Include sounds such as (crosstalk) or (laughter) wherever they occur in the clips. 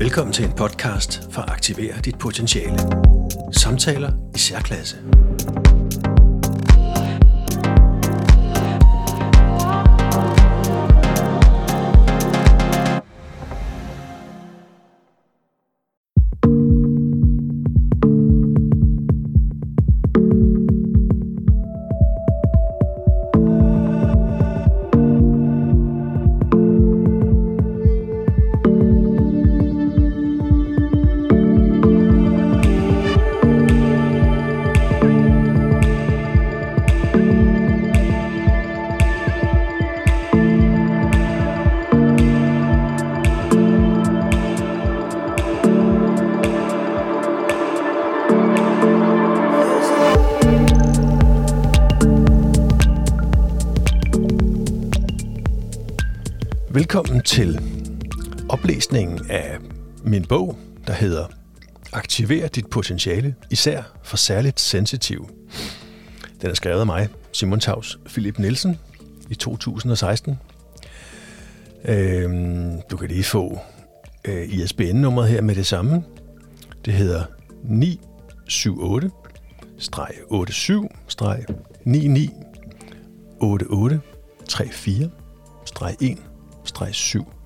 Velkommen til en podcast for at aktivere dit potentiale. Samtaler i særklasse. Bog, der hedder Aktiver dit potentiale, især for særligt sensitiv. Den er skrevet af mig, Simon Taus Philip Nielsen, i 2016. Øhm, du kan lige få øh, ISBN-nummeret her med det samme. Det hedder 978 87 99 88 34 1 7.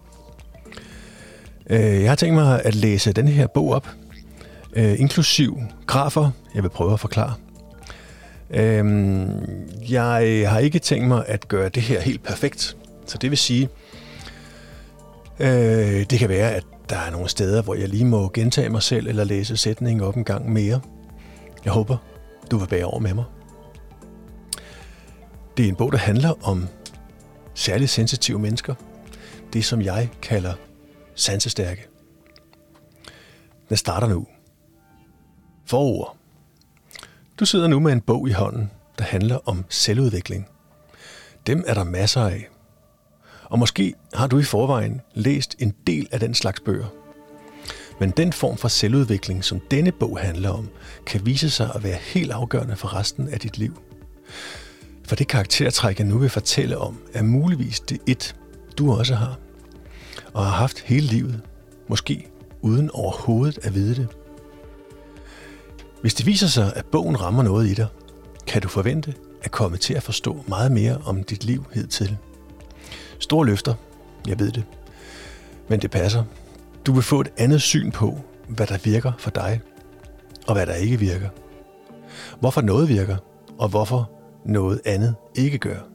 Øh, jeg har tænkt mig at læse den her bog op, øh, inklusiv grafer, jeg vil prøve at forklare. Øh, jeg har ikke tænkt mig at gøre det her helt perfekt, så det vil sige, det kan være, at der er nogle steder, hvor jeg lige må gentage mig selv eller læse sætningen op en gang mere. Jeg håber, du vil bære over med mig. Det er en bog, der handler om særligt sensitive mennesker – det, som jeg kalder sansestærke. Den starter nu. Forord. Du sidder nu med en bog i hånden, der handler om selvudvikling. Dem er der masser af. Og måske har du i forvejen læst en del af den slags bøger. Men den form for selvudvikling, som denne bog handler om, kan vise sig at være helt afgørende for resten af dit liv. For det karaktertræk, jeg nu vil fortælle om, er muligvis det et, du også har, og har haft hele livet, måske uden overhovedet at vide det. Hvis det viser sig, at bogen rammer noget i dig, kan du forvente at komme til at forstå meget mere om dit liv hidtil. Store løfter, jeg ved det. Men det passer. Du vil få et andet syn på, hvad der virker for dig, og hvad der ikke virker. Hvorfor noget virker, og hvorfor noget andet ikke gør.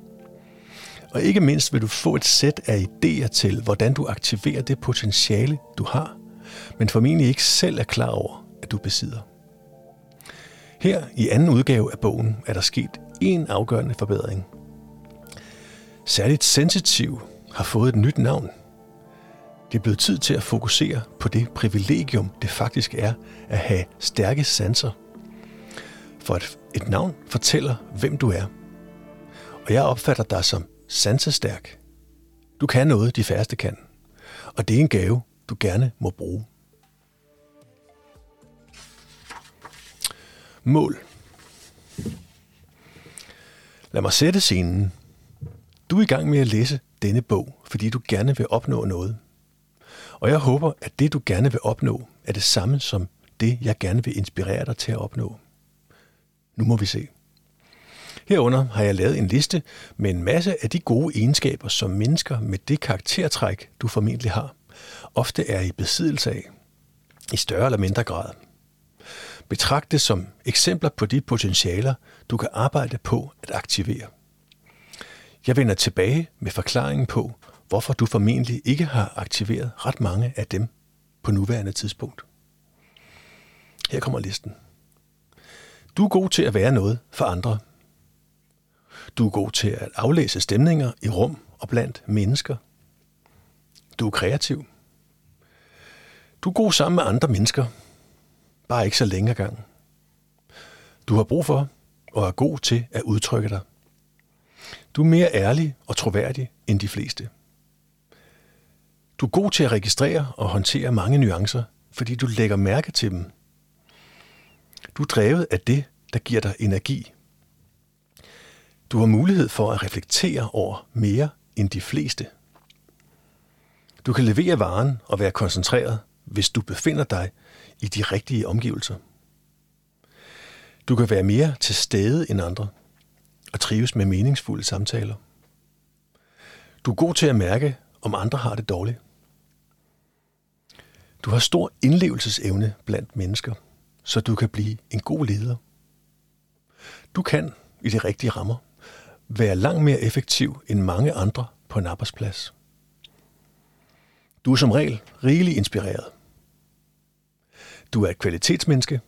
Og ikke mindst vil du få et sæt af idéer til, hvordan du aktiverer det potentiale, du har, men formentlig ikke selv er klar over, at du besidder. Her i anden udgave af bogen er der sket en afgørende forbedring. Særligt sensitiv har fået et nyt navn. Det er blevet tid til at fokusere på det privilegium, det faktisk er at have stærke sanser. For et, et navn fortæller, hvem du er. Og jeg opfatter dig som sansestærk. Du kan noget, de færreste kan. Og det er en gave, du gerne må bruge. Mål. Lad mig sætte scenen. Du er i gang med at læse denne bog, fordi du gerne vil opnå noget. Og jeg håber, at det du gerne vil opnå, er det samme som det, jeg gerne vil inspirere dig til at opnå. Nu må vi se. Herunder har jeg lavet en liste med en masse af de gode egenskaber, som mennesker med det karaktertræk, du formentlig har, ofte er i besiddelse af, i større eller mindre grad. Betragt det som eksempler på de potentialer, du kan arbejde på at aktivere. Jeg vender tilbage med forklaringen på, hvorfor du formentlig ikke har aktiveret ret mange af dem på nuværende tidspunkt. Her kommer listen. Du er god til at være noget for andre. Du er god til at aflæse stemninger i rum og blandt mennesker. Du er kreativ. Du er god sammen med andre mennesker, bare ikke så længe gang. Du har brug for og er god til at udtrykke dig. Du er mere ærlig og troværdig end de fleste. Du er god til at registrere og håndtere mange nuancer, fordi du lægger mærke til dem. Du er drevet af det, der giver dig energi du har mulighed for at reflektere over mere end de fleste. Du kan levere varen og være koncentreret, hvis du befinder dig i de rigtige omgivelser. Du kan være mere til stede end andre og trives med meningsfulde samtaler. Du er god til at mærke, om andre har det dårligt. Du har stor indlevelsesevne blandt mennesker, så du kan blive en god leder. Du kan, i de rigtige rammer, være langt mere effektiv end mange andre på en arbejdsplads. Du er som regel rigeligt inspireret. Du er et kvalitetsmenneske,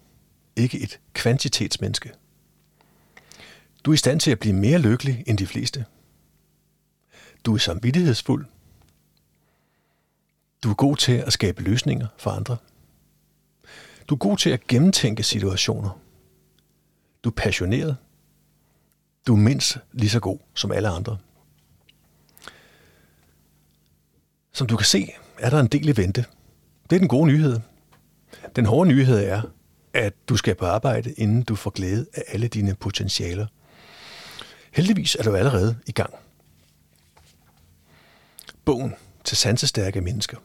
ikke et kvantitetsmenneske. Du er i stand til at blive mere lykkelig end de fleste. Du er samvittighedsfuld. Du er god til at skabe løsninger for andre. Du er god til at gennemtænke situationer. Du er passioneret. Du er mindst lige så god som alle andre. Som du kan se, er der en del i vente. Det er den gode nyhed. Den hårde nyhed er, at du skal på arbejde, inden du får glæde af alle dine potentialer. Heldigvis er du allerede i gang. Bogen til sansestærke mennesker.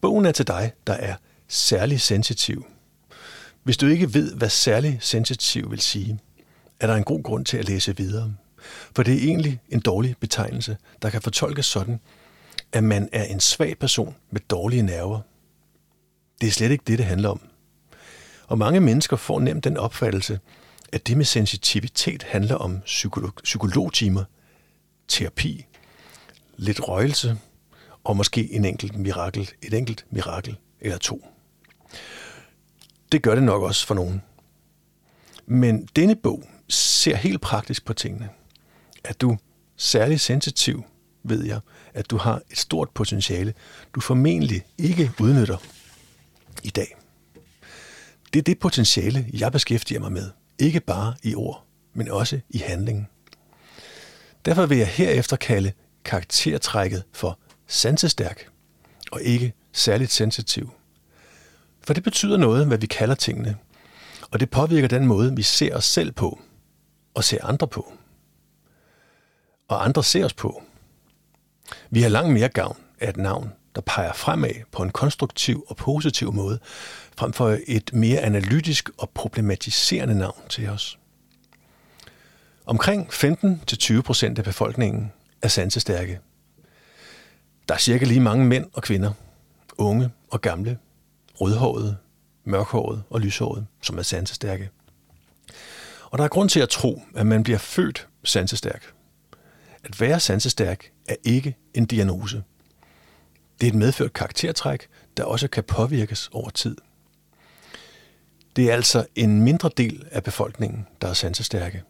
Bogen er til dig, der er særlig sensitiv. Hvis du ikke ved, hvad særlig sensitiv vil sige, er der en god grund til at læse videre. For det er egentlig en dårlig betegnelse, der kan fortolkes sådan, at man er en svag person med dårlige nerver. Det er slet ikke det, det handler om. Og mange mennesker får nemt den opfattelse, at det med sensitivitet handler om psykolog- psykologtimer, terapi, lidt røgelse og måske en enkelt mirakel, et enkelt mirakel eller to. Det gør det nok også for nogen. Men denne bog ser helt praktisk på tingene. At du særlig sensitiv, ved jeg, at du har et stort potentiale, du formentlig ikke udnytter i dag. Det er det potentiale, jeg beskæftiger mig med. Ikke bare i ord, men også i handling. Derfor vil jeg herefter kalde karaktertrækket for sansestærk og ikke særligt sensitiv. For det betyder noget, hvad vi kalder tingene, og det påvirker den måde, vi ser os selv på at se andre på. Og andre ser os på. Vi har langt mere gavn af et navn, der peger fremad på en konstruktiv og positiv måde, frem for et mere analytisk og problematiserende navn til os. Omkring 15-20% af befolkningen er sansestærke. Der er cirka lige mange mænd og kvinder, unge og gamle, rødhårede, mørkhårede og lyshårede, som er sansestærke. Og der er grund til at tro, at man bliver født sansestærk. At være sansestærk er ikke en diagnose. Det er et medført karaktertræk, der også kan påvirkes over tid. Det er altså en mindre del af befolkningen, der er sansestærke.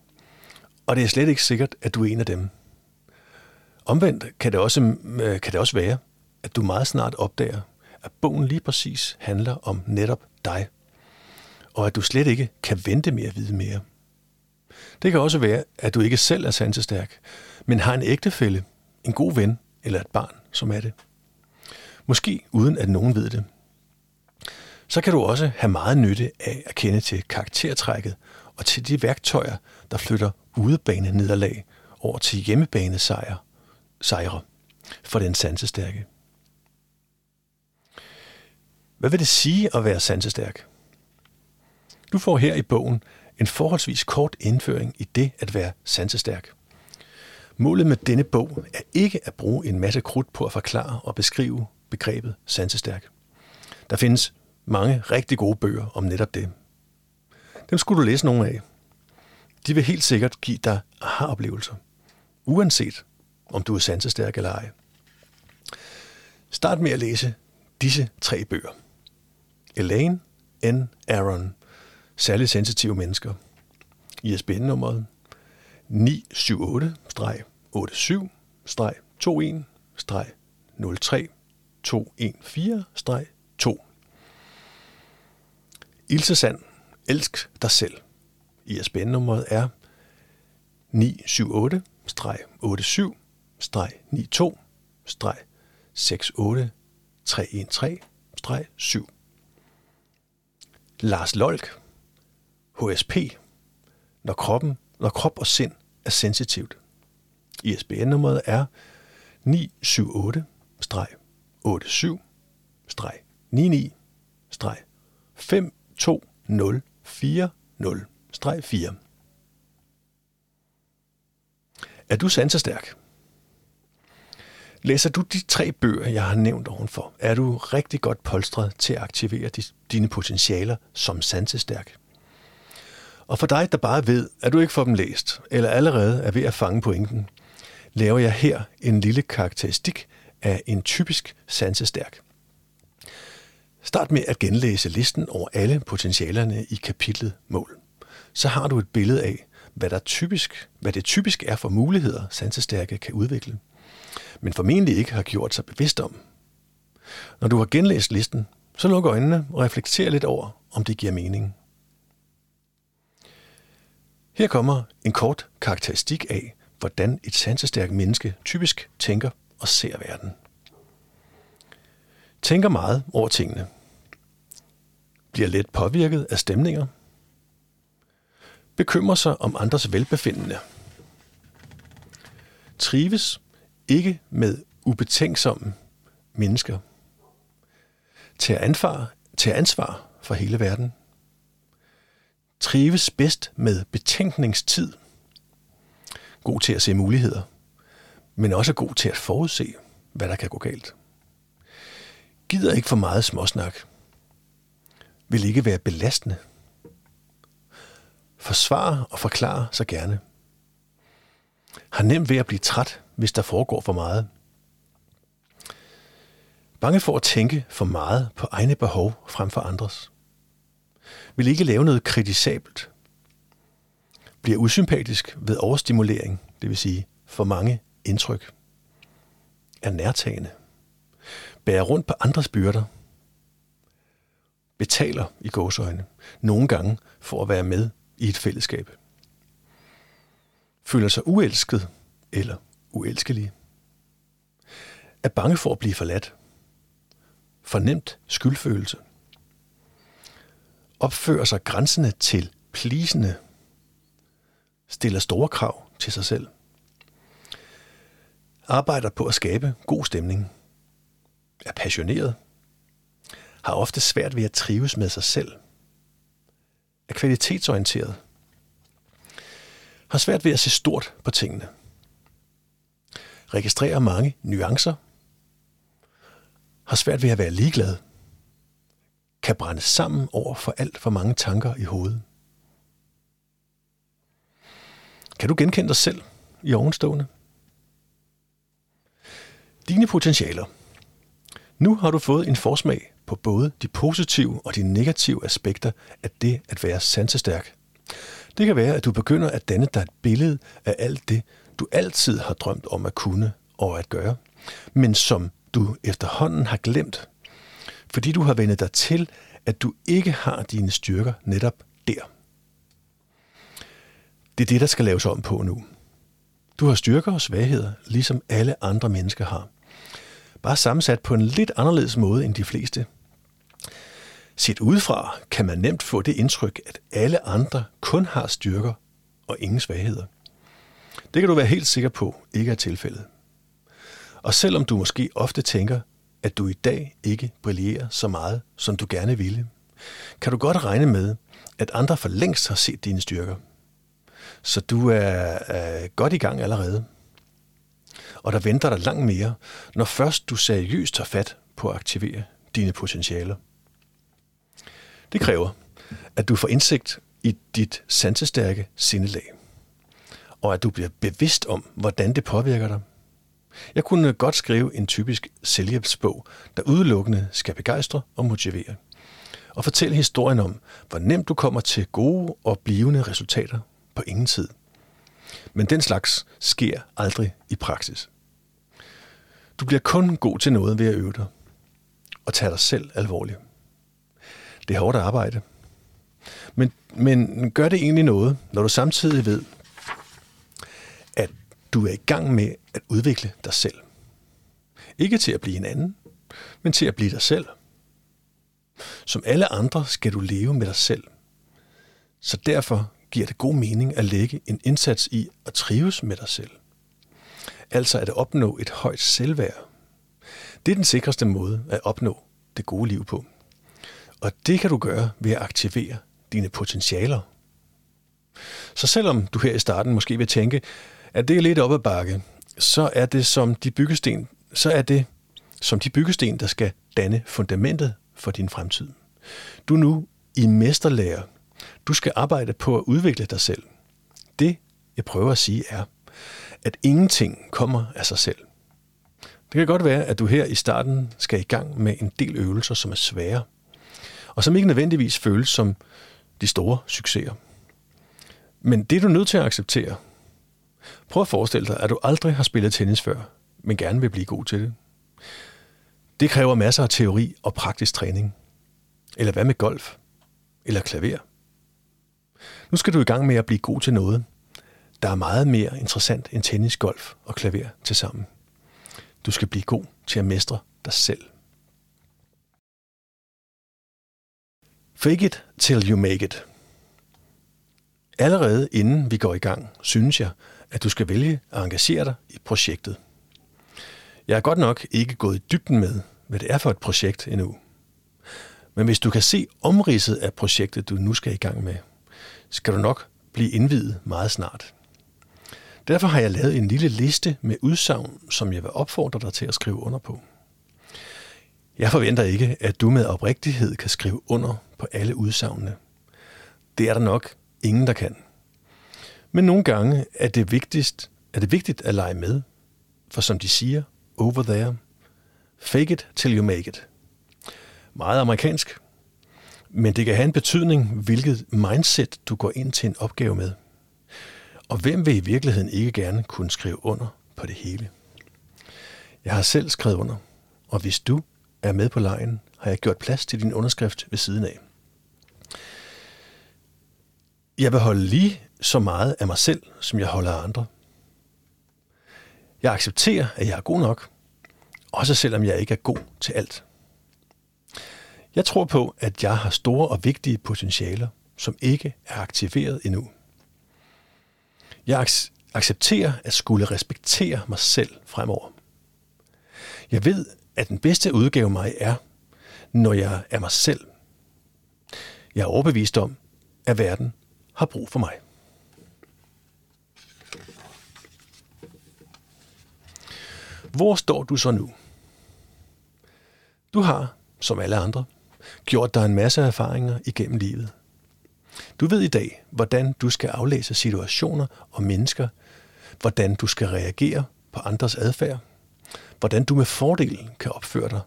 Og det er slet ikke sikkert, at du er en af dem. Omvendt kan det også, øh, kan det også være, at du meget snart opdager, at bogen lige præcis handler om netop dig, og at du slet ikke kan vente med at vide mere. Det kan også være, at du ikke selv er sansestærk, men har en ægtefælle, en god ven eller et barn, som er det. Måske uden at nogen ved det. Så kan du også have meget nytte af at kende til karaktertrækket og til de værktøjer, der flytter udebane nederlag over til hjemmebane sejre, sejre for den sansestærke. Hvad vil det sige at være sansestærk? Du får her i bogen en forholdsvis kort indføring i det at være sansestærk. Målet med denne bog er ikke at bruge en masse krudt på at forklare og beskrive begrebet sansestærk. Der findes mange rigtig gode bøger om netop det. Dem skulle du læse nogle af. De vil helt sikkert give dig aha-oplevelser, uanset om du er sansestærk eller ej. Start med at læse disse tre bøger. Elaine N. Aaron, Særligt sensitive mennesker. ISBN-nummeret 978-87-21-03-214-2. Ilse Sand, elsk dig selv. ISBN-nummeret er 978-87-92-68313-7. Lars Lolk, HSP, når, kroppen, når krop og sind er sensitivt. ISBN-nummeret er 978-87 99 52040 4. Er du sansestærk? Læser du de tre bøger, jeg har nævnt ovenfor, er du rigtig godt polstret til at aktivere dine potentialer som sansestærk. Og for dig, der bare ved, at du ikke får dem læst, eller allerede er ved at fange pointen, laver jeg her en lille karakteristik af en typisk sansestærk. Start med at genlæse listen over alle potentialerne i kapitlet Mål. Så har du et billede af, hvad, der typisk, hvad det typisk er for muligheder, sansestærke kan udvikle, men formentlig ikke har gjort sig bevidst om. Når du har genlæst listen, så luk øjnene og reflekter lidt over, om det giver mening. Her kommer en kort karakteristik af, hvordan et sansestærkt menneske typisk tænker og ser verden. Tænker meget over tingene. Bliver let påvirket af stemninger. Bekymrer sig om andres velbefindende. Trives ikke med ubetænksomme mennesker. Tager ansvar, tager ansvar for hele verden. Trives bedst med betænkningstid. God til at se muligheder, men også god til at forudse, hvad der kan gå galt. Gider ikke for meget småsnak. Vil ikke være belastende. Forsvare og forklare sig gerne. Har nemt ved at blive træt, hvis der foregår for meget. Bange for at tænke for meget på egne behov frem for andres. Vil ikke lave noget kritisabelt. Bliver usympatisk ved overstimulering, det vil sige for mange indtryk. Er nærtagende bærer rundt på andres byrder, betaler i gåsøjne, nogle gange for at være med i et fællesskab. Føler sig uelsket eller uelskelig. Er bange for at blive forladt. Fornemt skyldfølelse. Opfører sig grænsende til plisende. Stiller store krav til sig selv. Arbejder på at skabe god stemning er passioneret, har ofte svært ved at trives med sig selv, er kvalitetsorienteret, har svært ved at se stort på tingene, registrerer mange nuancer, har svært ved at være ligeglad, kan brænde sammen over for alt for mange tanker i hovedet. Kan du genkende dig selv i ovenstående? Dine potentialer – nu har du fået en forsmag på både de positive og de negative aspekter af det at være sansestærk. Det kan være, at du begynder at danne dig et billede af alt det, du altid har drømt om at kunne og at gøre, men som du efterhånden har glemt, fordi du har vendet dig til, at du ikke har dine styrker netop der. Det er det, der skal laves om på nu. Du har styrker og svagheder, ligesom alle andre mennesker har bare sammensat på en lidt anderledes måde end de fleste. Set udefra kan man nemt få det indtryk, at alle andre kun har styrker og ingen svagheder. Det kan du være helt sikker på ikke er tilfældet. Og selvom du måske ofte tænker, at du i dag ikke brillerer så meget, som du gerne ville, kan du godt regne med, at andre for længst har set dine styrker. Så du er, er godt i gang allerede og der venter dig langt mere, når først du seriøst tager fat på at aktivere dine potentialer. Det kræver, at du får indsigt i dit sansestærke sindelag, og at du bliver bevidst om, hvordan det påvirker dig. Jeg kunne godt skrive en typisk selvhjælpsbog, der udelukkende skal begejstre og motivere, og fortælle historien om, hvor nemt du kommer til gode og blivende resultater på ingen tid. Men den slags sker aldrig i praksis. Du bliver kun god til noget ved at øve dig. Og tage dig selv alvorligt. Det er hårdt arbejde. Men, men gør det egentlig noget, når du samtidig ved, du er i gang med at udvikle dig selv. Ikke til at blive en anden, men til at blive dig selv. Som alle andre skal du leve med dig selv. Så derfor giver det god mening at lægge en indsats i at trives med dig selv altså at opnå et højt selvværd. Det er den sikreste måde at opnå det gode liv på. Og det kan du gøre ved at aktivere dine potentialer. Så selvom du her i starten måske vil tænke, at det er lidt op ad bakke, så er det som de byggesten, så er det som de byggesten, der skal danne fundamentet for din fremtid. Du er nu i mesterlærer. Du skal arbejde på at udvikle dig selv. Det, jeg prøver at sige, er, at ingenting kommer af sig selv. Det kan godt være, at du her i starten skal i gang med en del øvelser, som er svære, og som ikke nødvendigvis føles som de store succeser. Men det er du nødt til at acceptere. Prøv at forestille dig, at du aldrig har spillet tennis før, men gerne vil blive god til det. Det kræver masser af teori og praktisk træning. Eller hvad med golf? Eller klaver? Nu skal du i gang med at blive god til noget, der er meget mere interessant end tennis, golf og klaver til sammen. Du skal blive god til at mestre dig selv. Fake it till you make it. Allerede inden vi går i gang, synes jeg, at du skal vælge at engagere dig i projektet. Jeg er godt nok ikke gået i dybden med, hvad det er for et projekt endnu. Men hvis du kan se omridset af projektet, du nu skal i gang med, skal du nok blive indvidet meget snart. Derfor har jeg lavet en lille liste med udsagn, som jeg vil opfordre dig til at skrive under på. Jeg forventer ikke, at du med oprigtighed kan skrive under på alle udsagnene. Det er der nok ingen, der kan. Men nogle gange er det, vigtigst, er det vigtigt at lege med, for som de siger, over there, fake it till you make it. Meget amerikansk, men det kan have en betydning, hvilket mindset du går ind til en opgave med. Og hvem vil i virkeligheden ikke gerne kunne skrive under på det hele? Jeg har selv skrevet under, og hvis du er med på lejen, har jeg gjort plads til din underskrift ved siden af. Jeg vil holde lige så meget af mig selv, som jeg holder af andre. Jeg accepterer, at jeg er god nok, også selvom jeg ikke er god til alt. Jeg tror på, at jeg har store og vigtige potentialer, som ikke er aktiveret endnu. Jeg accepterer at skulle respektere mig selv fremover. Jeg ved, at den bedste udgave af mig er, når jeg er mig selv. Jeg er overbevist om, at verden har brug for mig. Hvor står du så nu? Du har, som alle andre, gjort dig en masse erfaringer igennem livet. Du ved i dag, hvordan du skal aflæse situationer og mennesker, hvordan du skal reagere på andres adfærd, hvordan du med fordel kan opføre dig,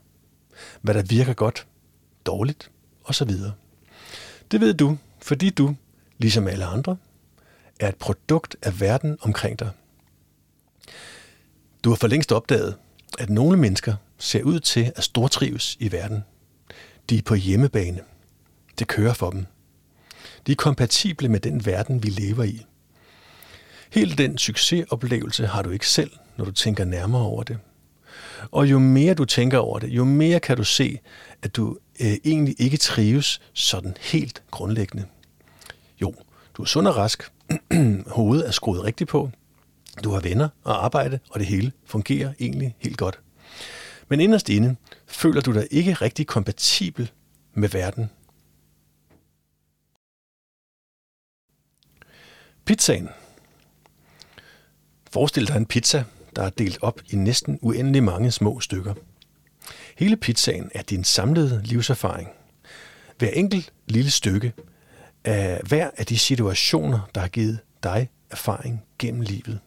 hvad der virker godt, dårligt osv. Det ved du, fordi du, ligesom alle andre, er et produkt af verden omkring dig. Du har for længst opdaget, at nogle mennesker ser ud til at stortrives i verden. De er på hjemmebane. Det kører for dem. De er kompatible med den verden, vi lever i. Helt den succesoplevelse har du ikke selv, når du tænker nærmere over det. Og jo mere du tænker over det, jo mere kan du se, at du øh, egentlig ikke trives sådan helt grundlæggende. Jo, du er sund og rask, (clears throat) hovedet er skruet rigtigt på, du har venner og arbejde, og det hele fungerer egentlig helt godt. Men inderst inde føler du dig ikke rigtig kompatibel med verden. Pizzaen. Forestil dig en pizza, der er delt op i næsten uendelig mange små stykker. Hele pizzaen er din samlede livserfaring. Hver enkelt lille stykke er hver af de situationer, der har givet dig erfaring gennem livet.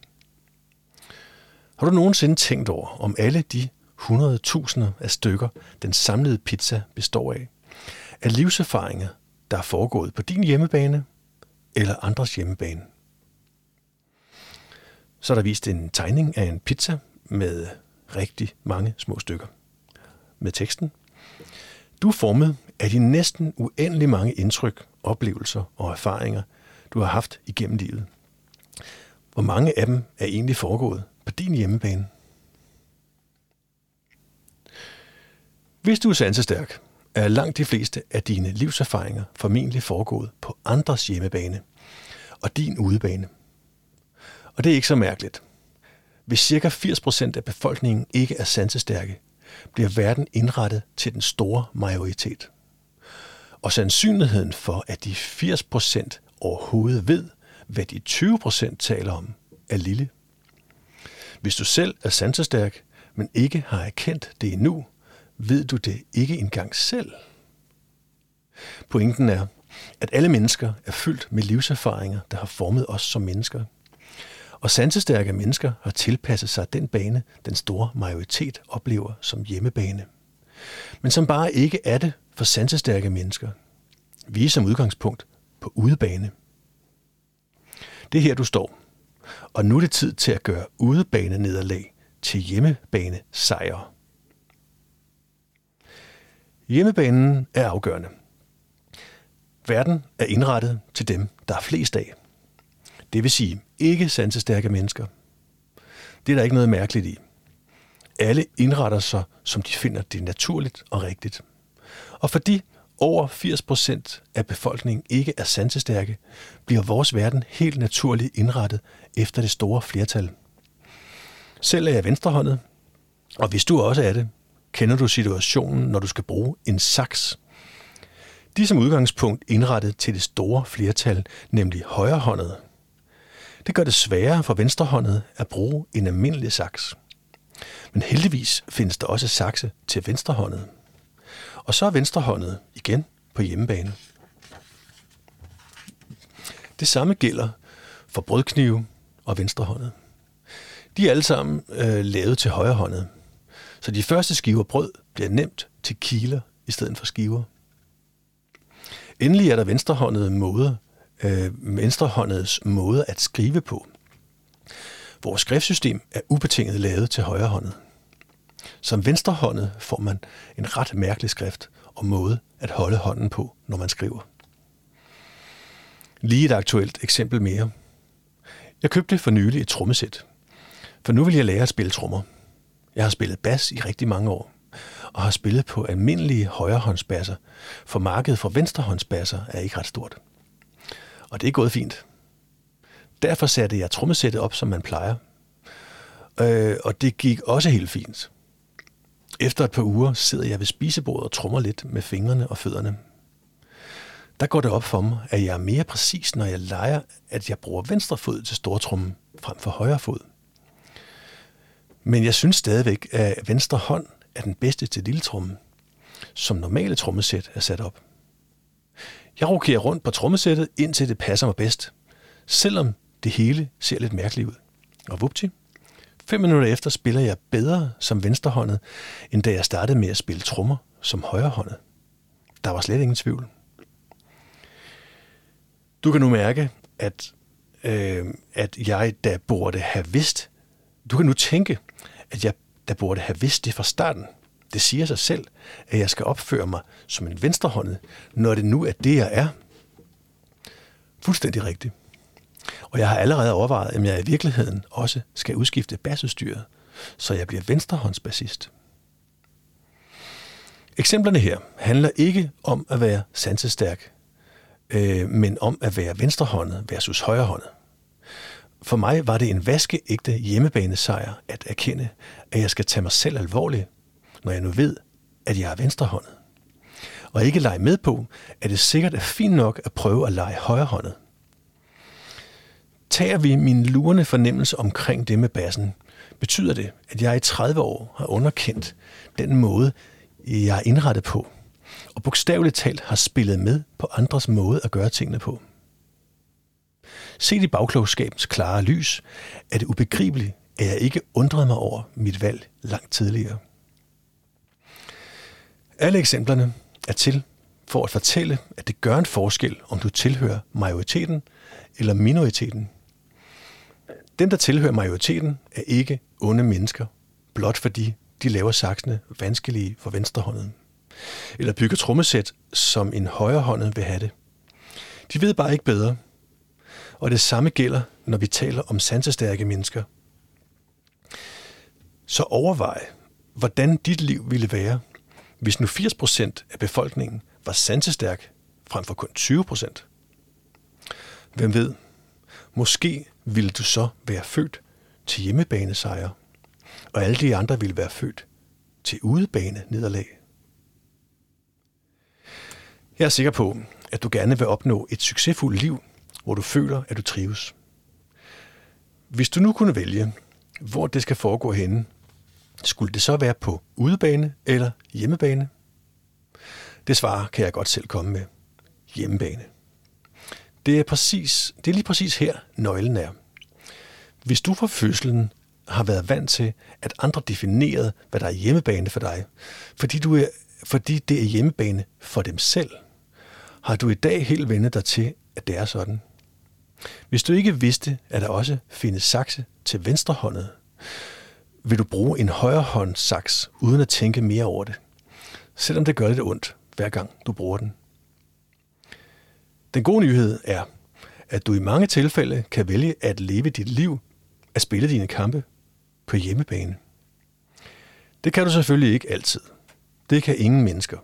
Har du nogensinde tænkt over, om alle de 100.000 af stykker, den samlede pizza består af, er livserfaringer, der er foregået på din hjemmebane eller andres hjemmebane? Så er der vist en tegning af en pizza med rigtig mange små stykker. Med teksten. Du er formet af de næsten uendelig mange indtryk, oplevelser og erfaringer, du har haft igennem livet. Hvor mange af dem er egentlig foregået på din hjemmebane? Hvis du er sansestærk, er langt de fleste af dine livserfaringer formentlig foregået på andres hjemmebane og din udebane. Og det er ikke så mærkeligt. Hvis ca. 80% af befolkningen ikke er sansestærke, bliver verden indrettet til den store majoritet. Og sandsynligheden for, at de 80% overhovedet ved, hvad de 20% taler om, er lille. Hvis du selv er sansestærk, men ikke har erkendt det endnu, ved du det ikke engang selv. Pointen er, at alle mennesker er fyldt med livserfaringer, der har formet os som mennesker. Og sansestærke mennesker har tilpasset sig den bane, den store majoritet oplever som hjemmebane. Men som bare ikke er det for sansestærke mennesker. Vi er som udgangspunkt på udebane. Det er her, du står. Og nu er det tid til at gøre udebane nederlag til hjemmebane sejre. Hjemmebanen er afgørende. Verden er indrettet til dem, der er flest af. Det vil sige ikke sansestærke mennesker. Det er der ikke noget mærkeligt i. Alle indretter sig, som de finder det naturligt og rigtigt. Og fordi over 80 procent af befolkningen ikke er sansestærke, bliver vores verden helt naturligt indrettet efter det store flertal. Selv er jeg venstrehåndet, og hvis du også er det, kender du situationen, når du skal bruge en saks. De er som udgangspunkt indrettet til det store flertal, nemlig højrehåndet. Det gør det sværere for venstrehåndet at bruge en almindelig saks. Men heldigvis findes der også sakse til venstrehåndet. Og så er venstrehåndet igen på hjemmebane. Det samme gælder for brødknive og venstrehåndet. De er alle sammen øh, lavet til højrehåndet. Så de første skiver brød bliver nemt til kiler i stedet for skiver. Endelig er der venstrehåndede måder, øh, venstrehåndets måde at skrive på. Vores skriftsystem er ubetinget lavet til højrehåndet. Som venstrehåndet får man en ret mærkelig skrift og måde at holde hånden på, når man skriver. Lige et aktuelt eksempel mere. Jeg købte for nylig et trommesæt, for nu vil jeg lære at spille trommer. Jeg har spillet bas i rigtig mange år, og har spillet på almindelige højrehåndsbasser, for markedet for venstrehåndsbasser er ikke ret stort. Og det er gået fint. Derfor satte jeg trommesættet op, som man plejer. Øh, og det gik også helt fint. Efter et par uger sidder jeg ved spisebordet og trummer lidt med fingrene og fødderne. Der går det op for mig, at jeg er mere præcis, når jeg leger, at jeg bruger venstre fod til stortrummen frem for højre fod. Men jeg synes stadigvæk, at venstre hånd er den bedste til lille trummen, som normale trommesæt er sat op. Jeg rokerer rundt på trommesættet, indtil det passer mig bedst, selvom det hele ser lidt mærkeligt ud. Og vupti, fem minutter efter spiller jeg bedre som venstrehåndet, end da jeg startede med at spille trommer som højrehåndet. Der var slet ingen tvivl. Du kan nu mærke, at, øh, at jeg da burde have vidst, du kan nu tænke, at jeg da burde have vidst det fra starten. Det siger sig selv, at jeg skal opføre mig som en venstrehåndet, når det nu er det, jeg er. Fuldstændig rigtigt. Og jeg har allerede overvejet, om jeg i virkeligheden også skal udskifte basudstyret, så jeg bliver venstrehåndsbassist. Eksemplerne her handler ikke om at være sansestærk, øh, men om at være venstrehåndet versus højrehåndet. For mig var det en vaskeægte hjemmebanesejr at erkende, at jeg skal tage mig selv alvorligt, når jeg nu ved, at jeg er venstrehåndet. Og ikke lege med på, at det sikkert er fint nok at prøve at lege højrehåndet. Tager vi min lurende fornemmelse omkring det med bassen, betyder det, at jeg i 30 år har underkendt den måde, jeg er indrettet på, og bogstaveligt talt har spillet med på andres måde at gøre tingene på. Set i bagklogskabens klare lys er det ubegribeligt, at jeg ikke undrede mig over mit valg langt tidligere. Alle eksemplerne er til for at fortælle, at det gør en forskel, om du tilhører majoriteten eller minoriteten. Dem, der tilhører majoriteten, er ikke onde mennesker, blot fordi de laver saksene vanskelige for venstrehånden. Eller bygger trommesæt, som en højrehåndet vil have det. De ved bare ikke bedre, og det samme gælder, når vi taler om sansestærke mennesker. Så overvej, hvordan dit liv ville være, hvis nu 80% af befolkningen var sansestærk frem for kun 20%. Hvem ved, måske ville du så være født til hjemmebanesejr, og alle de andre ville være født til udebane nederlag. Jeg er sikker på, at du gerne vil opnå et succesfuldt liv, hvor du føler, at du trives. Hvis du nu kunne vælge, hvor det skal foregå henne, skulle det så være på udebane eller hjemmebane? Det svar kan jeg godt selv komme med. Hjemmebane. Det er, præcis, det er lige præcis her, nøglen er. Hvis du fra fødslen har været vant til, at andre definerede, hvad der er hjemmebane for dig, fordi, du er, fordi det er hjemmebane for dem selv, har du i dag helt vendt dig til, at det er sådan. Hvis du ikke vidste, at der også findes sakse til venstre håndet, vil du bruge en højrehåndssaks uden at tænke mere over det, selvom det gør lidt ondt, hver gang du bruger den. Den gode nyhed er, at du i mange tilfælde kan vælge at leve dit liv, at spille dine kampe på hjemmebane. Det kan du selvfølgelig ikke altid. Det kan ingen mennesker.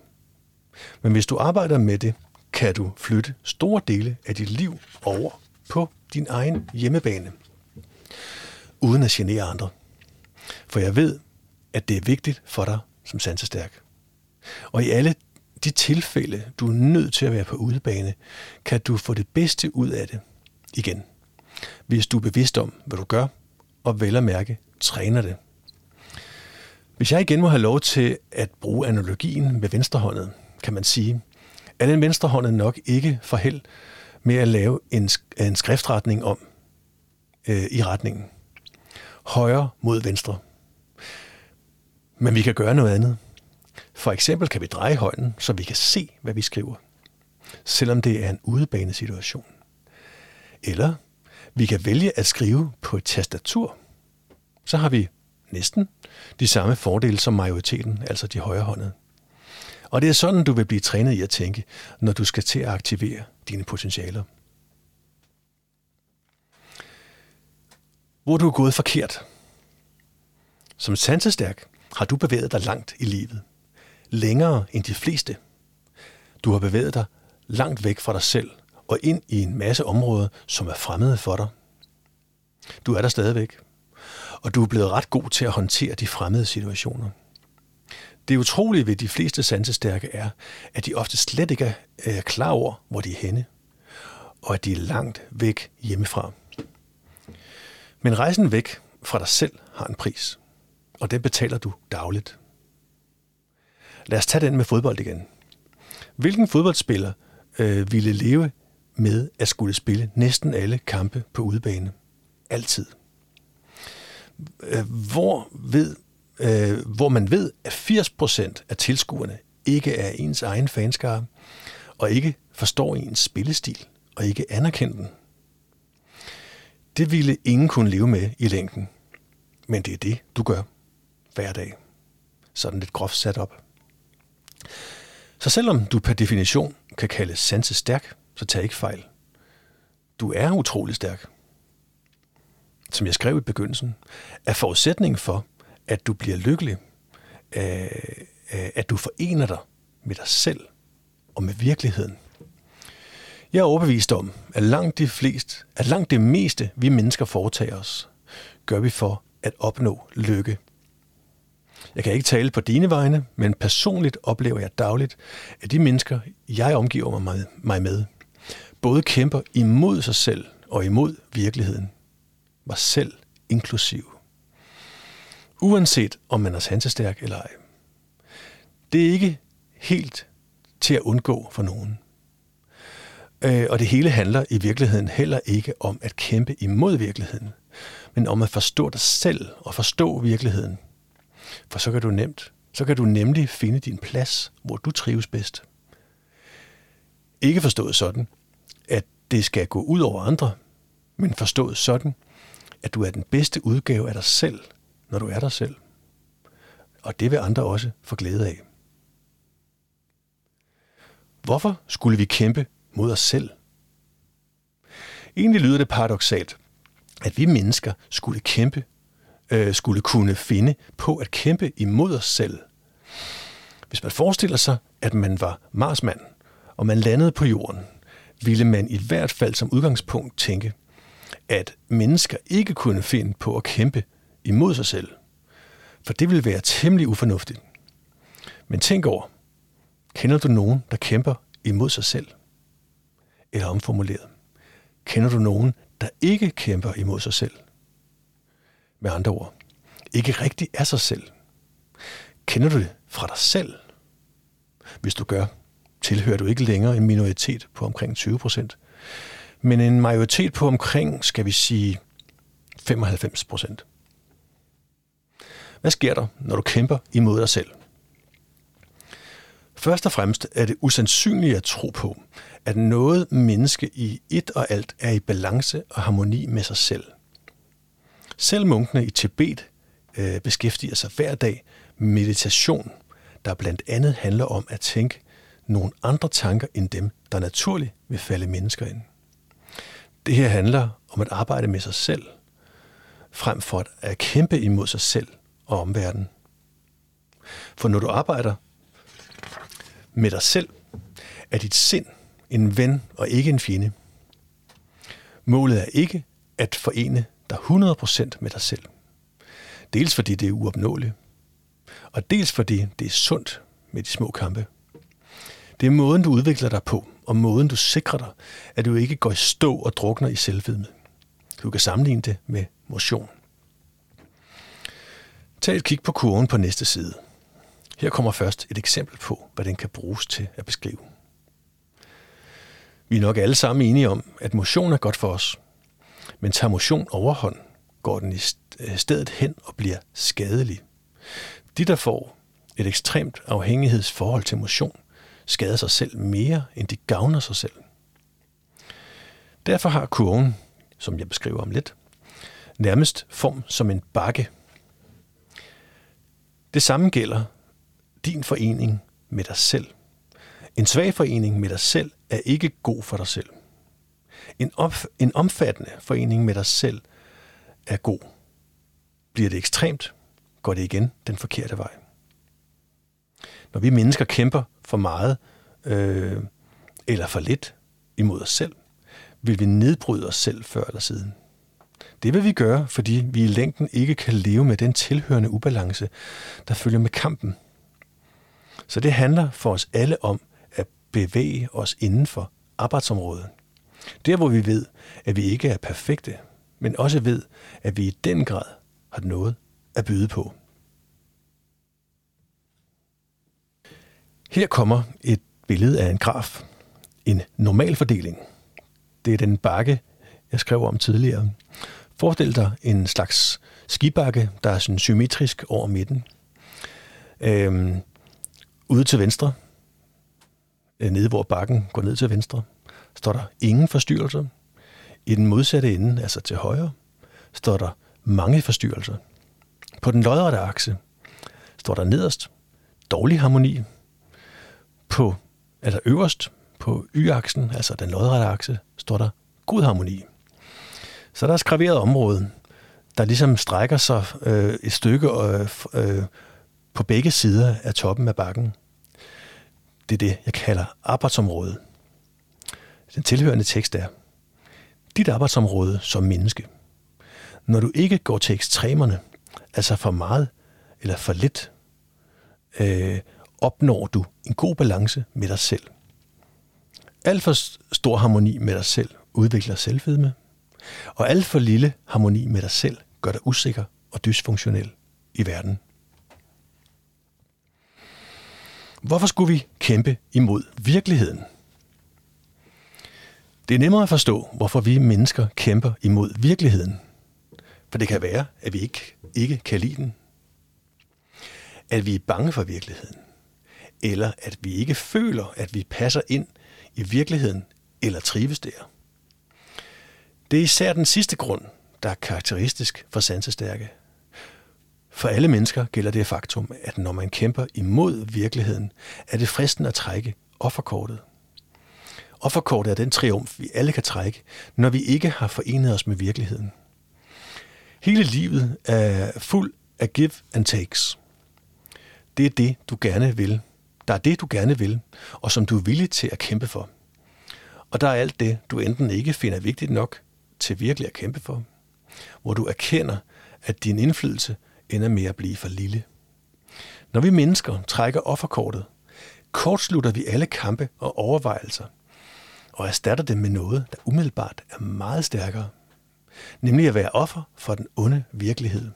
Men hvis du arbejder med det, kan du flytte store dele af dit liv over på din egen hjemmebane, uden at genere andre. For jeg ved, at det er vigtigt for dig som sansestærk. Og i alle de tilfælde, du er nødt til at være på udebane, kan du få det bedste ud af det igen. Hvis du er bevidst om, hvad du gør, og vel at mærke, træner det. Hvis jeg igen må have lov til at bruge analogien med venstrehåndet, kan man sige, at den venstrehåndet nok ikke får held med at lave en, en skriftretning om øh, i retningen. Højre mod venstre. Men vi kan gøre noget andet. For eksempel kan vi dreje hånden, så vi kan se, hvad vi skriver, selvom det er en udebanesituation. Eller vi kan vælge at skrive på et tastatur. Så har vi næsten de samme fordele som majoriteten, altså de højrehåndede. Og det er sådan, du vil blive trænet i at tænke, når du skal til at aktivere dine potentialer. Hvor du er gået forkert. Som sansestærk har du bevæget dig langt i livet. Længere end de fleste. Du har bevæget dig langt væk fra dig selv og ind i en masse områder, som er fremmede for dig. Du er der stadigvæk. Og du er blevet ret god til at håndtere de fremmede situationer. Det utrolige ved de fleste sansestærke er, at de ofte slet ikke er øh, klar over, hvor de er henne, og at de er langt væk hjemmefra. Men rejsen væk fra dig selv har en pris, og den betaler du dagligt. Lad os tage den med fodbold igen. Hvilken fodboldspiller øh, ville leve med at skulle spille næsten alle kampe på udebane? Altid. Øh, hvor ved øh, hvor man ved, at 80% af tilskuerne ikke er ens egen fanskare, og ikke forstår ens spillestil, og ikke anerkender den. Det ville ingen kunne leve med i længden. Men det er det, du gør hver dag. Sådan lidt groft sat op. Så selvom du per definition kan kalde sanse stærk, så tag ikke fejl. Du er utrolig stærk. Som jeg skrev i begyndelsen, er forudsætningen for, at du bliver lykkelig, øh, øh, at du forener dig med dig selv og med virkeligheden. Jeg er overbevist om, at langt, de flest, at langt det meste, vi mennesker foretager os, gør vi for at opnå lykke. Jeg kan ikke tale på dine vegne, men personligt oplever jeg dagligt, at de mennesker, jeg omgiver mig med, både kæmper imod sig selv og imod virkeligheden. Mig selv inklusiv uanset om man er sansestærk eller ej. Det er ikke helt til at undgå for nogen. Øh, og det hele handler i virkeligheden heller ikke om at kæmpe imod virkeligheden, men om at forstå dig selv og forstå virkeligheden. For så kan du nemt, så kan du nemlig finde din plads, hvor du trives bedst. Ikke forstået sådan, at det skal gå ud over andre, men forstået sådan, at du er den bedste udgave af dig selv – når du er dig selv. Og det vil andre også få glæde af. Hvorfor skulle vi kæmpe mod os selv? Egentlig lyder det paradoxalt, at vi mennesker skulle kæmpe, øh, skulle kunne finde på at kæmpe imod os selv. Hvis man forestiller sig, at man var Marsmand, og man landede på jorden, ville man i hvert fald som udgangspunkt tænke, at mennesker ikke kunne finde på at kæmpe imod sig selv. For det vil være temmelig ufornuftigt. Men tænk over, kender du nogen, der kæmper imod sig selv? Eller omformuleret, kender du nogen, der ikke kæmper imod sig selv? Med andre ord, ikke rigtig er sig selv. Kender du det fra dig selv? Hvis du gør, tilhører du ikke længere en minoritet på omkring 20 procent, men en majoritet på omkring, skal vi sige, 95 procent. Hvad sker der, når du kæmper imod dig selv? Først og fremmest er det usandsynligt at tro på, at noget menneske i et og alt er i balance og harmoni med sig selv. Selv munkene i Tibet øh, beskæftiger sig hver dag med meditation, der blandt andet handler om at tænke nogle andre tanker end dem, der naturligt vil falde mennesker ind. Det her handler om at arbejde med sig selv, frem for at kæmpe imod sig selv og omverdenen. For når du arbejder med dig selv, er dit sind en ven og ikke en fjende. Målet er ikke at forene dig 100% med dig selv. Dels fordi det er uopnåeligt, og dels fordi det er sundt med de små kampe. Det er måden, du udvikler dig på, og måden, du sikrer dig, at du ikke går i stå og drukner i selvvidme. Du kan sammenligne det med motion. Tag et kig på kurven på næste side. Her kommer først et eksempel på, hvad den kan bruges til at beskrive. Vi er nok alle sammen enige om, at motion er godt for os. Men tager motion overhånd, går den i øh, stedet hen og bliver skadelig. De, der får et ekstremt afhængighedsforhold til motion, skader sig selv mere, end de gavner sig selv. Derfor har kurven, som jeg beskriver om lidt, nærmest form som en bakke. Det samme gælder din forening med dig selv. En svag forening med dig selv er ikke god for dig selv. En, op, en omfattende forening med dig selv er god. Bliver det ekstremt, går det igen den forkerte vej. Når vi mennesker kæmper for meget øh, eller for lidt imod os selv, vil vi nedbryde os selv før eller siden. Det vil vi gøre, fordi vi i længden ikke kan leve med den tilhørende ubalance, der følger med kampen. Så det handler for os alle om at bevæge os inden for arbejdsområdet. Der, hvor vi ved, at vi ikke er perfekte, men også ved, at vi i den grad har noget at byde på. Her kommer et billede af en graf. En normal fordeling. Det er den bakke, jeg skrev om tidligere. Forestil dig en slags skibakke, der er sådan symmetrisk over midten. Øhm, ude til venstre, øh, nede hvor bakken går ned til venstre, står der ingen forstyrrelser. I den modsatte ende, altså til højre, står der mange forstyrrelser. På den lodrette akse står der nederst dårlig harmoni. På, eller øverst på y-aksen, altså den lodrette akse, står der god harmoni. Så der er skraveret område, der ligesom strækker sig øh, et stykke øh, øh, på begge sider af toppen af bakken. Det er det, jeg kalder arbejdsområdet. Den tilhørende tekst er, dit arbejdsområde som menneske. Når du ikke går til ekstremerne, altså for meget eller for lidt, øh, opnår du en god balance med dig selv. Alt for stor harmoni med dig selv udvikler selvfedme, og alt for lille harmoni med dig selv gør dig usikker og dysfunktionel i verden. Hvorfor skulle vi kæmpe imod virkeligheden? Det er nemmere at forstå, hvorfor vi mennesker kæmper imod virkeligheden. For det kan være, at vi ikke, ikke kan lide den. At vi er bange for virkeligheden. Eller at vi ikke føler, at vi passer ind i virkeligheden eller trives der. Det er især den sidste grund, der er karakteristisk for sansestærke. For alle mennesker gælder det faktum, at når man kæmper imod virkeligheden, er det fristende at trække offerkortet. Offerkortet er den triumf, vi alle kan trække, når vi ikke har forenet os med virkeligheden. Hele livet er fuld af give and takes. Det er det, du gerne vil. Der er det, du gerne vil, og som du er villig til at kæmpe for. Og der er alt det, du enten ikke finder vigtigt nok til virkelig at kæmpe for, hvor du erkender, at din indflydelse ender med at blive for lille. Når vi mennesker trækker offerkortet, kortslutter vi alle kampe og overvejelser, og erstatter dem med noget, der umiddelbart er meget stærkere, nemlig at være offer for den onde virkelighed.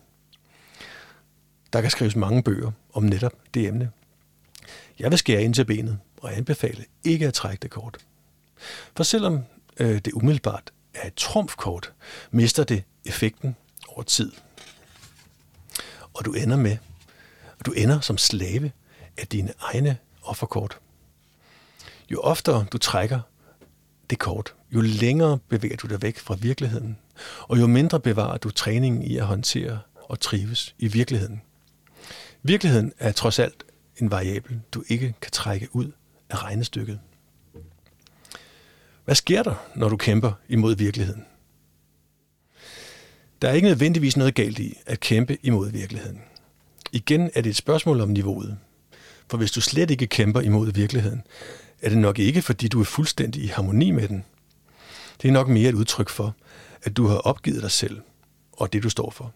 Der kan skrives mange bøger om netop det emne. Jeg vil skære ind til benet og anbefale ikke at trække det kort. For selvom øh, det umiddelbart er et trumfkort, mister det effekten over tid. Og du ender med, og du ender som slave af dine egne offerkort. Jo oftere du trækker det kort, jo længere bevæger du dig væk fra virkeligheden, og jo mindre bevarer du træningen i at håndtere og trives i virkeligheden. Virkeligheden er trods alt en variabel, du ikke kan trække ud af regnestykket. Hvad sker der, når du kæmper imod virkeligheden? Der er ikke nødvendigvis noget galt i at kæmpe imod virkeligheden. Igen er det et spørgsmål om niveauet. For hvis du slet ikke kæmper imod virkeligheden, er det nok ikke, fordi du er fuldstændig i harmoni med den. Det er nok mere et udtryk for, at du har opgivet dig selv og det, du står for.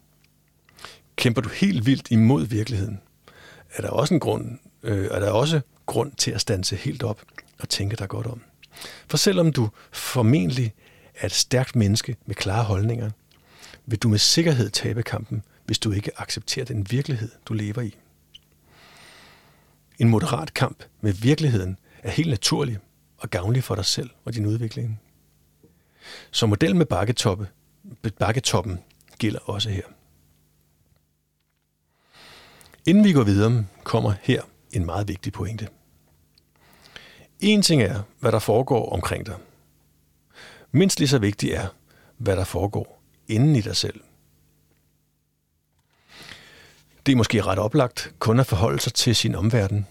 Kæmper du helt vildt imod virkeligheden, er der også en grund, øh, er der også grund til at stanse helt op og tænke dig godt om. For selvom du formentlig er et stærkt menneske med klare holdninger, vil du med sikkerhed tabe kampen, hvis du ikke accepterer den virkelighed, du lever i. En moderat kamp med virkeligheden er helt naturlig og gavnlig for dig selv og din udvikling. Så model med bakketoppe, bakketoppen gælder også her. Inden vi går videre, kommer her en meget vigtig pointe. En ting er, hvad der foregår omkring dig. Mindst lige så vigtigt er, hvad der foregår inden i dig selv. Det er måske ret oplagt kun at forholde sig til sin omverden.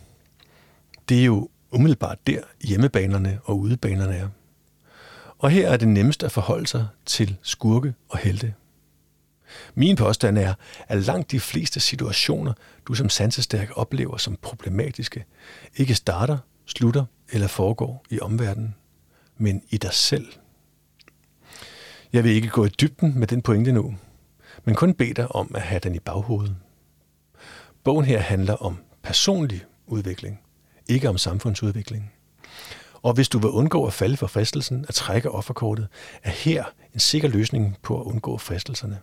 Det er jo umiddelbart der hjemmebanerne og udebanerne er. Og her er det nemmest at forholde sig til skurke og helte. Min påstand er, at langt de fleste situationer, du som sansestærk oplever som problematiske, ikke starter, slutter eller foregår i omverdenen, men i dig selv. Jeg vil ikke gå i dybden med den pointe nu, men kun bede dig om at have den i baghovedet. Bogen her handler om personlig udvikling, ikke om samfundsudviklingen. Og hvis du vil undgå at falde for fristelsen at trække offerkortet, er her en sikker løsning på at undgå fristelserne.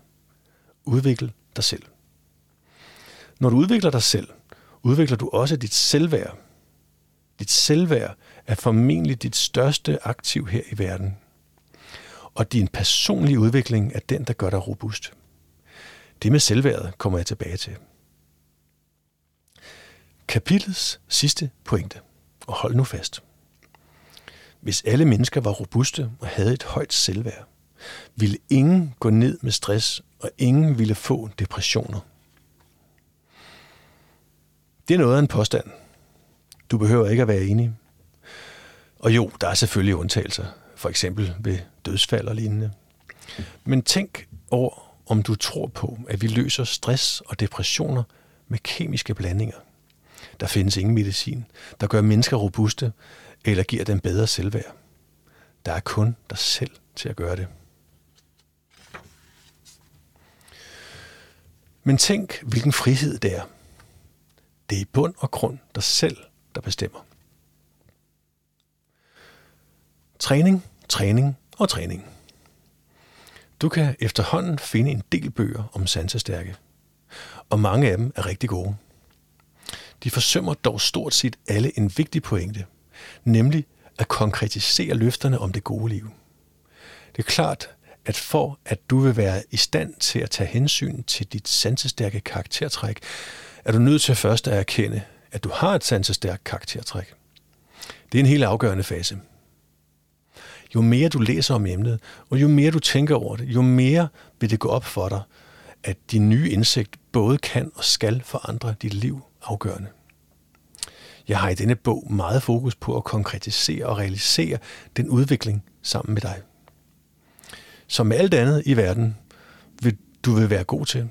Udvikl dig selv. Når du udvikler dig selv, udvikler du også dit selvværd. Dit selvværd er formentlig dit største aktiv her i verden. Og din personlige udvikling er den, der gør dig robust. Det med selvværdet kommer jeg tilbage til. Kapitlets sidste pointe, og hold nu fast. Hvis alle mennesker var robuste og havde et højt selvværd, ville ingen gå ned med stress, og ingen ville få depressioner. Det er noget af en påstand. Du behøver ikke at være enig. Og jo, der er selvfølgelig undtagelser, for eksempel ved dødsfald og lignende. Men tænk over, om du tror på, at vi løser stress og depressioner med kemiske blandinger. Der findes ingen medicin, der gør mennesker robuste eller giver dem bedre selvværd. Der er kun dig selv til at gøre det. Men tænk, hvilken frihed det er. Det er i bund og grund dig selv, der bestemmer. Træning, træning og træning. Du kan efterhånden finde en del bøger om sansestærke, og mange af dem er rigtig gode. De forsømmer dog stort set alle en vigtig pointe, nemlig at konkretisere løfterne om det gode liv. Det er klart, at for at du vil være i stand til at tage hensyn til dit sansestærke karaktertræk, er du nødt til først at erkende, at du har et sansestærkt karaktertræk. Det er en helt afgørende fase. Jo mere du læser om emnet, og jo mere du tænker over det, jo mere vil det gå op for dig, at din nye indsigt både kan og skal forandre dit liv afgørende. Jeg har i denne bog meget fokus på at konkretisere og realisere den udvikling sammen med dig. Som med alt andet i verden, vil du vil være god til,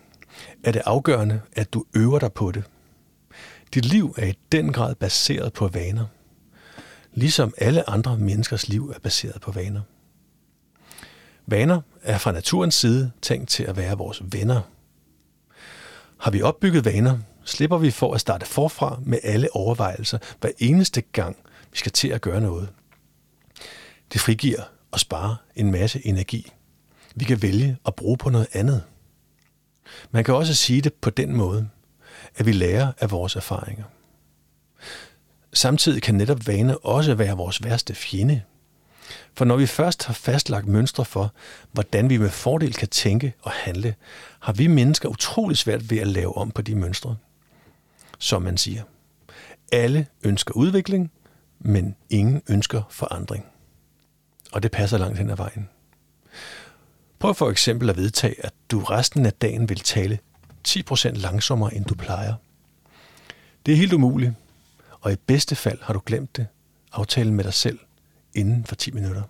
er det afgørende, at du øver dig på det. Dit liv er i den grad baseret på vaner, ligesom alle andre menneskers liv er baseret på vaner. Vaner er fra naturens side tænkt til at være vores venner. Har vi opbygget vaner, slipper vi for at starte forfra med alle overvejelser hver eneste gang, vi skal til at gøre noget. Det frigiver og sparer en masse energi. Vi kan vælge at bruge på noget andet. Man kan også sige det på den måde, at vi lærer af vores erfaringer. Samtidig kan netop vane også være vores værste fjende. For når vi først har fastlagt mønstre for, hvordan vi med fordel kan tænke og handle, har vi mennesker utrolig svært ved at lave om på de mønstre. Som man siger. Alle ønsker udvikling, men ingen ønsker forandring. Og det passer langt hen ad vejen. Prøv for eksempel at vedtage, at du resten af dagen vil tale 10% langsommere, end du plejer. Det er helt umuligt, og i bedste fald har du glemt det, aftalen med dig selv, inden for 10 minutter.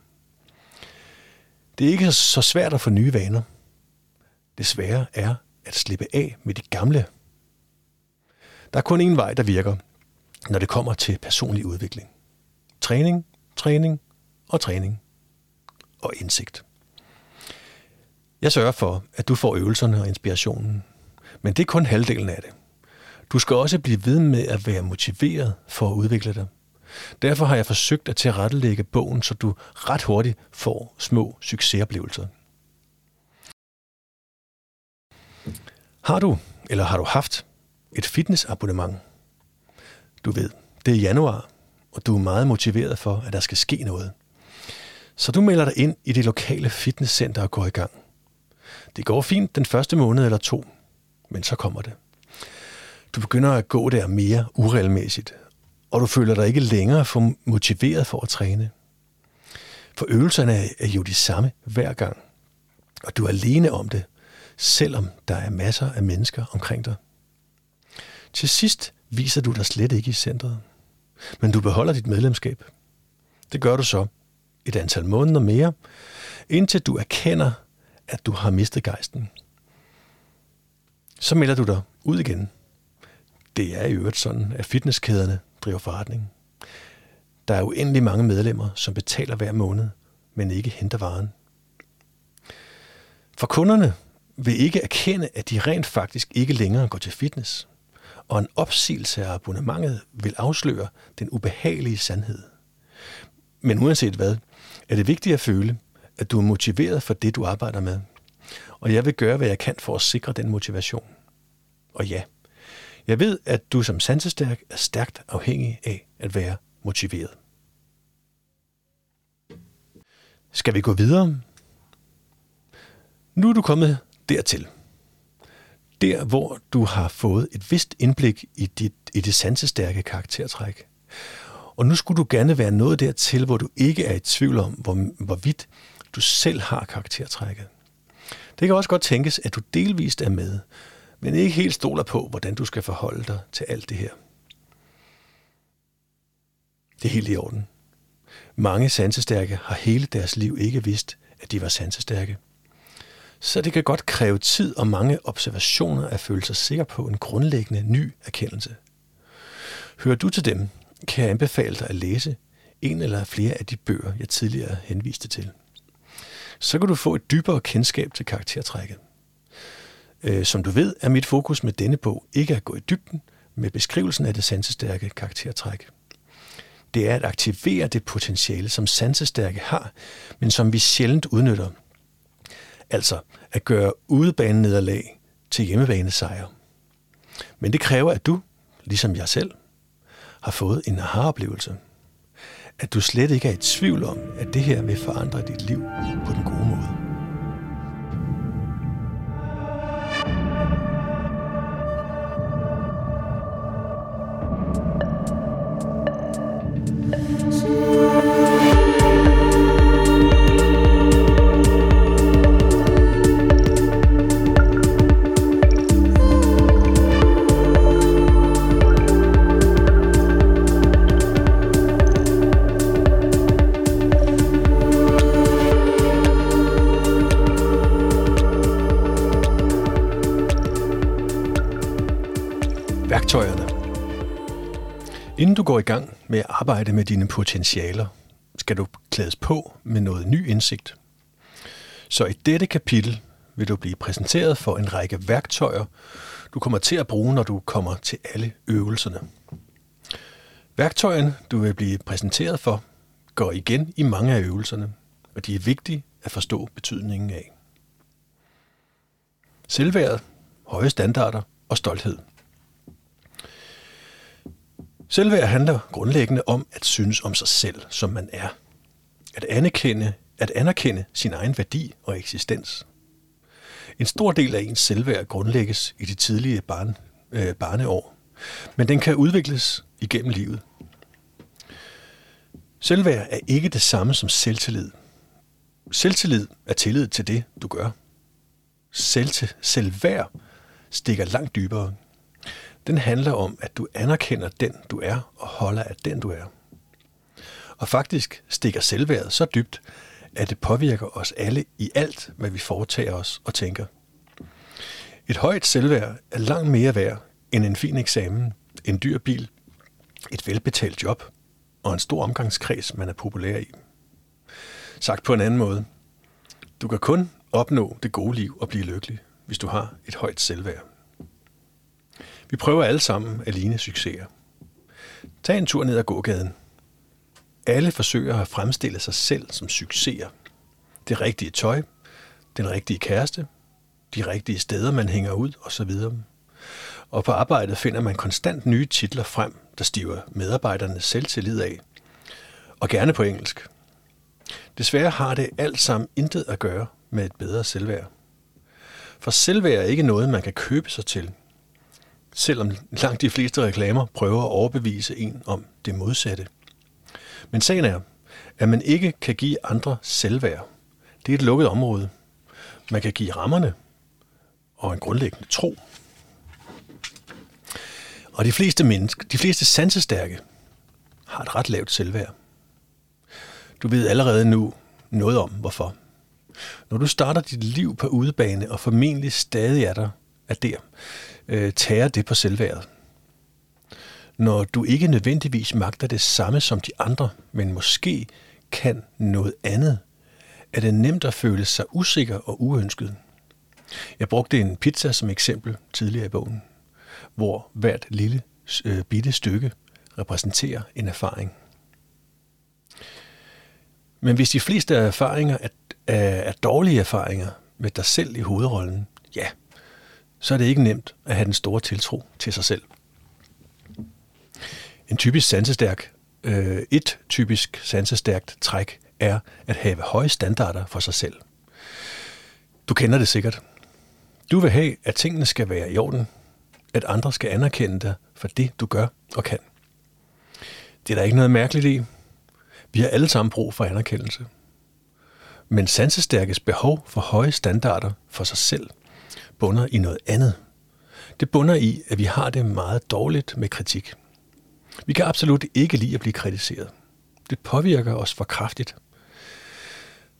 Det er ikke så svært at få nye vaner. Det svære er at slippe af med de gamle. Der er kun én vej, der virker, når det kommer til personlig udvikling. Træning, træning og træning. Og indsigt. Jeg sørger for, at du får øvelserne og inspirationen. Men det er kun halvdelen af det. Du skal også blive ved med at være motiveret for at udvikle dig. Derfor har jeg forsøgt at tilrettelægge bogen, så du ret hurtigt får små succesoplevelser. Har du, eller har du haft, et fitnessabonnement? Du ved, det er januar, og du er meget motiveret for, at der skal ske noget. Så du melder dig ind i det lokale fitnesscenter og går i gang. Det går fint den første måned eller to, men så kommer det. Du begynder at gå der mere uregelmæssigt, og du føler dig ikke længere for motiveret for at træne. For øvelserne er jo de samme hver gang, og du er alene om det, selvom der er masser af mennesker omkring dig. Til sidst viser du dig slet ikke i centret, men du beholder dit medlemskab. Det gør du så et antal måneder mere, indtil du erkender, at du har mistet gejsten. Så melder du dig ud igen. Det er i øvrigt sådan, at fitnesskæderne driver forretning. Der er uendelig mange medlemmer, som betaler hver måned, men ikke henter varen. For kunderne vil ikke erkende, at de rent faktisk ikke længere går til fitness, og en opsigelse af abonnementet vil afsløre den ubehagelige sandhed. Men uanset hvad, er det vigtigt at føle, at du er motiveret for det, du arbejder med. Og jeg vil gøre, hvad jeg kan for at sikre den motivation. Og ja, jeg ved, at du som sansestærk er stærkt afhængig af at være motiveret. Skal vi gå videre? Nu er du kommet dertil. Der, hvor du har fået et vist indblik i, dit, i det sansestærke karaktertræk. Og nu skulle du gerne være nået dertil, hvor du ikke er i tvivl om, hvor, hvorvidt du selv har karaktertrækket. Det kan også godt tænkes, at du delvist er med, men ikke helt stoler på, hvordan du skal forholde dig til alt det her. Det er helt i orden. Mange sansestærke har hele deres liv ikke vidst, at de var sansestærke. Så det kan godt kræve tid og mange observationer at føle sig sikker på en grundlæggende ny erkendelse. Hører du til dem, kan jeg anbefale dig at læse en eller flere af de bøger, jeg tidligere henviste til. Så kan du få et dybere kendskab til karaktertrækket. Øh, som du ved, er mit fokus med denne bog ikke at gå i dybden med beskrivelsen af det sansestærke karaktertræk. Det er at aktivere det potentiale, som sansestærke har, men som vi sjældent udnytter. Altså at gøre udebanen nederlag til hjemmebanesejre. Men det kræver, at du, ligesom jeg selv, har fået en aha-oplevelse. At du slet ikke er i tvivl om, at det her vil forandre dit liv på den gode måde. Inden du går i gang med at arbejde med dine potentialer, skal du klædes på med noget ny indsigt. Så i dette kapitel vil du blive præsenteret for en række værktøjer, du kommer til at bruge, når du kommer til alle øvelserne. Værktøjerne, du vil blive præsenteret for, går igen i mange af øvelserne, og de er vigtige at forstå betydningen af. Selvværd, høje standarder og stolthed. Selvværd handler grundlæggende om at synes om sig selv, som man er. At anerkende, at anerkende sin egen værdi og eksistens. En stor del af ens selvværd grundlægges i de tidlige barn, øh, barneår, men den kan udvikles igennem livet. Selvværd er ikke det samme som selvtillid. Selvtillid er tillid til det, du gør. Selvt, selvværd stikker langt dybere. Den handler om, at du anerkender den, du er, og holder af den, du er. Og faktisk stikker selvværdet så dybt, at det påvirker os alle i alt, hvad vi foretager os og tænker. Et højt selvværd er langt mere værd end en fin eksamen, en dyr bil, et velbetalt job og en stor omgangskreds, man er populær i. Sagt på en anden måde, du kan kun opnå det gode liv og blive lykkelig, hvis du har et højt selvværd. Vi prøver alle sammen at ligne succeser. Tag en tur ned ad gågaden. Alle forsøger at fremstille sig selv som succeser. Det rigtige tøj, den rigtige kæreste, de rigtige steder, man hænger ud osv. Og på arbejdet finder man konstant nye titler frem, der stiver medarbejdernes selvtillid af. Og gerne på engelsk. Desværre har det alt sammen intet at gøre med et bedre selvværd. For selvværd er ikke noget, man kan købe sig til. Selvom langt de fleste reklamer prøver at overbevise en om det modsatte. Men sagen er, at man ikke kan give andre selvværd. Det er et lukket område. Man kan give rammerne og en grundlæggende tro. Og de fleste mennesker, de fleste sansestærke, har et ret lavt selvværd. Du ved allerede nu noget om, hvorfor. Når du starter dit liv på udebane, og formentlig stadig er der, er der, øh, tærer det på selvværdet. Når du ikke nødvendigvis magter det samme som de andre, men måske kan noget andet, er det nemt at føle sig usikker og uønsket. Jeg brugte en pizza som eksempel tidligere i bogen, hvor hvert lille øh, bitte stykke repræsenterer en erfaring. Men hvis de fleste erfaringer er, er, er dårlige erfaringer med dig selv i hovedrollen, ja, så er det ikke nemt at have den store tiltro til sig selv. En typisk sansestærk, øh, et typisk sansestærkt træk er at have høje standarder for sig selv. Du kender det sikkert. Du vil have, at tingene skal være i orden, at andre skal anerkende dig for det, du gør og kan. Det er der ikke noget mærkeligt i. Vi har alle sammen brug for anerkendelse. Men sansestærkes behov for høje standarder for sig selv bunder i noget andet. Det bunder i, at vi har det meget dårligt med kritik. Vi kan absolut ikke lide at blive kritiseret. Det påvirker os for kraftigt.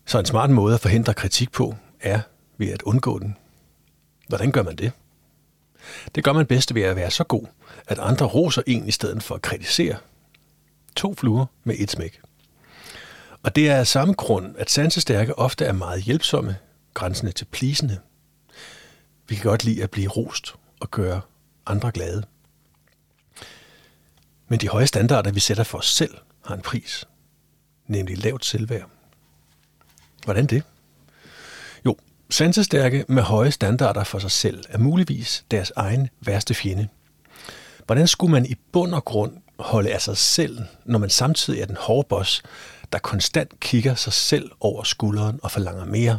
Så en smart måde at forhindre kritik på er ved at undgå den. Hvordan gør man det? Det gør man bedst ved at være så god, at andre roser en i stedet for at kritisere. To fluer med et smæk. Og det er af samme grund, at sansestærke ofte er meget hjælpsomme, grænsende til plisende. Vi kan godt lide at blive rost og gøre andre glade. Men de høje standarder, vi sætter for os selv, har en pris, nemlig lavt selvværd. Hvordan det? Jo, sansestærke med høje standarder for sig selv er muligvis deres egen værste fjende. Hvordan skulle man i bund og grund holde af sig selv, når man samtidig er den hårde boss, der konstant kigger sig selv over skulderen og forlanger mere?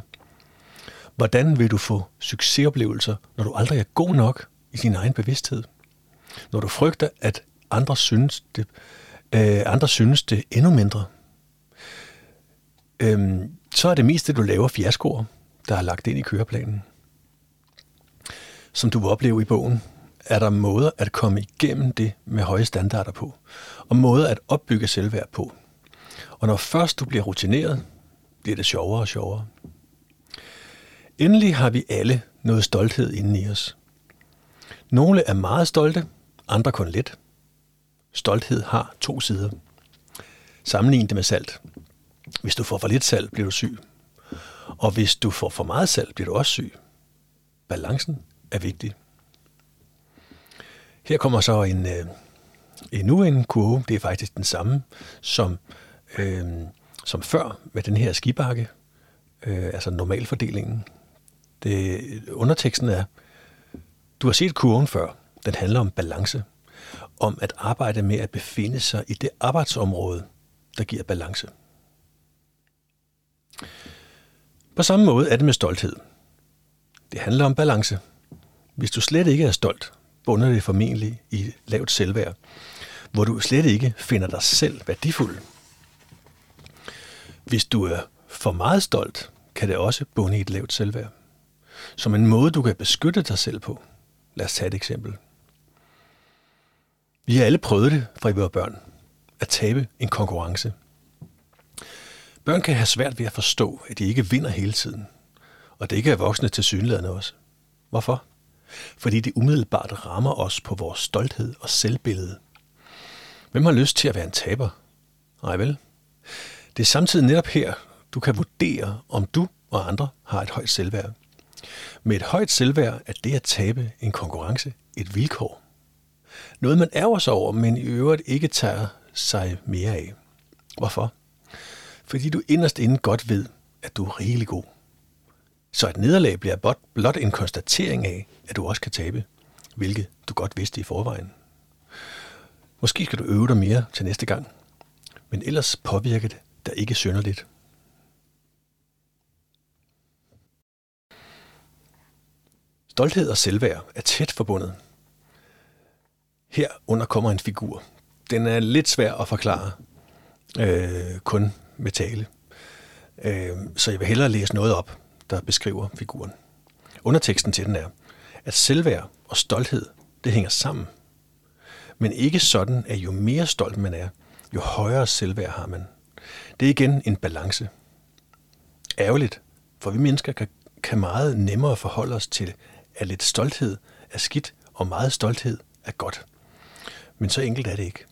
Hvordan vil du få succesoplevelser, når du aldrig er god nok i din egen bevidsthed? Når du frygter, at andre synes det, øh, andre synes det endnu mindre? Øhm, så er det meste, du laver fiaskoer, der er lagt ind i køreplanen. Som du vil opleve i bogen, er der måder at komme igennem det med høje standarder på, og måder at opbygge selvværd på. Og når først du bliver rutineret, bliver det sjovere og sjovere. Endelig har vi alle noget stolthed inden i os. Nogle er meget stolte, andre kun lidt. Stolthed har to sider. Sammenlign det med salt. Hvis du får for lidt salt, bliver du syg. Og hvis du får for meget salt, bliver du også syg. Balancen er vigtig. Her kommer så en, øh, endnu en kurve. Det er faktisk den samme som, øh, som før med den her skibakke, øh, altså normalfordelingen. Det, øh, underteksten er, du har set kurven før. Den handler om balance. Om at arbejde med at befinde sig i det arbejdsområde, der giver balance. På samme måde er det med stolthed. Det handler om balance. Hvis du slet ikke er stolt, bunder det formentlig i lavt selvværd, hvor du slet ikke finder dig selv værdifuld. Hvis du er for meget stolt, kan det også bunde i et lavt selvværd. Som en måde, du kan beskytte dig selv på. Lad os tage et eksempel. Vi har alle prøvet det fra vi var børn. At tabe en konkurrence. Børn kan have svært ved at forstå, at de ikke vinder hele tiden. Og det ikke er voksne til synlædende også. Hvorfor? Fordi det umiddelbart rammer os på vores stolthed og selvbillede. Hvem har lyst til at være en taber? Nej vel? Det er samtidig netop her, du kan vurdere, om du og andre har et højt selvværd. Med et højt selvværd er det at tabe en konkurrence et vilkår. Noget man ærger sig over, men i øvrigt ikke tager sig mere af. Hvorfor? Fordi du inderst inde godt ved, at du er rigelig god. Så et nederlag bliver blot en konstatering af, at du også kan tabe, hvilket du godt vidste i forvejen. Måske skal du øve dig mere til næste gang, men ellers påvirker det der ikke synderligt. Stolthed og selvværd er tæt forbundet. Her under kommer en figur. Den er lidt svær at forklare, øh, kun med tale. Øh, så jeg vil hellere læse noget op, der beskriver figuren. Underteksten til den er, at selvværd og stolthed, det hænger sammen. Men ikke sådan, at jo mere stolt man er, jo højere selvværd har man. Det er igen en balance. Ærgerligt, for vi mennesker kan, kan meget nemmere forholde os til, at lidt stolthed er skidt, og meget stolthed er godt. Men så enkelt er det ikke.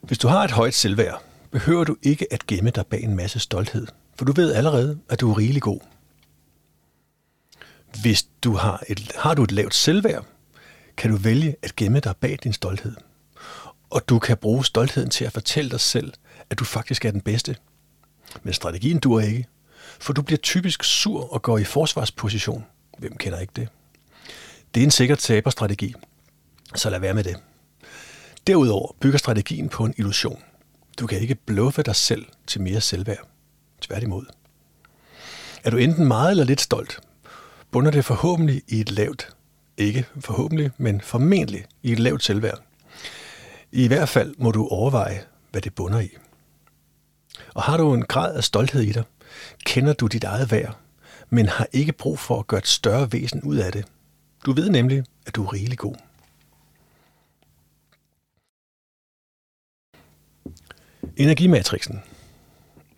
Hvis du har et højt selvværd, behøver du ikke at gemme dig bag en masse stolthed, for du ved allerede, at du er rigelig god. Hvis du har, et, har du et lavt selvværd, kan du vælge at gemme dig bag din stolthed. Og du kan bruge stoltheden til at fortælle dig selv, at du faktisk er den bedste. Men strategien dur ikke, for du bliver typisk sur og går i forsvarsposition. Hvem kender ikke det? Det er en sikker taberstrategi, så lad være med det. Derudover bygger strategien på en illusion. Du kan ikke bluffe dig selv til mere selvværd. Tværtimod. Er du enten meget eller lidt stolt, bunder det forhåbentlig i et lavt, ikke forhåbentlig, men formentlig i et lavt selvværd. I hvert fald må du overveje, hvad det bunder i. Og har du en grad af stolthed i dig, kender du dit eget værd, men har ikke brug for at gøre et større væsen ud af det. Du ved nemlig, at du er rigelig god. Energimatrixen.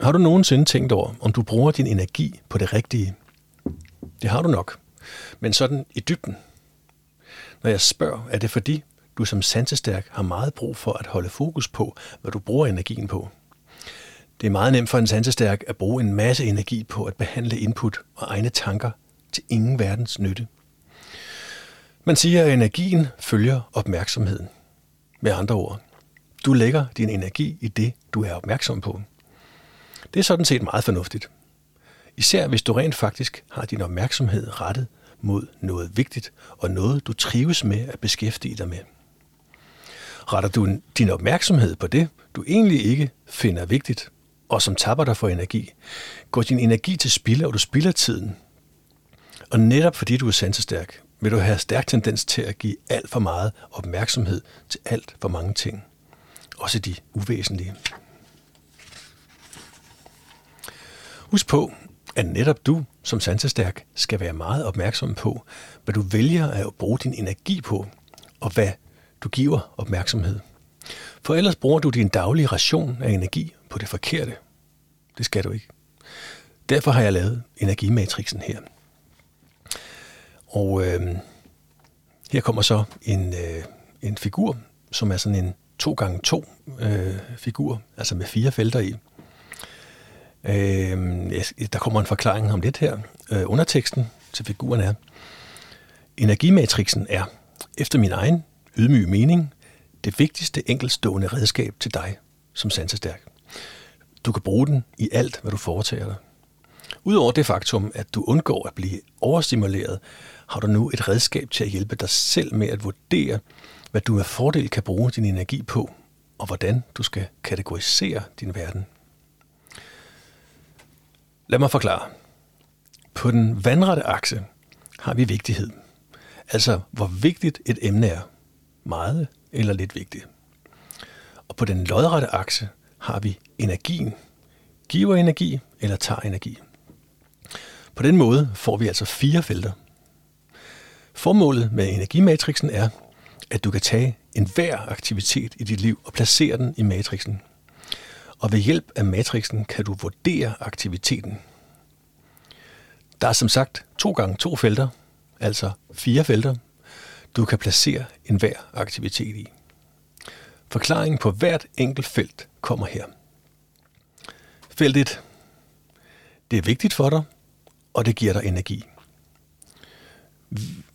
Har du nogensinde tænkt over, om du bruger din energi på det rigtige? Det har du nok. Men sådan i dybden. Når jeg spørger, er det fordi, du som sansestærk har meget brug for at holde fokus på, hvad du bruger energien på. Det er meget nemt for en sansestærk at bruge en masse energi på at behandle input og egne tanker til ingen verdens nytte. Man siger, at energien følger opmærksomheden. Med andre ord, du lægger din energi i det, du er opmærksom på. Det er sådan set meget fornuftigt. Især hvis du rent faktisk har din opmærksomhed rettet mod noget vigtigt og noget, du trives med at beskæftige dig med. Retter du din opmærksomhed på det, du egentlig ikke finder vigtigt, og som tapper dig for energi, går din energi til spilde, og du spilder tiden. Og netop fordi du er sansestærk, vil du have stærk tendens til at give alt for meget opmærksomhed til alt for mange ting. Også de uvæsentlige. Husk på, at netop du som sansestærk skal være meget opmærksom på, hvad du vælger at bruge din energi på, og hvad du giver opmærksomhed. For ellers bruger du din daglige ration af energi på det forkerte. Det skal du ikke. Derfor har jeg lavet energimatrixen her. Og øh, her kommer så en, øh, en figur, som er sådan en 2x2 øh, figur, altså med fire felter i. Øh, der kommer en forklaring om lidt her. Øh, underteksten til figuren er, energimatrixen er, efter min egen ydmyge mening det vigtigste enkeltstående redskab til dig som sansestærk. Du kan bruge den i alt, hvad du foretager dig. Udover det faktum, at du undgår at blive overstimuleret, har du nu et redskab til at hjælpe dig selv med at vurdere, hvad du med fordel kan bruge din energi på, og hvordan du skal kategorisere din verden. Lad mig forklare. På den vandrette akse har vi vigtighed. Altså, hvor vigtigt et emne er. Meget eller lidt vigtigt. Og på den lodrette akse har vi energien. Giver energi eller tager energi. På den måde får vi altså fire felter. Formålet med energimatrixen er, at du kan tage enhver aktivitet i dit liv og placere den i matrixen. Og ved hjælp af matrixen kan du vurdere aktiviteten. Der er som sagt to gange to felter, altså fire felter, du kan placere enhver aktivitet i. Forklaringen på hvert enkelt felt kommer her. Felt 1. Det er vigtigt for dig, og det giver dig energi.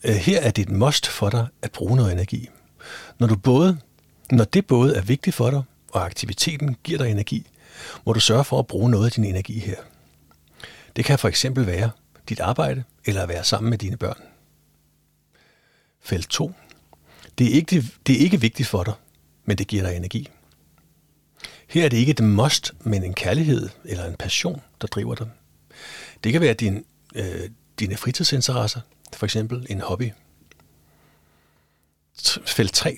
Her er det et must for dig at bruge noget energi. Når, du både, når det både er vigtigt for dig, og aktiviteten giver dig energi, må du sørge for at bruge noget af din energi her. Det kan for eksempel være dit arbejde eller at være sammen med dine børn. Felt 2. Det er, ikke, det er ikke vigtigt for dig, men det giver dig energi. Her er det ikke et must, men en kærlighed eller en passion, der driver dig. Det kan være din, øh, dine fritidsinteresser, for eksempel en hobby. Felt 3.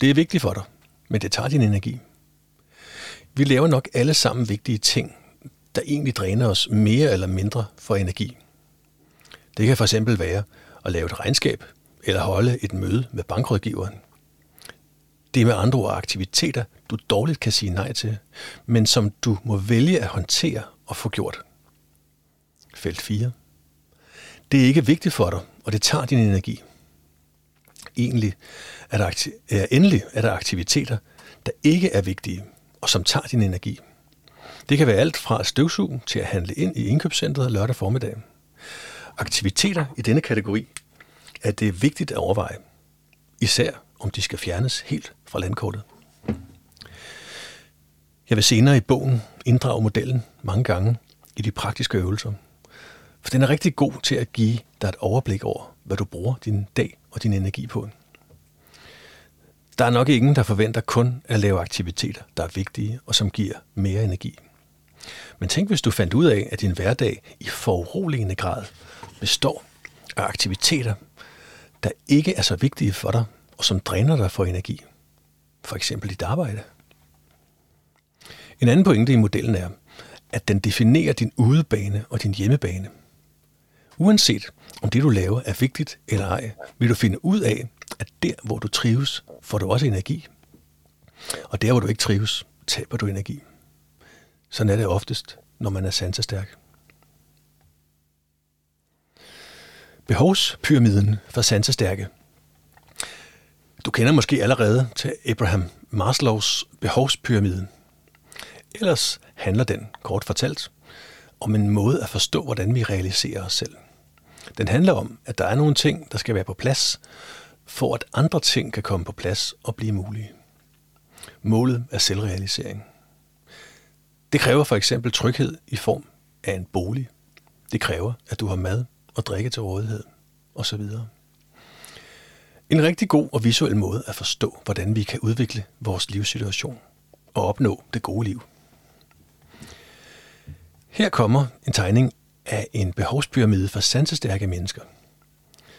Det er vigtigt for dig, men det tager din energi. Vi laver nok alle sammen vigtige ting, der egentlig dræner os mere eller mindre for energi. Det kan for eksempel være at lave et regnskab eller holde et møde med bankrådgiveren. Det er med andre ord aktiviteter, du dårligt kan sige nej til, men som du må vælge at håndtere og få gjort. Felt 4. Det er ikke vigtigt for dig, og det tager din energi. Egentlig er der, akti- er, endelig er der aktiviteter, der ikke er vigtige, og som tager din energi. Det kan være alt fra at støvsuge til at handle ind i indkøbscentret lørdag formiddag. Aktiviteter i denne kategori er det vigtigt at overveje, især om de skal fjernes helt fra landkortet. Jeg vil senere i bogen inddrage modellen mange gange i de praktiske øvelser, for den er rigtig god til at give dig et overblik over, hvad du bruger din dag og din energi på. Der er nok ingen, der forventer kun at lave aktiviteter, der er vigtige og som giver mere energi. Men tænk, hvis du fandt ud af, at din hverdag i foruroligende grad består af aktiviteter, der ikke er så vigtige for dig, og som dræner dig for energi. For eksempel dit arbejde. En anden pointe i modellen er, at den definerer din udebane og din hjemmebane. Uanset om det, du laver, er vigtigt eller ej, vil du finde ud af, at der, hvor du trives, får du også energi. Og der, hvor du ikke trives, taber du energi. Sådan er det oftest, når man er sansestærk. Behovspyramiden for sansestærke. Du kender måske allerede til Abraham Maslows behovspyramiden. Ellers handler den, kort fortalt, om en måde at forstå, hvordan vi realiserer os selv. Den handler om, at der er nogle ting, der skal være på plads, for at andre ting kan komme på plads og blive mulige. Målet er selvrealisering. Det kræver for eksempel tryghed i form af en bolig. Det kræver, at du har mad og drikke til rådighed osv. En rigtig god og visuel måde at forstå, hvordan vi kan udvikle vores livssituation og opnå det gode liv. Her kommer en tegning af en behovspyramide for sansestærke mennesker.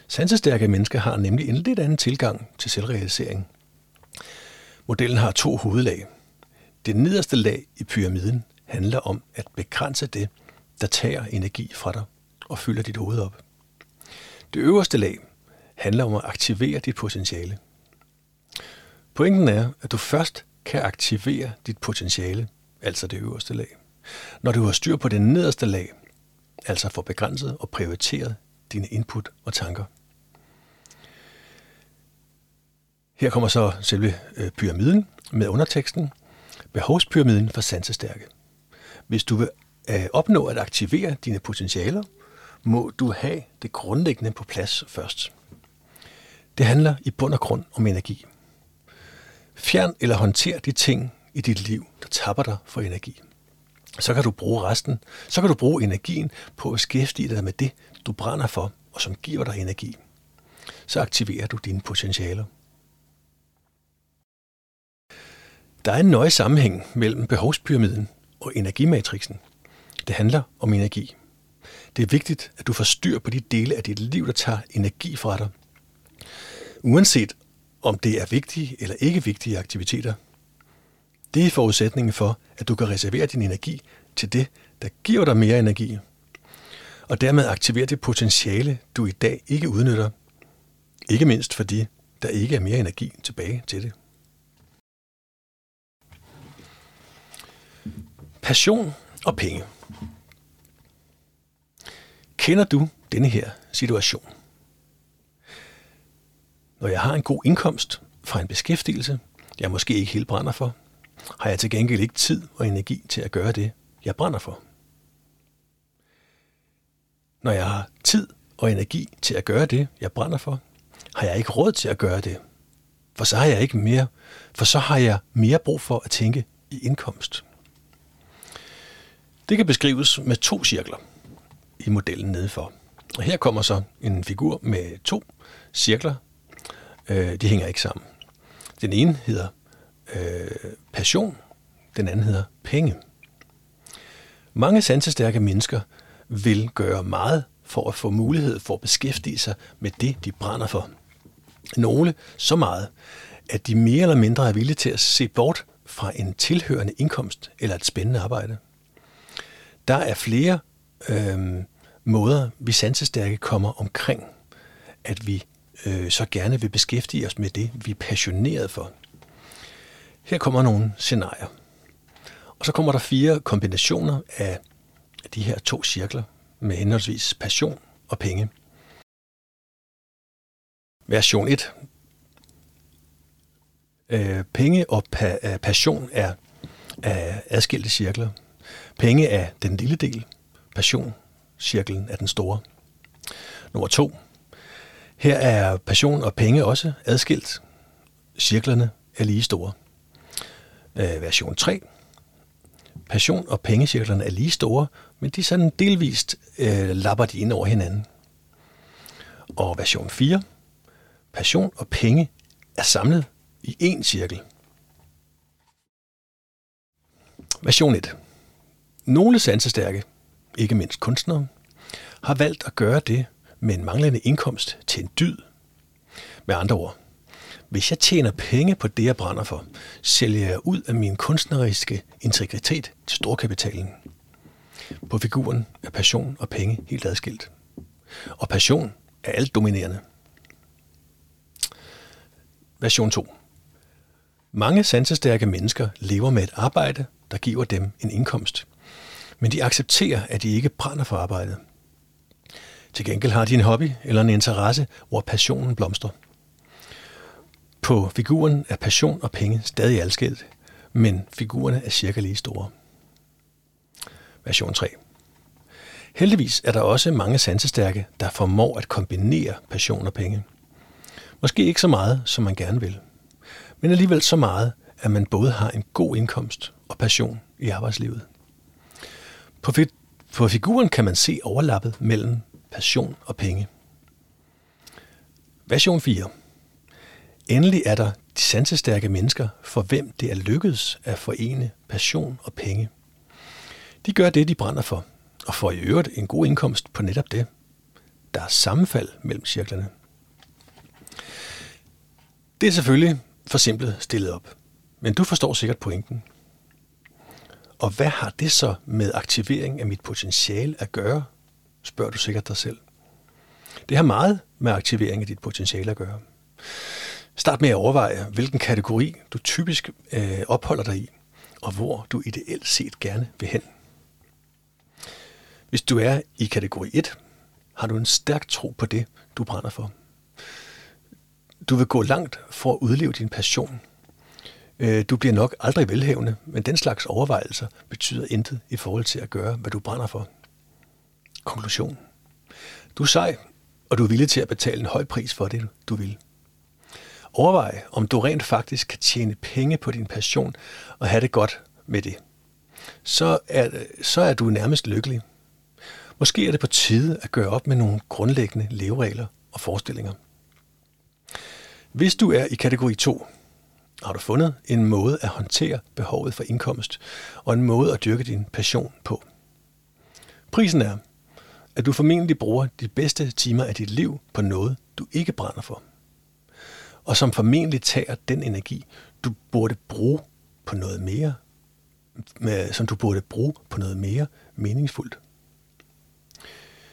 Sansestærke mennesker har nemlig en lidt anden tilgang til selvrealisering. Modellen har to hovedlag. Det nederste lag i pyramiden handler om at begrænse det, der tager energi fra dig og fylder dit hoved op. Det øverste lag handler om at aktivere dit potentiale. Pointen er, at du først kan aktivere dit potentiale, altså det øverste lag, når du har styr på det nederste lag, altså får begrænset og prioriteret dine input og tanker. Her kommer så selve øh, pyramiden med underteksten. Behovspyramiden for sansestærke. Hvis du vil øh, opnå at aktivere dine potentialer, må du have det grundlæggende på plads først. Det handler i bund og grund om energi. Fjern eller håndter de ting i dit liv, der tapper dig for energi. Så kan du bruge resten. Så kan du bruge energien på at beskæftige dig med det, du brænder for, og som giver dig energi. Så aktiverer du dine potentialer. Der er en nøje sammenhæng mellem behovspyramiden og energimatrixen. Det handler om energi. Det er vigtigt, at du får styr på de dele af dit liv, der tager energi fra dig. Uanset om det er vigtige eller ikke vigtige aktiviteter. Det er forudsætningen for, at du kan reservere din energi til det, der giver dig mere energi, og dermed aktivere det potentiale, du i dag ikke udnytter. Ikke mindst fordi der ikke er mere energi tilbage til det. Passion og penge. Kender du denne her situation? Når jeg har en god indkomst fra en beskæftigelse, jeg måske ikke helt brænder for, har jeg til gengæld ikke tid og energi til at gøre det, jeg brænder for. Når jeg har tid og energi til at gøre det, jeg brænder for, har jeg ikke råd til at gøre det. For så har jeg ikke mere, for så har jeg mere brug for at tænke i indkomst. Det kan beskrives med to cirkler i modellen nedenfor. Og her kommer så en figur med to cirkler. Øh, de hænger ikke sammen. Den ene hedder øh, passion, den anden hedder penge. Mange sansestærke mennesker vil gøre meget for at få mulighed for at beskæftige sig med det, de brænder for. Nogle så meget, at de mere eller mindre er villige til at se bort fra en tilhørende indkomst eller et spændende arbejde. Der er flere øh, måder, vi sansestærke kommer omkring, at vi øh, så gerne vil beskæftige os med det, vi er passioneret for. Her kommer nogle scenarier. Og så kommer der fire kombinationer af de her to cirkler med henholdsvis passion og penge. Version 1. Øh, penge og pa- øh, passion er, er adskilte cirkler. Penge er den lille del, passion, cirklen er den store. Nummer to. Her er passion og penge også adskilt. Cirklerne er lige store. Øh, version 3. Passion og pengecirklerne er lige store, men de sådan delvist øh, lapper de ind over hinanden. Og version 4. Passion og penge er samlet i én cirkel. Version 1. Nogle sansestærke, ikke mindst kunstnere, har valgt at gøre det men manglende indkomst til en dyd. Med andre ord, hvis jeg tjener penge på det, jeg brænder for, sælger jeg ud af min kunstneriske integritet til storkapitalen. På figuren er passion og penge helt adskilt. Og passion er alt dominerende. Version 2. Mange sansestærke mennesker lever med et arbejde, der giver dem en indkomst. Men de accepterer, at de ikke brænder for arbejdet. Til gengæld har de en hobby eller en interesse, hvor passionen blomstrer. På figuren er passion og penge stadig adskilt, men figurerne er cirka lige store. Version 3. Heldigvis er der også mange sansestærke, der formår at kombinere passion og penge. Måske ikke så meget, som man gerne vil, men alligevel så meget, at man både har en god indkomst og passion i arbejdslivet. På, fi- på figuren kan man se overlappet mellem passion og penge. Version 4. Endelig er der de sansestærke mennesker, for hvem det er lykkedes at forene passion og penge. De gør det, de brænder for, og får i øvrigt en god indkomst på netop det. Der er sammenfald mellem cirklerne. Det er selvfølgelig for simpelt stillet op, men du forstår sikkert pointen. Og hvad har det så med aktivering af mit potentiale at gøre, spørger du sikkert dig selv. Det har meget med aktivering af dit potentiale at gøre. Start med at overveje, hvilken kategori du typisk øh, opholder dig i, og hvor du ideelt set gerne vil hen. Hvis du er i kategori 1, har du en stærk tro på det, du brænder for. Du vil gå langt for at udleve din passion. Øh, du bliver nok aldrig velhævende, men den slags overvejelser betyder intet i forhold til at gøre, hvad du brænder for. Konklusion. Du er sej, og du er villig til at betale en høj pris for det, du vil. Overvej, om du rent faktisk kan tjene penge på din passion og have det godt med det. Så er, så er du nærmest lykkelig. Måske er det på tide at gøre op med nogle grundlæggende leveregler og forestillinger. Hvis du er i kategori 2, har du fundet en måde at håndtere behovet for indkomst og en måde at dyrke din passion på. Prisen er, at du formentlig bruger de bedste timer af dit liv på noget, du ikke brænder for. Og som formentlig tager den energi, du burde bruge på noget mere, som du burde bruge på noget mere meningsfuldt.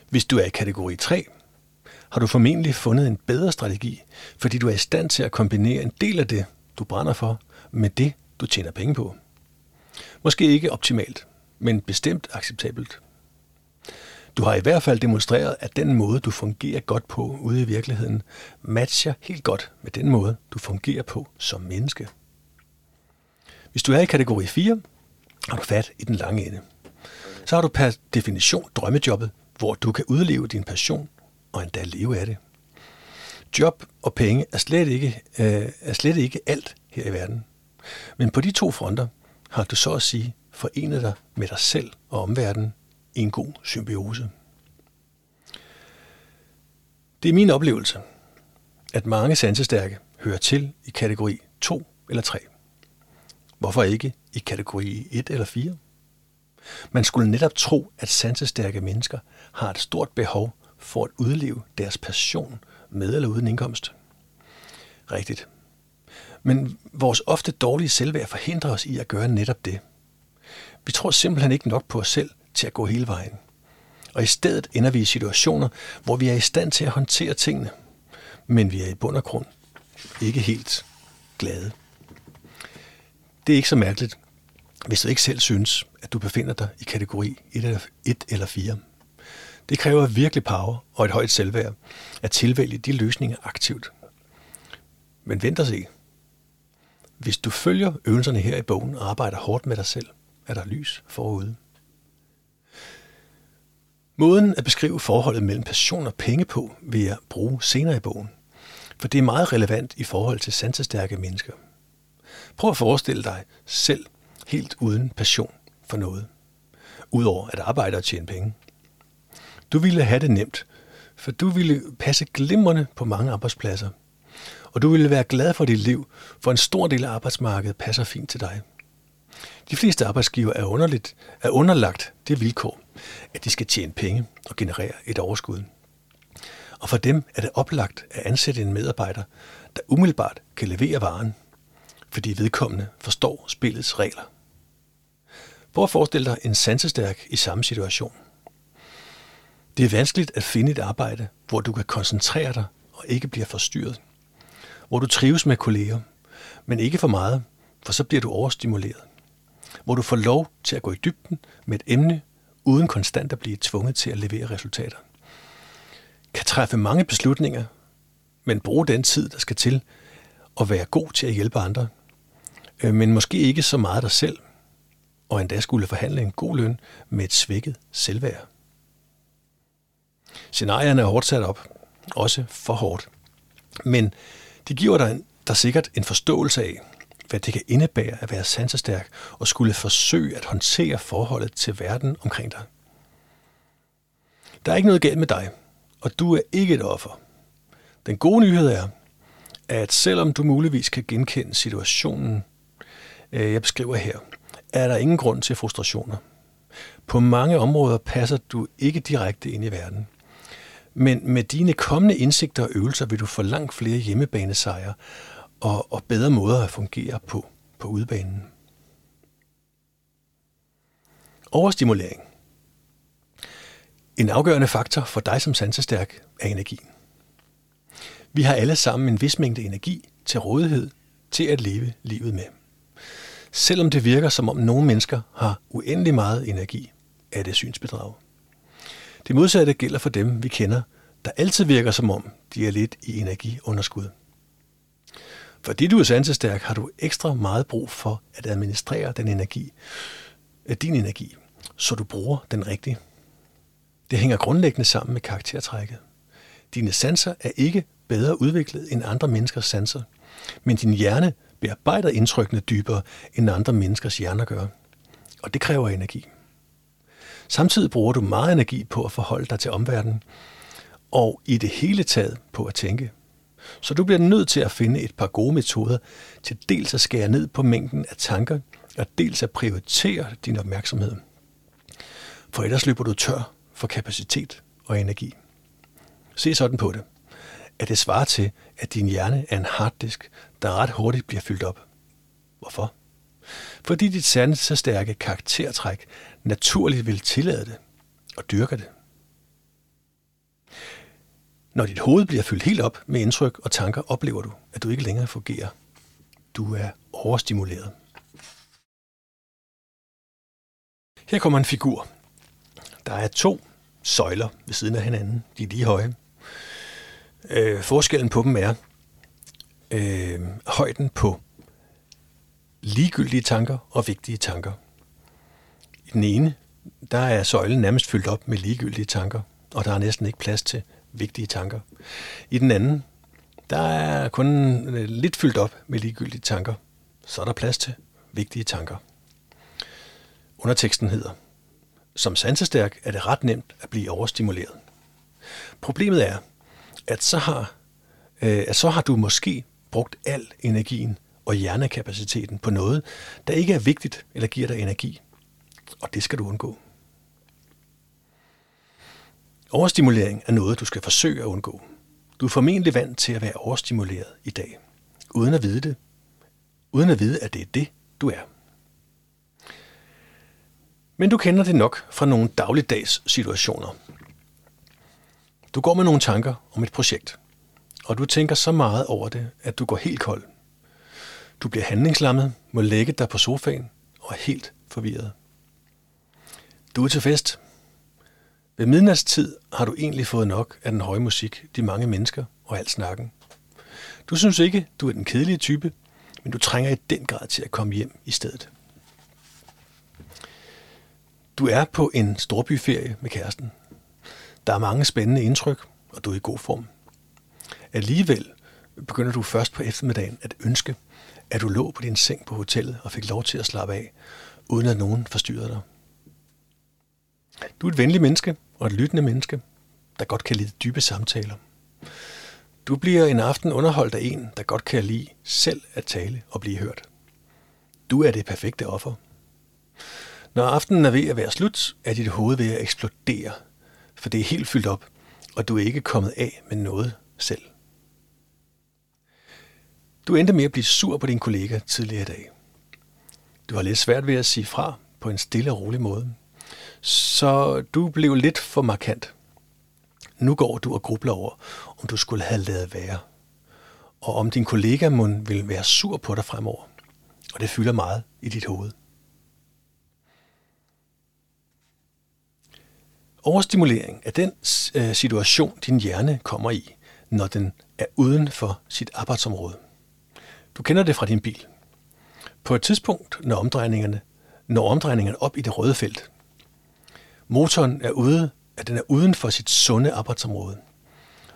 Hvis du er i kategori 3, har du formentlig fundet en bedre strategi, fordi du er i stand til at kombinere en del af det, du brænder for, med det, du tjener penge på. Måske ikke optimalt, men bestemt acceptabelt. Du har i hvert fald demonstreret, at den måde, du fungerer godt på ude i virkeligheden, matcher helt godt med den måde, du fungerer på som menneske. Hvis du er i kategori 4, har du fat i den lange ende. Så har du per definition drømmejobbet, hvor du kan udleve din passion og endda leve af det. Job og penge er slet ikke, øh, er slet ikke alt her i verden. Men på de to fronter har du så at sige forenet dig med dig selv og omverdenen i en god symbiose. Det er min oplevelse, at mange sansestærke hører til i kategori 2 eller 3. Hvorfor ikke i kategori 1 eller 4? Man skulle netop tro, at sansestærke mennesker har et stort behov for at udleve deres passion med eller uden indkomst. Rigtigt. Men vores ofte dårlige selvværd forhindrer os i at gøre netop det. Vi tror simpelthen ikke nok på os selv til at gå hele vejen. Og i stedet ender vi i situationer, hvor vi er i stand til at håndtere tingene, men vi er i bund og grund ikke helt glade. Det er ikke så mærkeligt, hvis du ikke selv synes, at du befinder dig i kategori 1 eller 4. Det kræver virkelig power og et højt selvværd at tilvælge de løsninger aktivt. Men vent og se. Hvis du følger øvelserne her i bogen og arbejder hårdt med dig selv, er der lys forude. Måden at beskrive forholdet mellem passion og penge på vil jeg bruge senere i bogen, for det er meget relevant i forhold til sansestærke mennesker. Prøv at forestille dig selv helt uden passion for noget, udover at arbejde og tjene penge. Du ville have det nemt, for du ville passe glimrende på mange arbejdspladser, og du ville være glad for dit liv, for en stor del af arbejdsmarkedet passer fint til dig. De fleste arbejdsgiver er, underligt, er underlagt det vilkår, at de skal tjene penge og generere et overskud. Og for dem er det oplagt at ansætte en medarbejder, der umiddelbart kan levere varen, fordi vedkommende forstår spillets regler. Prøv at forestille dig en sansestærk i samme situation. Det er vanskeligt at finde et arbejde, hvor du kan koncentrere dig og ikke bliver forstyrret. Hvor du trives med kolleger, men ikke for meget, for så bliver du overstimuleret. Hvor du får lov til at gå i dybden med et emne, uden konstant at blive tvunget til at levere resultater. Kan træffe mange beslutninger, men bruge den tid, der skal til, og være god til at hjælpe andre. Øh, men måske ikke så meget dig selv, og endda skulle forhandle en god løn med et svækket selvværd. Scenarierne er hårdt sat op, også for hårdt. Men det giver dig der sikkert en forståelse af, hvad det kan indebære at være sansestærk og skulle forsøge at håndtere forholdet til verden omkring dig. Der er ikke noget galt med dig, og du er ikke et offer. Den gode nyhed er, at selvom du muligvis kan genkende situationen, øh, jeg beskriver her, er der ingen grund til frustrationer. På mange områder passer du ikke direkte ind i verden. Men med dine kommende indsigter og øvelser vil du få langt flere hjemmebanesejre og, og bedre måder at fungere på på udbanen. Overstimulering. En afgørende faktor for dig som sansestærk er energien. Vi har alle sammen en vis mængde energi til rådighed til at leve livet med. Selvom det virker som om nogle mennesker har uendelig meget energi, er det synsbedrag. Det modsatte gælder for dem, vi kender, der altid virker som om, de er lidt i energiunderskud. Fordi du er sansestærk, har du ekstra meget brug for at administrere den energi, øh, din energi, så du bruger den rigtigt. Det hænger grundlæggende sammen med karaktertrækket. Dine sanser er ikke bedre udviklet end andre menneskers sanser, men din hjerne bearbejder indtrykkene dybere, end andre menneskers hjerner gør. Og det kræver energi. Samtidig bruger du meget energi på at forholde dig til omverdenen, og i det hele taget på at tænke. Så du bliver nødt til at finde et par gode metoder til dels at skære ned på mængden af tanker, og dels at prioritere din opmærksomhed. For ellers løber du tør for kapacitet og energi. Se sådan på det, at det svarer til, at din hjerne er en harddisk, der ret hurtigt bliver fyldt op. Hvorfor? Fordi dit sande så stærke karaktertræk naturligt vil tillade det og dyrke det. Når dit hoved bliver fyldt helt op med indtryk og tanker, oplever du, at du ikke længere fungerer. Du er overstimuleret. Her kommer en figur. Der er to søjler ved siden af hinanden. De er lige høje. Øh, forskellen på dem er øh, højden på ligegyldige tanker og vigtige tanker. I den ene, der er søjlen nærmest fyldt op med ligegyldige tanker, og der er næsten ikke plads til vigtige tanker. I den anden, der er kun øh, lidt fyldt op med ligegyldige tanker. Så er der plads til vigtige tanker. Underteksten hedder, som sansestærk er det ret nemt at blive overstimuleret. Problemet er, at så har, øh, at så har du måske brugt al energien og hjernekapaciteten på noget, der ikke er vigtigt eller giver dig energi. Og det skal du undgå. Overstimulering er noget, du skal forsøge at undgå. Du er formentlig vant til at være overstimuleret i dag, uden at vide det, uden at vide, at det er det, du er. Men du kender det nok fra nogle dagligdags situationer. Du går med nogle tanker om et projekt, og du tænker så meget over det, at du går helt kold. Du bliver handlingslammet, må lægge dig på sofaen og er helt forvirret. Du er til fest, ved midnatstid har du egentlig fået nok af den høje musik, de mange mennesker og alt snakken. Du synes ikke, du er den kedelige type, men du trænger i den grad til at komme hjem i stedet. Du er på en storbyferie med kæresten. Der er mange spændende indtryk, og du er i god form. Alligevel begynder du først på eftermiddagen at ønske, at du lå på din seng på hotellet og fik lov til at slappe af, uden at nogen forstyrrede dig. Du er et venligt menneske og et lyttende menneske, der godt kan lide dybe samtaler. Du bliver en aften underholdt af en, der godt kan lide selv at tale og blive hørt. Du er det perfekte offer. Når aftenen er ved at være slut, er dit hoved ved at eksplodere, for det er helt fyldt op, og du er ikke kommet af med noget selv. Du endte med at blive sur på din kollega tidligere i dag. Du har lidt svært ved at sige fra på en stille og rolig måde. Så du blev lidt for markant. Nu går du og grubler over, om du skulle have lavet være. Og om din kollega må vil være sur på dig fremover. Og det fylder meget i dit hoved. Overstimulering er den øh, situation, din hjerne kommer i, når den er uden for sit arbejdsområde. Du kender det fra din bil. På et tidspunkt, når omdrejningerne, når omdrejningerne op i det røde felt, Motoren er ude, at den er uden for sit sunde arbejdsområde.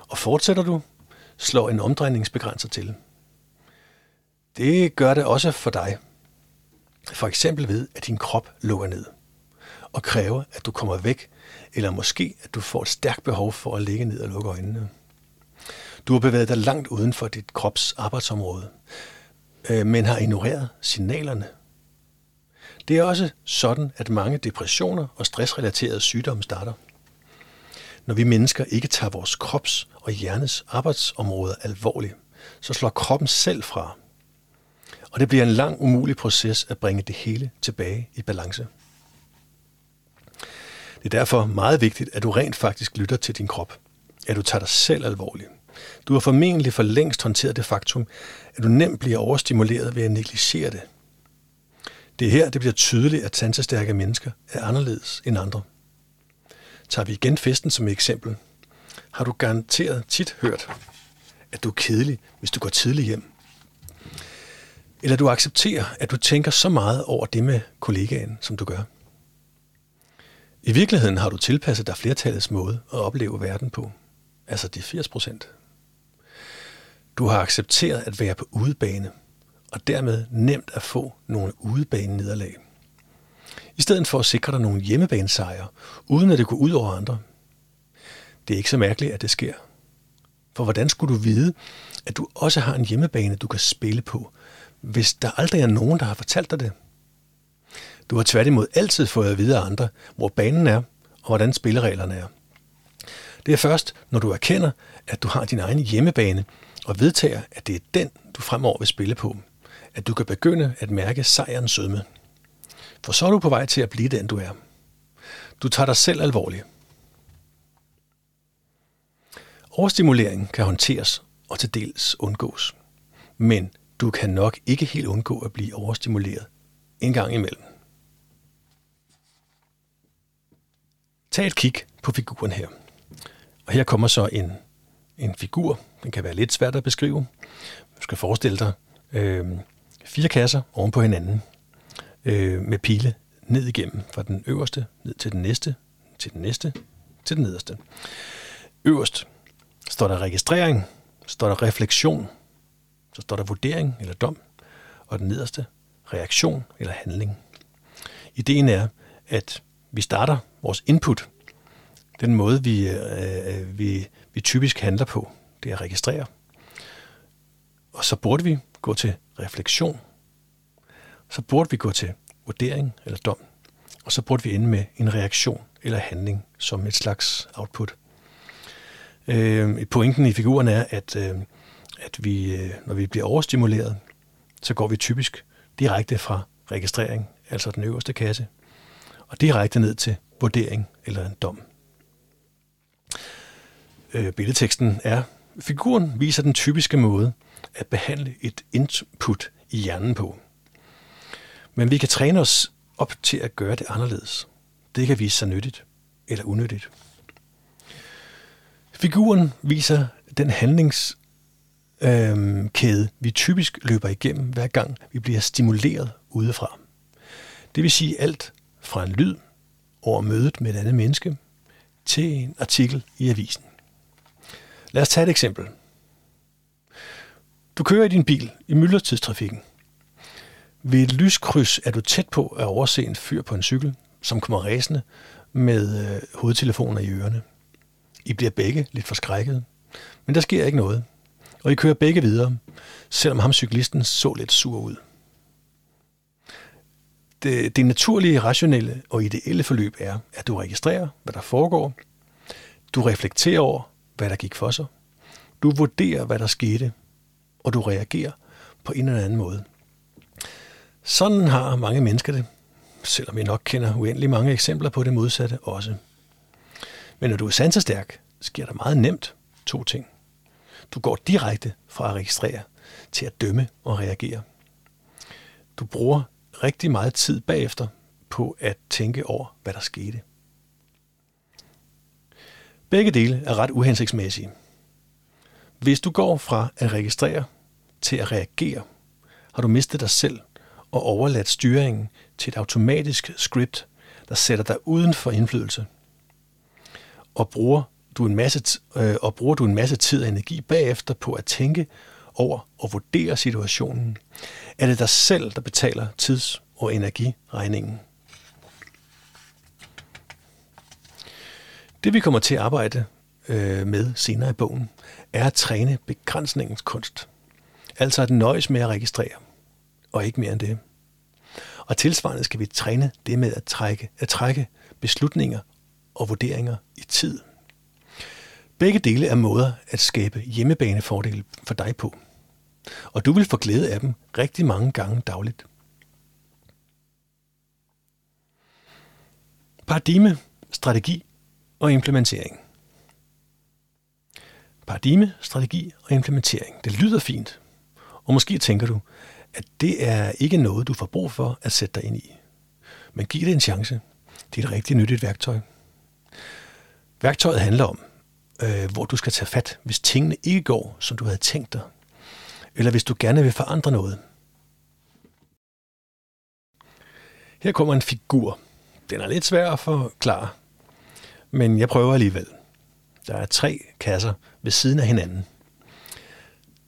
Og fortsætter du, slår en omdrejningsbegrænser til. Det gør det også for dig. For eksempel ved, at din krop lukker ned og kræver, at du kommer væk, eller måske, at du får et stærkt behov for at ligge ned og lukke øjnene. Du har bevæget dig langt uden for dit krops arbejdsområde, øh, men har ignoreret signalerne det er også sådan, at mange depressioner og stressrelaterede sygdomme starter. Når vi mennesker ikke tager vores krops og hjernes arbejdsområder alvorligt, så slår kroppen selv fra. Og det bliver en lang, umulig proces at bringe det hele tilbage i balance. Det er derfor meget vigtigt, at du rent faktisk lytter til din krop. At du tager dig selv alvorligt. Du har formentlig for længst håndteret det faktum, at du nemt bliver overstimuleret ved at negligere det. Det er her, det bliver tydeligt, at sansestærke mennesker er anderledes end andre. Tager vi igen festen som eksempel, har du garanteret tit hørt, at du er kedelig, hvis du går tidligt hjem. Eller du accepterer, at du tænker så meget over det med kollegaen, som du gør. I virkeligheden har du tilpasset dig flertallets måde at opleve verden på. Altså de 80 procent. Du har accepteret at være på udebane, og dermed nemt at få nogle udebane nederlag. I stedet for at sikre dig nogle hjemmebanesejre, uden at det går ud over andre. Det er ikke så mærkeligt, at det sker. For hvordan skulle du vide, at du også har en hjemmebane, du kan spille på, hvis der aldrig er nogen, der har fortalt dig det? Du har tværtimod altid fået at vide af andre, hvor banen er, og hvordan spillereglerne er. Det er først, når du erkender, at du har din egen hjemmebane, og vedtager, at det er den, du fremover vil spille på, at du kan begynde at mærke sejrens sødme. For så er du på vej til at blive den, du er. Du tager dig selv alvorligt. Overstimulering kan håndteres og til dels undgås. Men du kan nok ikke helt undgå at blive overstimuleret en gang imellem. Tag et kig på figuren her. Og her kommer så en, en figur. Den kan være lidt svært at beskrive. Du skal forestille dig øh, fire kasser oven på hinanden øh, med pile ned igennem fra den øverste ned til den næste, til den næste, til den nederste. Øverst står der registrering, står der refleksion, så står der vurdering eller dom, og den nederste reaktion eller handling. Ideen er, at vi starter vores input, den måde vi, øh, øh vi, vi typisk handler på, det er at registrere. Og så burde vi gå til refleksion. Så burde vi gå til vurdering eller dom. Og så burde vi ende med en reaktion eller handling som et slags output. Øh, pointen i figuren er, at, øh, at vi, øh, når vi bliver overstimuleret, så går vi typisk direkte fra registrering, altså den øverste kasse, og direkte ned til vurdering eller en dom. Øh, billedteksten er, figuren viser den typiske måde at behandle et input i hjernen på. Men vi kan træne os op til at gøre det anderledes. Det kan vise sig nyttigt eller unyttigt. Figuren viser den handlingskæde, øhm, øh, vi typisk løber igennem, hver gang vi bliver stimuleret udefra. Det vil sige alt fra en lyd over mødet med et andet menneske til en artikel i avisen. Lad os tage et eksempel. Du kører i din bil i myldretidstrafikken. Ved et lyskryds er du tæt på at overse en fyr på en cykel, som kommer ræsende med øh, hovedtelefoner i ørerne. I bliver begge lidt forskrækket, men der sker ikke noget, og I kører begge videre, selvom ham cyklisten så lidt sur ud. Det, det naturlige, rationelle og ideelle forløb er, at du registrerer, hvad der foregår, du reflekterer over, hvad der gik for sig, du vurderer, hvad der skete, og du reagerer på en eller anden måde. Sådan har mange mennesker det, selvom vi nok kender uendelig mange eksempler på det modsatte også. Men når du er sansestærk, sker der meget nemt to ting. Du går direkte fra at registrere til at dømme og reagere. Du bruger rigtig meget tid bagefter på at tænke over, hvad der skete. Begge dele er ret uhensigtsmæssige. Hvis du går fra at registrere til at reagere, har du mistet dig selv og overladt styringen til et automatisk script, der sætter dig uden for indflydelse. Og bruger du en masse, øh, og bruger du en masse tid og energi bagefter på at tænke over og vurdere situationen, er det dig selv, der betaler tids- og energiregningen. Det vi kommer til at arbejde øh, med senere i bogen, er at træne begrænsningens kunst. Altså at nøjes med at registrere, og ikke mere end det. Og tilsvarende skal vi træne det med at trække, at trække beslutninger og vurderinger i tid. Begge dele er måder at skabe hjemmebanefordele for dig på. Og du vil få glæde af dem rigtig mange gange dagligt. Paradigme, strategi og implementering. Paradigme, strategi og implementering. Det lyder fint. Og måske tænker du, at det er ikke noget, du får brug for at sætte dig ind i. Men giv det en chance. Det er et rigtig nyttigt værktøj. Værktøjet handler om, øh, hvor du skal tage fat, hvis tingene ikke går, som du havde tænkt dig. Eller hvis du gerne vil forandre noget. Her kommer en figur. Den er lidt svær at forklare, men jeg prøver alligevel. Der er tre kasser ved siden af hinanden.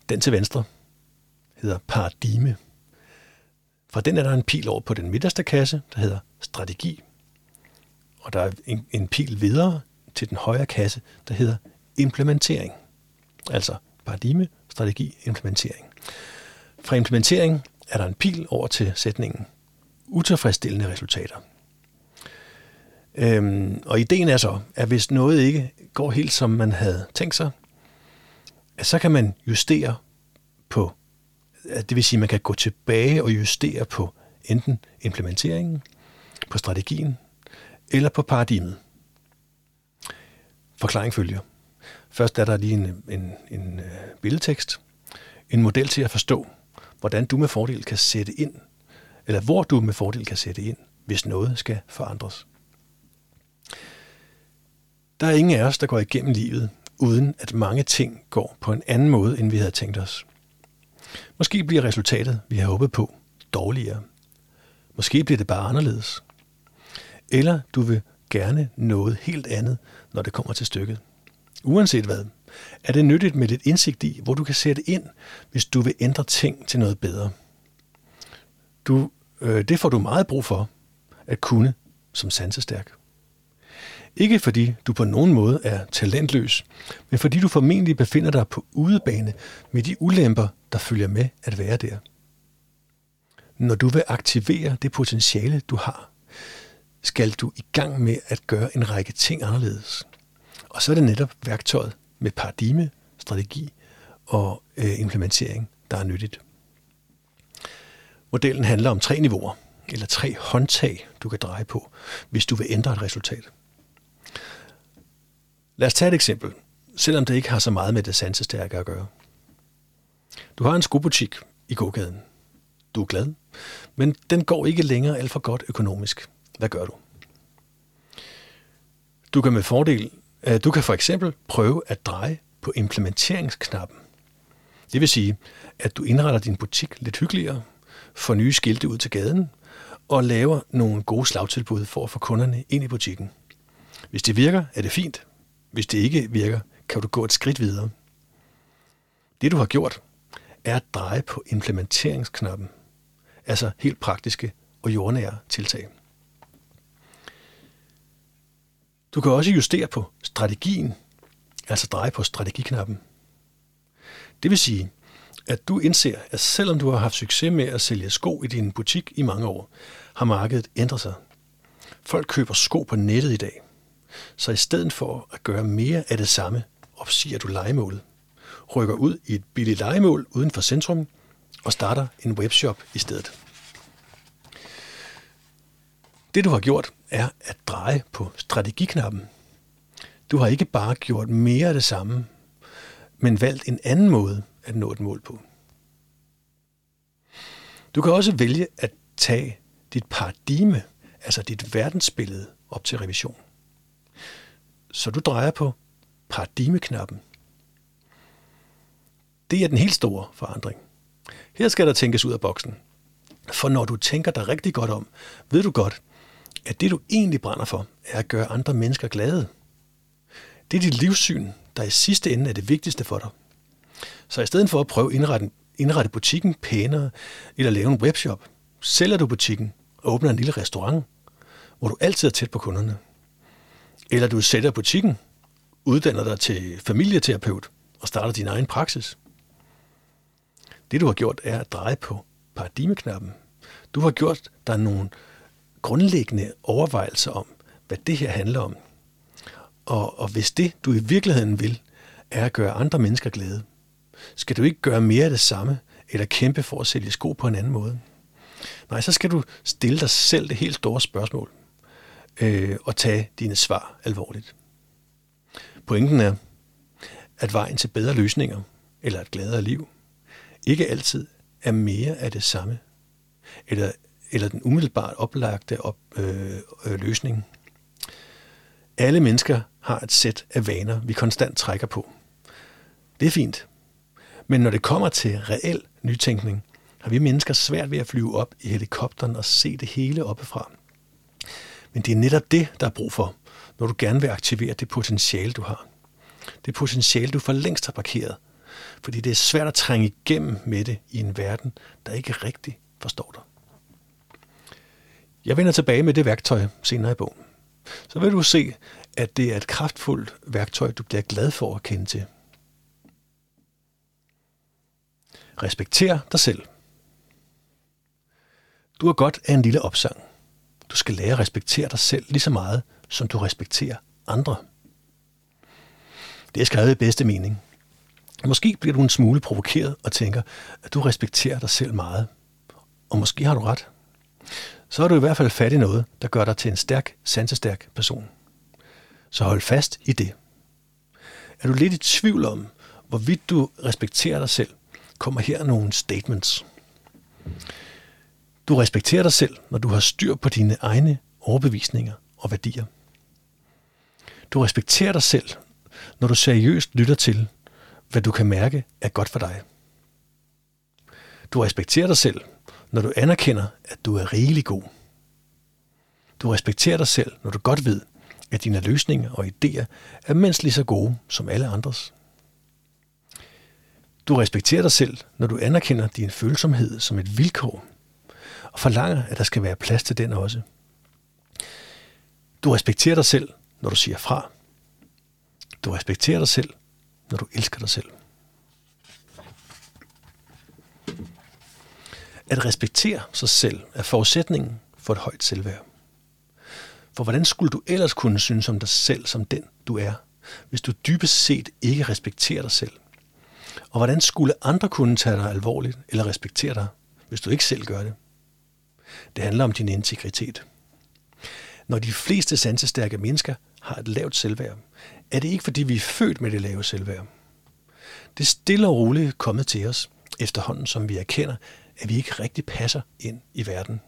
Den til venstre hedder paradigme. Fra den er der en pil over på den midterste kasse, der hedder strategi. Og der er en, en pil videre til den højre kasse, der hedder implementering. Altså paradigme, strategi, implementering. Fra implementering er der en pil over til sætningen utilfredsstillende resultater. Øhm, og ideen er så, at hvis noget ikke går helt som man havde tænkt sig, så kan man justere på, det vil sige, at man kan gå tilbage og justere på enten implementeringen, på strategien eller på paradigmet. Forklaring følger. Først er der lige en, en, en øh, billedtekst, en model til at forstå, hvordan du med fordel kan sætte ind, eller hvor du med fordel kan sætte ind, hvis noget skal forandres. Der er ingen af os, der går igennem livet, uden at mange ting går på en anden måde, end vi havde tænkt os. Måske bliver resultatet, vi har håbet på, dårligere. Måske bliver det bare anderledes. Eller du vil gerne noget helt andet, når det kommer til stykket. Uanset hvad, er det nyttigt med lidt indsigt i, hvor du kan sætte ind, hvis du vil ændre ting til noget bedre. Du, øh, det får du meget brug for at kunne som sansestærk. Ikke fordi du på nogen måde er talentløs, men fordi du formentlig befinder dig på udebane med de ulemper, der følger med at være der. Når du vil aktivere det potentiale, du har, skal du i gang med at gøre en række ting anderledes. Og så er det netop værktøjet med paradigme, strategi og øh, implementering, der er nyttigt. Modellen handler om tre niveauer, eller tre håndtag, du kan dreje på, hvis du vil ændre et resultat. Lad os tage et eksempel, selvom det ikke har så meget med det sansestærke at gøre. Du har en skobutik i gågaden. Du er glad, men den går ikke længere alt for godt økonomisk. Hvad gør du? Du kan med fordel, øh, du kan for eksempel prøve at dreje på implementeringsknappen. Det vil sige, at du indretter din butik lidt hyggeligere, får nye skilte ud til gaden og laver nogle gode slagtilbud for at få kunderne ind i butikken. Hvis det virker, er det fint. Hvis det ikke virker, kan du gå et skridt videre. Det du har gjort, er at dreje på implementeringsknappen, altså helt praktiske og jordnære tiltag. Du kan også justere på strategien, altså dreje på strategiknappen. Det vil sige, at du indser, at selvom du har haft succes med at sælge sko i din butik i mange år, har markedet ændret sig. Folk køber sko på nettet i dag. Så i stedet for at gøre mere af det samme, opsiger du legemålet, rykker ud i et billigt legemål uden for centrum og starter en webshop i stedet. Det du har gjort, er at dreje på strategiknappen. Du har ikke bare gjort mere af det samme, men valgt en anden måde at nå et mål på. Du kan også vælge at tage dit paradigme, altså dit verdensbillede, op til revision. Så du drejer på paradigmeknappen. Det er den helt store forandring. Her skal der tænkes ud af boksen. For når du tænker dig rigtig godt om, ved du godt, at det du egentlig brænder for, er at gøre andre mennesker glade. Det er dit livssyn, der i sidste ende er det vigtigste for dig. Så i stedet for at prøve at indrette, indrette butikken pænere, eller lave en webshop, sælger du butikken og åbner en lille restaurant, hvor du altid er tæt på kunderne. Eller du sælger butikken, uddanner dig til familieterapeut og starter din egen praksis. Det du har gjort er at dreje på paradigmeknappen. Du har gjort dig nogle grundlæggende overvejelser om, hvad det her handler om. Og, og hvis det, du i virkeligheden vil, er at gøre andre mennesker glade, skal du ikke gøre mere af det samme, eller kæmpe for at sælge sko på en anden måde. Nej, så skal du stille dig selv det helt store spørgsmål øh, og tage dine svar alvorligt. Pointen er, at vejen til bedre løsninger, eller et gladere liv, ikke altid er mere af det samme, eller, eller den umiddelbart oplagte op, øh, øh, løsning. Alle mennesker har et sæt af vaner, vi konstant trækker på. Det er fint. Men når det kommer til reel nytænkning, har vi mennesker svært ved at flyve op i helikopteren og se det hele oppefra. Men det er netop det, der er brug for, når du gerne vil aktivere det potentiale, du har. Det potentiale, du for længst har parkeret, fordi det er svært at trænge igennem med det i en verden, der ikke rigtig forstår dig. Jeg vender tilbage med det værktøj senere i bogen. Så vil du se, at det er et kraftfuldt værktøj, du bliver glad for at kende til. Respekter dig selv. Du er godt af en lille opsang. Du skal lære at respektere dig selv lige så meget, som du respekterer andre. Det er skrevet i bedste mening. Måske bliver du en smule provokeret og tænker, at du respekterer dig selv meget. Og måske har du ret. Så er du i hvert fald fat i noget, der gør dig til en stærk, sansestærk person. Så hold fast i det. Er du lidt i tvivl om, hvorvidt du respekterer dig selv, kommer her nogle statements. Du respekterer dig selv, når du har styr på dine egne overbevisninger og værdier. Du respekterer dig selv, når du seriøst lytter til, hvad du kan mærke er godt for dig. Du respekterer dig selv, når du anerkender, at du er rigelig god. Du respekterer dig selv, når du godt ved, at dine løsninger og idéer er mindst lige så gode som alle andres. Du respekterer dig selv, når du anerkender din følsomhed som et vilkår, og forlanger, at der skal være plads til den også. Du respekterer dig selv, når du siger fra. Du respekterer dig selv, når du elsker dig selv. At respektere sig selv er forudsætningen for et højt selvværd. For hvordan skulle du ellers kunne synes om dig selv som den, du er, hvis du dybest set ikke respekterer dig selv? Og hvordan skulle andre kunne tage dig alvorligt eller respektere dig, hvis du ikke selv gør det? Det handler om din integritet. Når de fleste sansestærke mennesker har et lavt selvværd, er det ikke fordi vi er født med det lave selvværd. Det er stille og roligt kommet til os, efterhånden som vi erkender, at vi ikke rigtig passer ind i verden.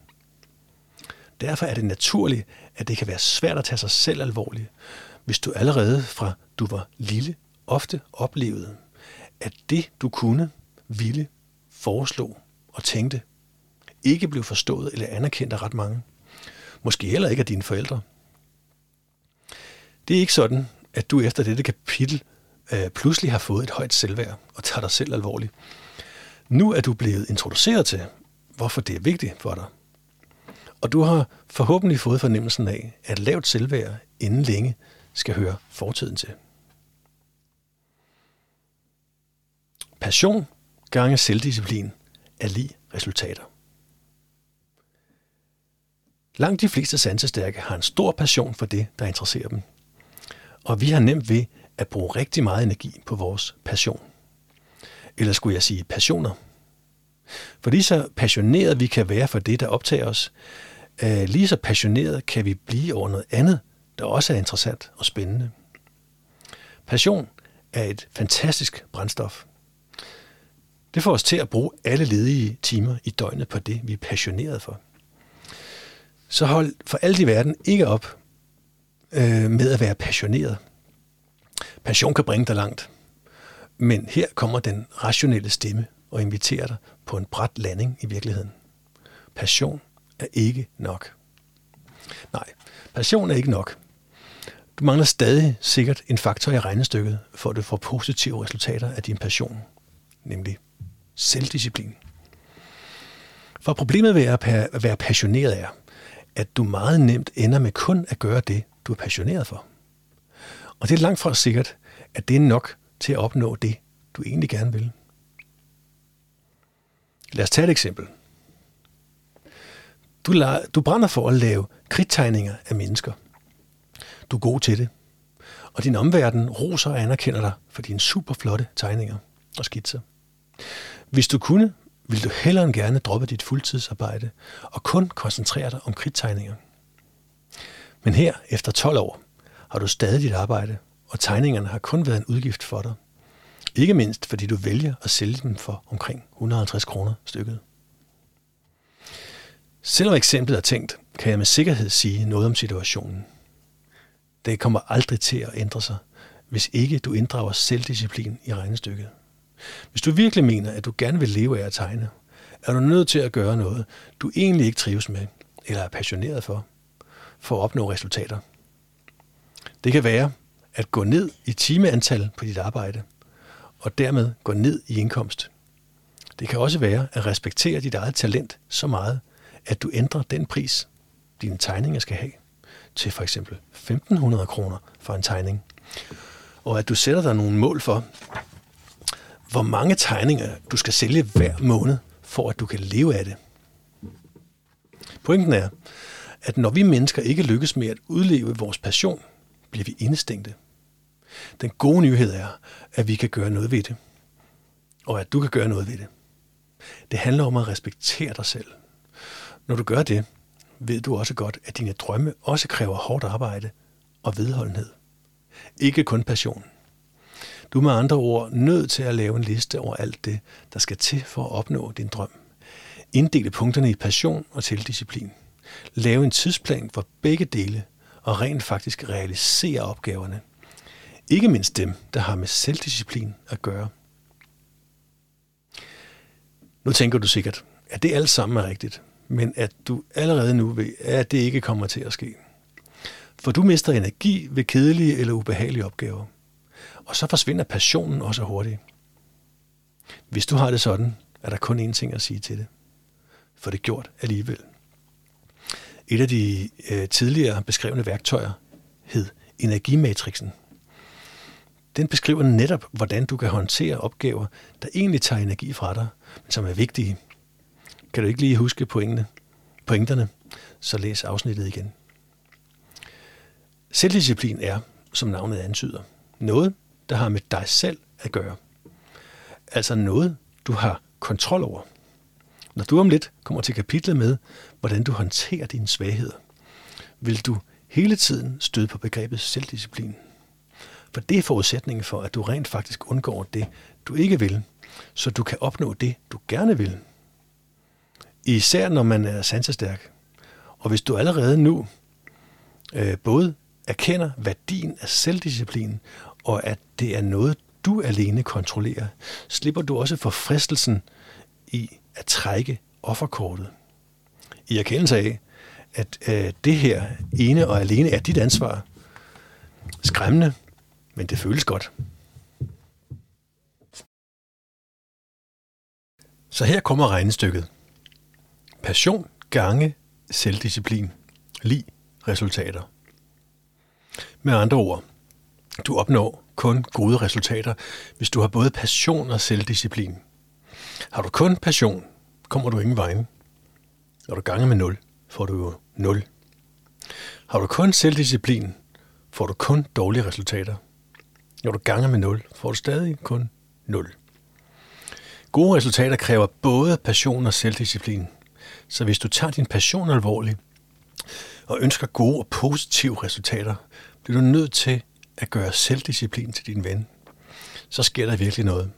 Derfor er det naturligt, at det kan være svært at tage sig selv alvorligt, hvis du allerede fra du var lille ofte oplevede, at det du kunne, ville, foreslå og tænkte, ikke blev forstået eller anerkendt af ret mange. Måske heller ikke af dine forældre. Det er ikke sådan, at du efter dette kapitel øh, pludselig har fået et højt selvværd og tager dig selv alvorligt. Nu er du blevet introduceret til, hvorfor det er vigtigt for dig. Og du har forhåbentlig fået fornemmelsen af, at lavt selvværd inden længe skal høre fortiden til. Passion gange selvdisciplin er lige resultater. Langt de fleste sansestærke har en stor passion for det, der interesserer dem. Og vi har nemt ved at bruge rigtig meget energi på vores passion. Eller skulle jeg sige passioner. For lige så passioneret vi kan være for det, der optager os, øh, lige så passioneret kan vi blive over noget andet, der også er interessant og spændende. Passion er et fantastisk brændstof. Det får os til at bruge alle ledige timer i døgnet på det, vi er passioneret for. Så hold for alt i verden ikke op øh, med at være passioneret. Passion kan bringe dig langt. Men her kommer den rationelle stemme og inviterer dig på en bræt landing i virkeligheden. Passion er ikke nok. Nej, passion er ikke nok. Du mangler stadig sikkert en faktor i regnestykket, for at du får positive resultater af din passion, nemlig selvdisciplin. For problemet ved at være passioneret er, at du meget nemt ender med kun at gøre det, du er passioneret for. Og det er langt fra sikkert, at det er nok til at opnå det, du egentlig gerne vil. Lad os tage et eksempel. Du, la- du brænder for at lave kridttegninger af mennesker. Du er god til det. Og din omverden roser og anerkender dig for dine super flotte tegninger og skitser. Hvis du kunne, vil du hellere end gerne droppe dit fuldtidsarbejde og kun koncentrere dig om kridttegninger. Men her, efter 12 år, har du stadig dit arbejde, og tegningerne har kun været en udgift for dig. Ikke mindst, fordi du vælger at sælge dem for omkring 150 kroner stykket. Selvom eksemplet er tænkt, kan jeg med sikkerhed sige noget om situationen. Det kommer aldrig til at ændre sig, hvis ikke du inddrager selvdisciplin i regnestykket. Hvis du virkelig mener, at du gerne vil leve af at tegne, er du nødt til at gøre noget, du egentlig ikke trives med, eller er passioneret for, for at opnå resultater. Det kan være at gå ned i timeantal på dit arbejde, og dermed gå ned i indkomst. Det kan også være at respektere dit eget talent så meget, at du ændrer den pris, dine tegninger skal have, til for eksempel 1.500 kroner for en tegning. Og at du sætter dig nogle mål for, hvor mange tegninger du skal sælge hver måned, for at du kan leve af det. Pointen er, at når vi mennesker ikke lykkes med at udleve vores passion, bliver vi indestængte. Den gode nyhed er, at vi kan gøre noget ved det. Og at du kan gøre noget ved det. Det handler om at respektere dig selv. Når du gør det, ved du også godt, at dine drømme også kræver hårdt arbejde og vedholdenhed. Ikke kun passion. Du er med andre ord nødt til at lave en liste over alt det, der skal til for at opnå din drøm. Inddele punkterne i passion og selvdisciplin. Lave en tidsplan for begge dele og rent faktisk realisere opgaverne. Ikke mindst dem, der har med selvdisciplin at gøre. Nu tænker du sikkert, at det alt sammen er rigtigt, men at du allerede nu ved, at det ikke kommer til at ske. For du mister energi ved kedelige eller ubehagelige opgaver. Og så forsvinder passionen også hurtigt. Hvis du har det sådan, er der kun én ting at sige til det. For det er gjort alligevel. Et af de øh, tidligere beskrevne værktøjer hed energimatrixen. Den beskriver netop, hvordan du kan håndtere opgaver, der egentlig tager energi fra dig, men som er vigtige. Kan du ikke lige huske pointene, pointerne, så læs afsnittet igen. Selvdisciplin er, som navnet antyder, noget, der har med dig selv at gøre. Altså noget, du har kontrol over. Når du om lidt kommer til kapitlet med, hvordan du håndterer dine svagheder, vil du hele tiden støde på begrebet selvdisciplin. For det er forudsætningen for, at du rent faktisk undgår det, du ikke vil, så du kan opnå det, du gerne vil. Især når man er sansestærk. Og hvis du allerede nu øh, både erkender værdien af selvdisciplin, og at det er noget, du alene kontrollerer, slipper du også for fristelsen i at trække offerkortet. I erkendelse af, at øh, det her ene og alene er dit ansvar. Skræmmende, men det føles godt. Så her kommer regnestykket. Passion gange selvdisciplin. Lig resultater. Med andre ord, du opnår kun gode resultater, hvis du har både passion og selvdisciplin. Har du kun passion, kommer du ingen vejen. Når du ganger med 0, får du jo 0. Har du kun selvdisciplin, får du kun dårlige resultater. Når du ganger med 0, får du stadig kun 0. Gode resultater kræver både passion og selvdisciplin. Så hvis du tager din passion alvorligt og ønsker gode og positive resultater, bliver du nødt til at gøre selvdisciplin til din ven. Så sker der virkelig noget.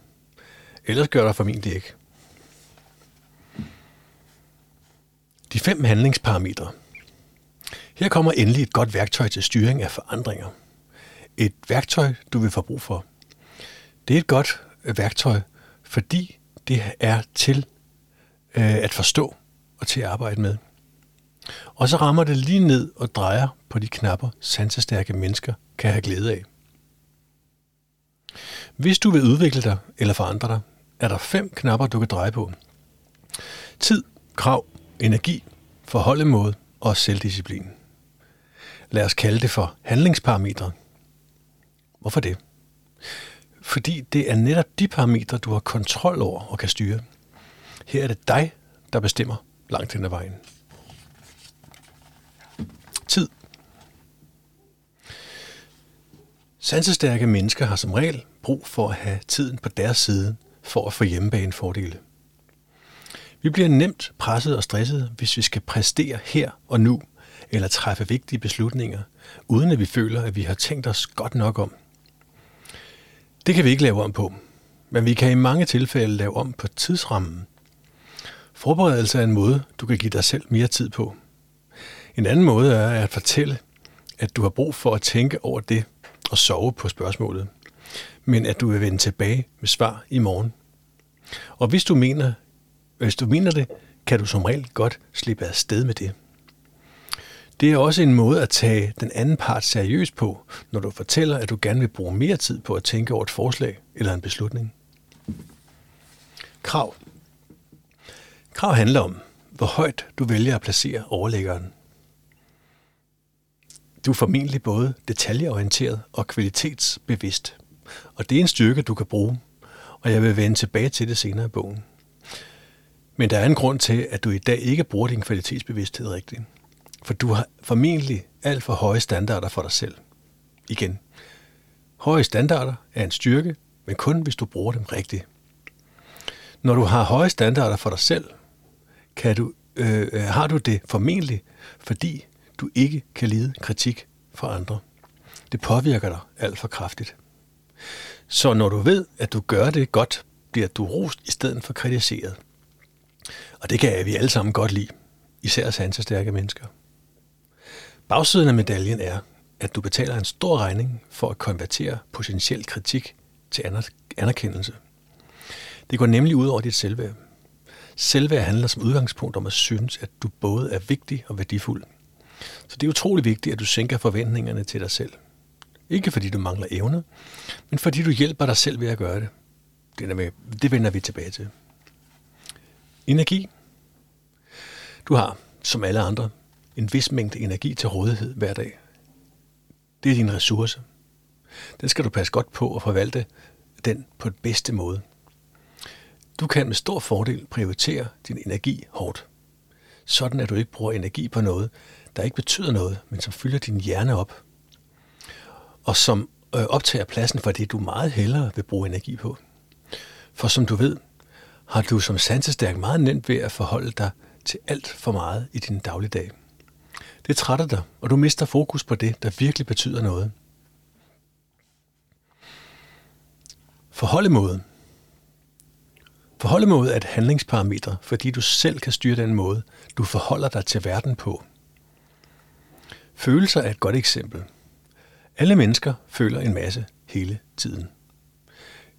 Ellers gør der formentlig ikke. De fem handlingsparametre. Her kommer endelig et godt værktøj til styring af forandringer. Et værktøj, du vil få brug for. Det er et godt værktøj, fordi det er til øh, at forstå og til at arbejde med. Og så rammer det lige ned og drejer på de knapper, sansestærke mennesker kan have glæde af. Hvis du vil udvikle dig eller forandre dig, er der fem knapper, du kan dreje på. Tid, krav, energi, forholdemåde og selvdisciplin. Lad os kalde det for handlingsparametre. Hvorfor det? Fordi det er netop de parametre, du har kontrol over og kan styre. Her er det dig, der bestemmer langt hen ad vejen. Tid. Sansestærke mennesker har som regel brug for at have tiden på deres side for at få hjemmebanefordele. Vi bliver nemt presset og stresset, hvis vi skal præstere her og nu, eller træffe vigtige beslutninger, uden at vi føler, at vi har tænkt os godt nok om. Det kan vi ikke lave om på, men vi kan i mange tilfælde lave om på tidsrammen. Forberedelse er en måde, du kan give dig selv mere tid på. En anden måde er at fortælle, at du har brug for at tænke over det og sove på spørgsmålet, men at du vil vende tilbage med svar i morgen. Og hvis du mener, hvis du mener det, kan du som regel godt slippe af sted med det. Det er også en måde at tage den anden part seriøst på, når du fortæller, at du gerne vil bruge mere tid på at tænke over et forslag eller en beslutning. Krav. Krav handler om, hvor højt du vælger at placere overlæggeren. Du er formentlig både detaljeorienteret og kvalitetsbevidst, og det er en styrke, du kan bruge, og jeg vil vende tilbage til det senere i bogen. Men der er en grund til, at du i dag ikke bruger din kvalitetsbevidsthed rigtigt. For du har formentlig alt for høje standarder for dig selv. Igen, høje standarder er en styrke, men kun hvis du bruger dem rigtigt. Når du har høje standarder for dig selv, kan du, øh, øh har du det formentlig, fordi du ikke kan lide kritik fra andre. Det påvirker dig alt for kraftigt. Så når du ved, at du gør det godt, bliver du rost i stedet for kritiseret. Og det kan vi alle sammen godt lide, især sansestærke mennesker. Bagsiden af medaljen er, at du betaler en stor regning for at konvertere potentiel kritik til anerkendelse. Det går nemlig ud over dit selvværd. Selvværd handler som udgangspunkt om at synes, at du både er vigtig og værdifuld. Så det er utrolig vigtigt, at du sænker forventningerne til dig selv. Ikke fordi du mangler evner, men fordi du hjælper dig selv ved at gøre det. Det, er med, det vender vi tilbage til. Energi. Du har, som alle andre, en vis mængde energi til rådighed hver dag. Det er din ressource. Den skal du passe godt på og forvalte den på den bedste måde. Du kan med stor fordel prioritere din energi hårdt. Sådan at du ikke bruger energi på noget, der ikke betyder noget, men som fylder din hjerne op. Og som øh, optager pladsen for det, du meget hellere vil bruge energi på. For som du ved, har du som sansestærk meget nemt ved at forholde dig til alt for meget i din dagligdag. Det trætter dig, og du mister fokus på det, der virkelig betyder noget. Forholdemåde. Forholdemåde er et handlingsparameter, fordi du selv kan styre den måde, du forholder dig til verden på. Følelser er et godt eksempel. Alle mennesker føler en masse hele tiden.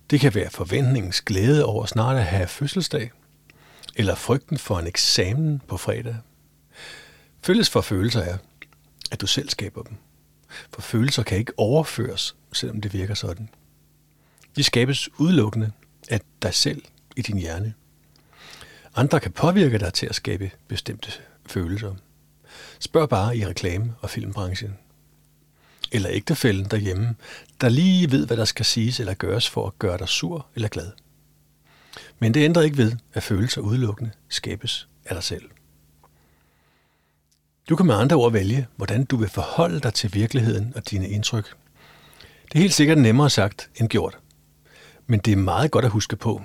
Det kan være forventningens glæde over snart at have fødselsdag, eller frygten for en eksamen på fredag. Fælles for følelser er, at du selv skaber dem. For følelser kan ikke overføres, selvom det virker sådan. De skabes udelukkende af dig selv i din hjerne. Andre kan påvirke dig til at skabe bestemte følelser. Spørg bare i reklame- og filmbranchen. Eller ægtefælden derhjemme, der lige ved, hvad der skal siges eller gøres for at gøre dig sur eller glad. Men det ændrer ikke ved, at følelser udelukkende skabes af dig selv. Du kan med andre ord vælge, hvordan du vil forholde dig til virkeligheden og dine indtryk. Det er helt sikkert nemmere sagt end gjort. Men det er meget godt at huske på.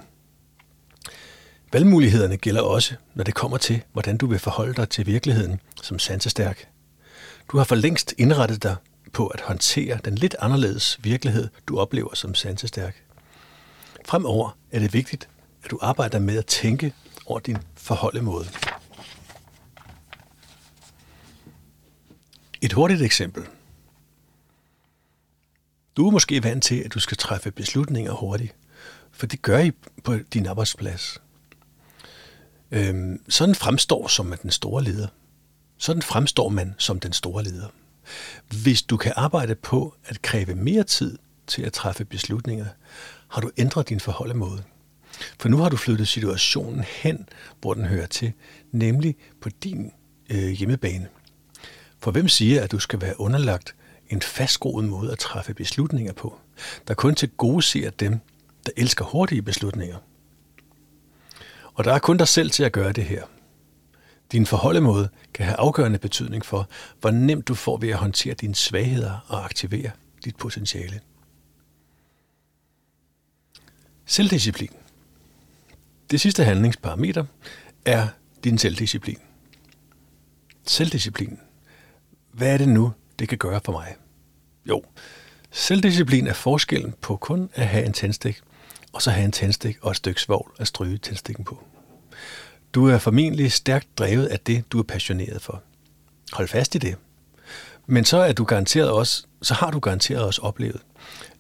Valgmulighederne gælder også, når det kommer til, hvordan du vil forholde dig til virkeligheden som sansestærk. Du har for længst indrettet dig på at håndtere den lidt anderledes virkelighed, du oplever som sansestærk. Fremover er det vigtigt, at du arbejder med at tænke over din forholdemåde. Et hurtigt eksempel. Du er måske vant til, at du skal træffe beslutninger hurtigt, for det gør I på din arbejdsplads. Øhm, sådan fremstår som den store leder. Sådan fremstår man som den store leder. Hvis du kan arbejde på at kræve mere tid til at træffe beslutninger, har du ændret din forholdemåde. For nu har du flyttet situationen hen, hvor den hører til, nemlig på din øh, hjemmebane. For hvem siger, at du skal være underlagt en fastgroet måde at træffe beslutninger på, der kun til gode ser dem, der elsker hurtige beslutninger? Og der er kun dig selv til at gøre det her. Din forholdemåde kan have afgørende betydning for, hvor nemt du får ved at håndtere dine svagheder og aktivere dit potentiale. Selvdisciplin. Det sidste handlingsparameter er din selvdisciplin. Selvdisciplin hvad er det nu, det kan gøre for mig? Jo, selvdisciplin er forskellen på kun at have en tændstik, og så have en tændstik og et stykke svovl at stryge tændstikken på. Du er formentlig stærkt drevet af det, du er passioneret for. Hold fast i det. Men så er du garanteret også, så har du garanteret også oplevet,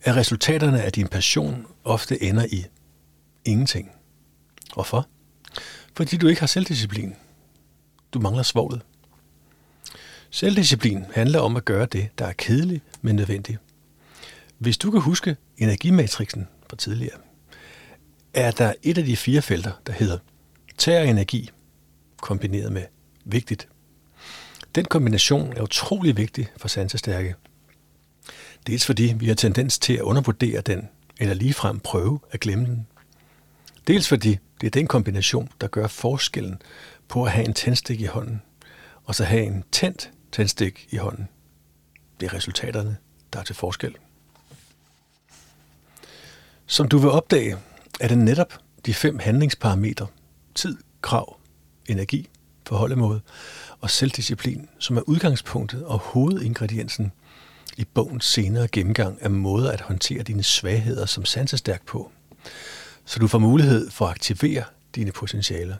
at resultaterne af din passion ofte ender i ingenting. Hvorfor? Fordi du ikke har selvdisciplin. Du mangler svoglet. Selvdisciplin handler om at gøre det, der er kedeligt, men nødvendigt. Hvis du kan huske energimatrixen fra tidligere, er der et af de fire felter, der hedder tær energi, kombineret med vigtigt. Den kombination er utrolig vigtig for sansestærke. Dels fordi vi har tendens til at undervurdere den, eller ligefrem prøve at glemme den. Dels fordi det er den kombination, der gør forskellen på at have en tændstik i hånden, og så have en tændt tændstik i hånden. Det er resultaterne, der er til forskel. Som du vil opdage, er det netop de fem handlingsparametre, tid, krav, energi, forholdemåde og selvdisciplin, som er udgangspunktet og hovedingrediensen i bogens senere gennemgang af måder at håndtere dine svagheder som sansestærk på, så du får mulighed for at aktivere dine potentialer.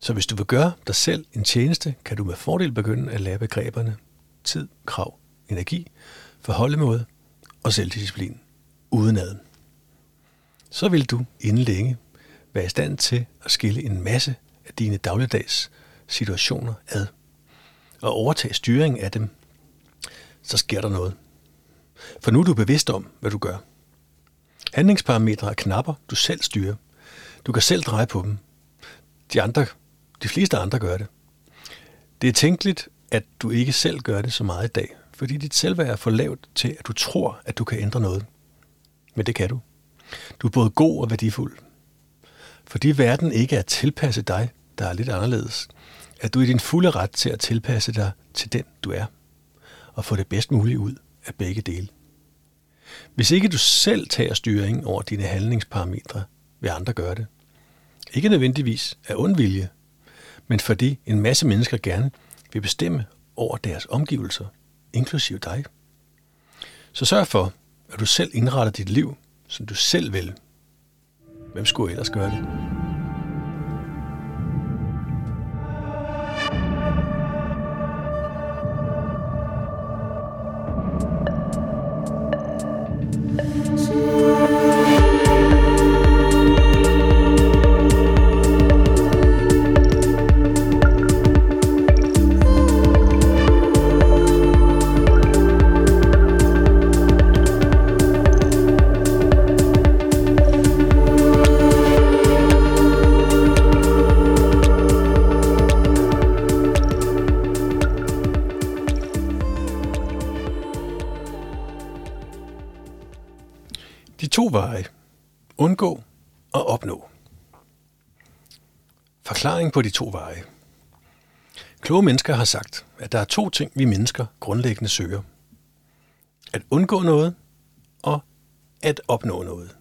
Så hvis du vil gøre dig selv en tjeneste, kan du med fordel begynde at lære begreberne tid, krav, energi, forholdemåde og selvdisciplin udenad. Så vil du inden længe være i stand til at skille en masse af dine dagligdags situationer ad og overtage styringen af dem, så sker der noget. For nu er du bevidst om, hvad du gør. Handlingsparametre er knapper, du selv styrer. Du kan selv dreje på dem. De, andre, de fleste andre gør det. Det er tænkeligt, at du ikke selv gør det så meget i dag, fordi dit selvværd er for lavt til, at du tror, at du kan ændre noget. Men det kan du. Du er både god og værdifuld. Fordi verden ikke er tilpasset dig, der er lidt anderledes, er du i din fulde ret til at tilpasse dig til den, du er, og få det bedst muligt ud af begge dele. Hvis ikke du selv tager styring over dine handlingsparametre, vil andre gøre det. Ikke nødvendigvis af ondvilje, men fordi en masse mennesker gerne vil bestemme over deres omgivelser, inklusive dig. Så sørg for, at du selv indretter dit liv, som du selv vil. Hvem skulle ellers gøre det? Forklaring på de to veje. Kloge mennesker har sagt, at der er to ting, vi mennesker grundlæggende søger. At undgå noget og at opnå noget.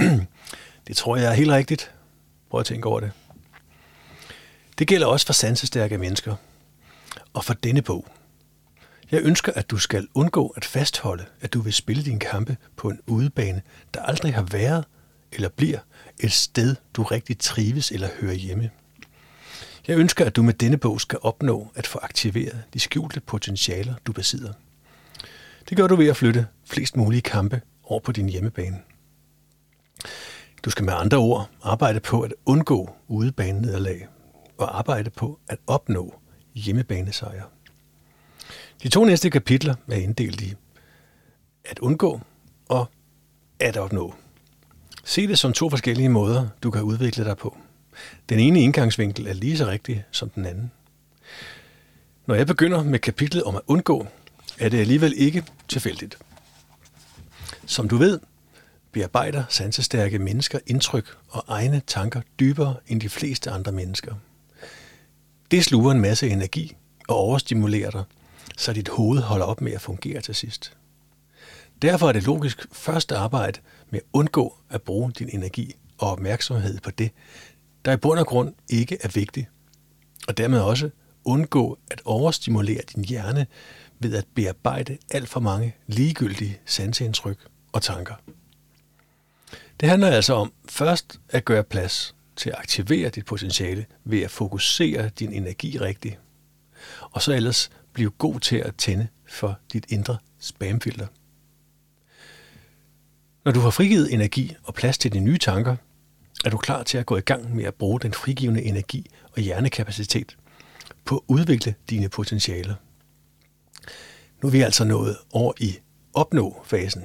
(clears throat) det tror jeg er helt rigtigt. Prøv at tænke over det. Det gælder også for sansestærke mennesker. Og for denne bog – jeg ønsker, at du skal undgå at fastholde, at du vil spille din kampe på en udebane, der aldrig har været eller bliver et sted, du rigtig trives eller hører hjemme. Jeg ønsker, at du med denne bog skal opnå at få aktiveret de skjulte potentialer, du besidder. Det gør du ved at flytte flest mulige kampe over på din hjemmebane. Du skal med andre ord arbejde på at undgå udebanenederlag og arbejde på at opnå hjemmebanesejre. De to næste kapitler er inddelt i at undgå og at opnå. Se det som to forskellige måder, du kan udvikle dig på. Den ene indgangsvinkel er lige så rigtig som den anden. Når jeg begynder med kapitlet om at undgå, er det alligevel ikke tilfældigt. Som du ved, bearbejder sansestærke mennesker indtryk og egne tanker dybere end de fleste andre mennesker. Det sluger en masse energi og overstimulerer dig, så dit hoved holder op med at fungere til sidst. Derfor er det logisk først at arbejde med at undgå at bruge din energi og opmærksomhed på det, der i bund og grund ikke er vigtigt, og dermed også undgå at overstimulere din hjerne ved at bearbejde alt for mange ligegyldige sanseindtryk og tanker. Det handler altså om først at gøre plads til at aktivere dit potentiale ved at fokusere din energi rigtigt, og så ellers blive god til at tænde for dit indre spamfilter. Når du har frigivet energi og plads til dine nye tanker, er du klar til at gå i gang med at bruge den frigivende energi og hjernekapacitet på at udvikle dine potentialer. Nu er vi altså nået over i opnå-fasen.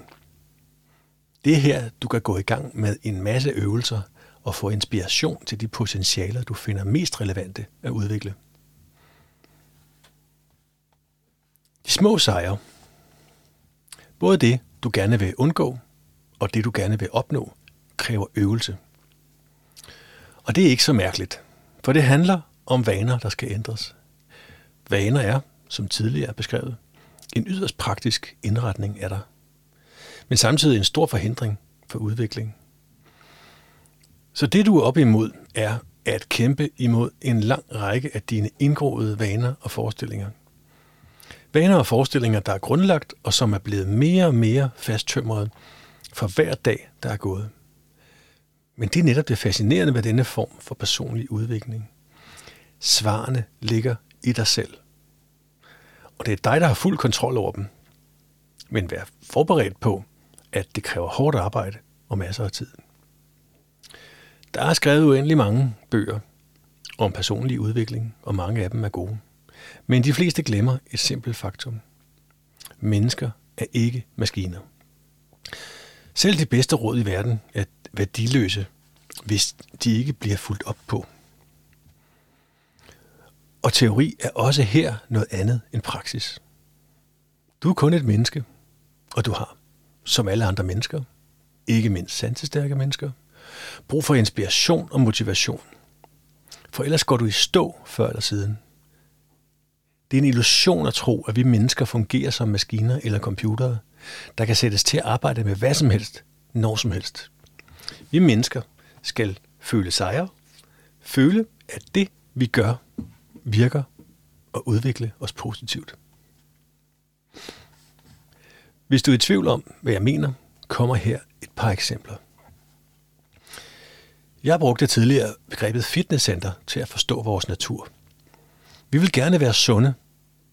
Det er her, du kan gå i gang med en masse øvelser og få inspiration til de potentialer, du finder mest relevante at udvikle. De små sejre, både det, du gerne vil undgå, og det, du gerne vil opnå, kræver øvelse. Og det er ikke så mærkeligt, for det handler om vaner, der skal ændres. Vaner er, som tidligere beskrevet, en yderst praktisk indretning af dig, men samtidig en stor forhindring for udvikling. Så det, du er op imod, er at kæmpe imod en lang række af dine indgroede vaner og forestillinger. Vaner og forestillinger, der er grundlagt og som er blevet mere og mere fasttømret for hver dag, der er gået. Men det er netop det fascinerende ved denne form for personlig udvikling. Svarene ligger i dig selv. Og det er dig, der har fuld kontrol over dem. Men vær forberedt på, at det kræver hårdt arbejde og masser af tid. Der er skrevet uendelig mange bøger om personlig udvikling, og mange af dem er gode. Men de fleste glemmer et simpelt faktum. Mennesker er ikke maskiner. Selv de bedste råd i verden er værdiløse, hvis de ikke bliver fuldt op på. Og teori er også her noget andet end praksis. Du er kun et menneske, og du har, som alle andre mennesker, ikke mindst sansestærke mennesker, brug for inspiration og motivation. For ellers går du i stå før eller siden. Det er en illusion at tro, at vi mennesker fungerer som maskiner eller computere, der kan sættes til at arbejde med hvad som helst, når som helst. Vi mennesker skal føle sejre, føle, at det, vi gør, virker og udvikle os positivt. Hvis du er i tvivl om, hvad jeg mener, kommer her et par eksempler. Jeg brugte tidligere begrebet fitnesscenter til at forstå vores natur. Vi vil gerne være sunde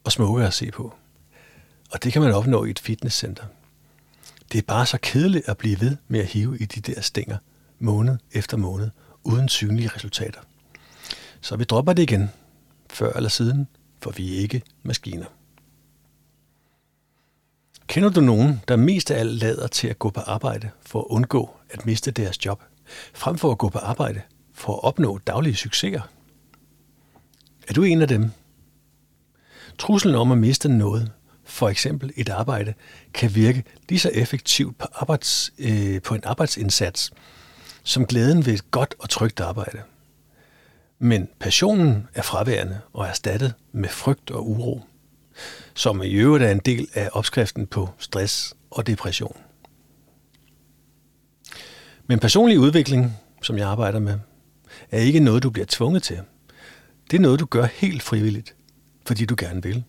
og smukke at se på. Og det kan man opnå i et fitnesscenter. Det er bare så kedeligt at blive ved med at hive i de der stænger måned efter måned uden synlige resultater. Så vi dropper det igen, før eller siden, for vi er ikke maskiner. Kender du nogen, der mest af alt lader til at gå på arbejde for at undgå at miste deres job, frem for at gå på arbejde for at opnå daglige succeser? Er du en af dem? Truslen om at miste noget, for eksempel et arbejde, kan virke lige så effektivt på, arbejds, øh, på en arbejdsindsats, som glæden ved et godt og trygt arbejde. Men passionen er fraværende og erstattet med frygt og uro, som i øvrigt er en del af opskriften på stress og depression. Men personlig udvikling, som jeg arbejder med, er ikke noget, du bliver tvunget til. Det er noget, du gør helt frivilligt, fordi du gerne vil.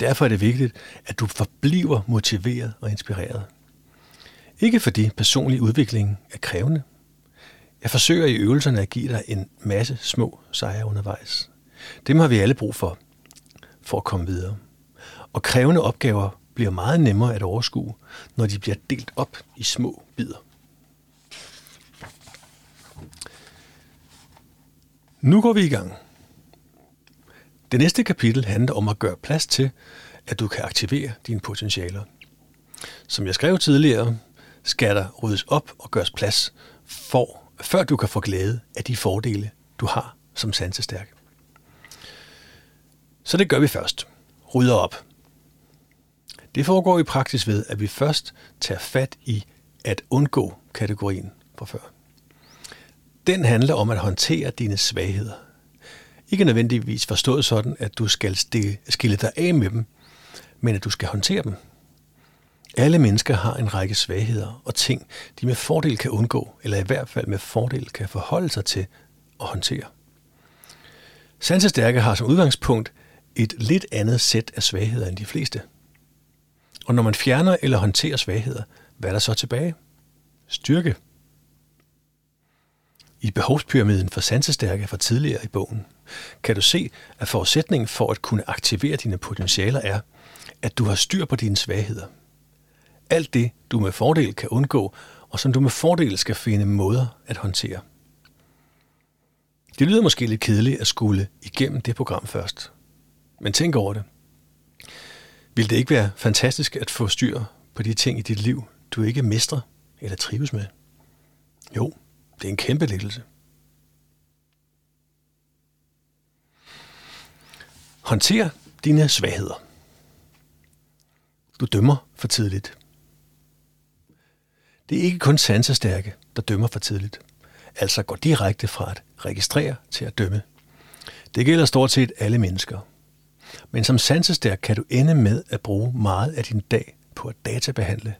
Derfor er det vigtigt, at du forbliver motiveret og inspireret. Ikke fordi personlig udvikling er krævende. Jeg forsøger i øvelserne at give dig en masse små sejre undervejs. Dem har vi alle brug for, for at komme videre. Og krævende opgaver bliver meget nemmere at overskue, når de bliver delt op i små bidder. Nu går vi i gang. Det næste kapitel handler om at gøre plads til, at du kan aktivere dine potentialer. Som jeg skrev tidligere, skal der ryddes op og gøres plads, for, før du kan få glæde af de fordele, du har som sansestærk. Så det gør vi først. Rydder op. Det foregår i praksis ved, at vi først tager fat i at undgå kategorien fra før. Den handler om at håndtere dine svagheder. Ikke nødvendigvis forstået sådan, at du skal skille dig af med dem, men at du skal håndtere dem. Alle mennesker har en række svagheder og ting, de med fordel kan undgå, eller i hvert fald med fordel kan forholde sig til og håndtere. Sansestærke har som udgangspunkt et lidt andet sæt af svagheder end de fleste. Og når man fjerner eller håndterer svagheder, hvad er der så tilbage? Styrke. I behovspyramiden for sansestærke fra tidligere i bogen, kan du se, at forudsætningen for at kunne aktivere dine potentialer er, at du har styr på dine svagheder. Alt det, du med fordel kan undgå, og som du med fordel skal finde måder at håndtere. Det lyder måske lidt kedeligt at skulle igennem det program først. Men tænk over det. Vil det ikke være fantastisk at få styr på de ting i dit liv, du ikke mestrer eller trives med? Jo, det er en kæmpe lettelse. Håndter dine svagheder. Du dømmer for tidligt. Det er ikke kun sansestærke, der dømmer for tidligt. Altså går direkte fra at registrere til at dømme. Det gælder stort set alle mennesker. Men som sansestærk kan du ende med at bruge meget af din dag på at databehandle.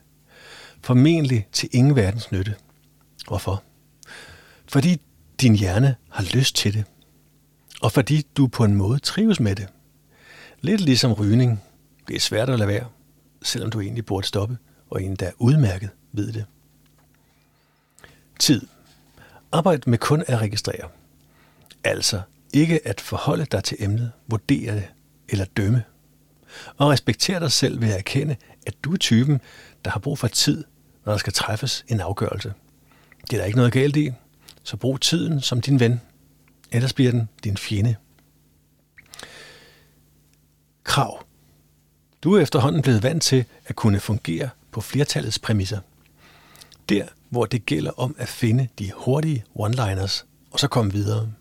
Formentlig til ingen verdens nytte. Hvorfor? Fordi din hjerne har lyst til det. Og fordi du på en måde trives med det. Lidt ligesom rygning. Det er svært at lade være, selvom du egentlig burde stoppe, og en der udmærket ved det. Tid. Arbejd med kun at registrere. Altså ikke at forholde dig til emnet, vurdere det eller dømme. Og respektere dig selv ved at erkende, at du er typen, der har brug for tid, når der skal træffes en afgørelse. Det er der ikke noget galt i, så brug tiden som din ven. Ellers bliver den din fjende. Krav. Du er efterhånden blevet vant til at kunne fungere på flertallets præmisser. Der, hvor det gælder om at finde de hurtige one-liners, og så komme videre.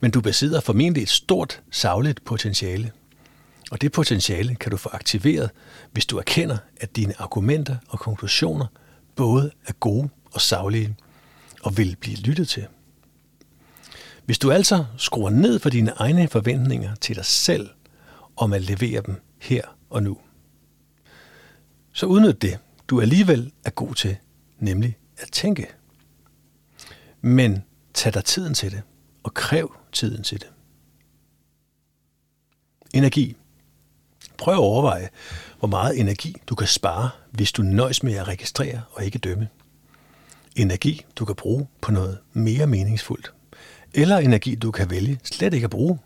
Men du besidder formentlig et stort savligt potentiale. Og det potentiale kan du få aktiveret, hvis du erkender, at dine argumenter og konklusioner både er gode og savlige, og vil blive lyttet til. Hvis du altså skruer ned for dine egne forventninger til dig selv om at levere dem her og nu, så udnyt det, du alligevel er god til, nemlig at tænke. Men tag dig tiden til det, og kræv tiden til det. Energi. Prøv at overveje, hvor meget energi du kan spare, hvis du nøjes med at registrere og ikke dømme. Energi, du kan bruge på noget mere meningsfuldt. Eller energi, du kan vælge slet ikke at bruge.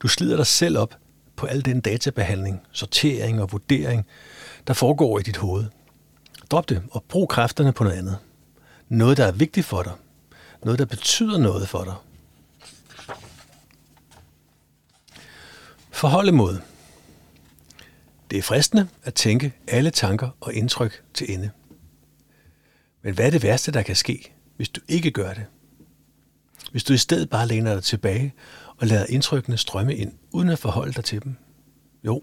Du slider dig selv op på al den databehandling, sortering og vurdering, der foregår i dit hoved. Drop det og brug kræfterne på noget andet. Noget, der er vigtigt for dig. Noget, der betyder noget for dig. Forholdemåde. Det er fristende at tænke alle tanker og indtryk til ende. Men hvad er det værste, der kan ske, hvis du ikke gør det? Hvis du i stedet bare læner dig tilbage og lader indtrykkene strømme ind, uden at forholde dig til dem? Jo,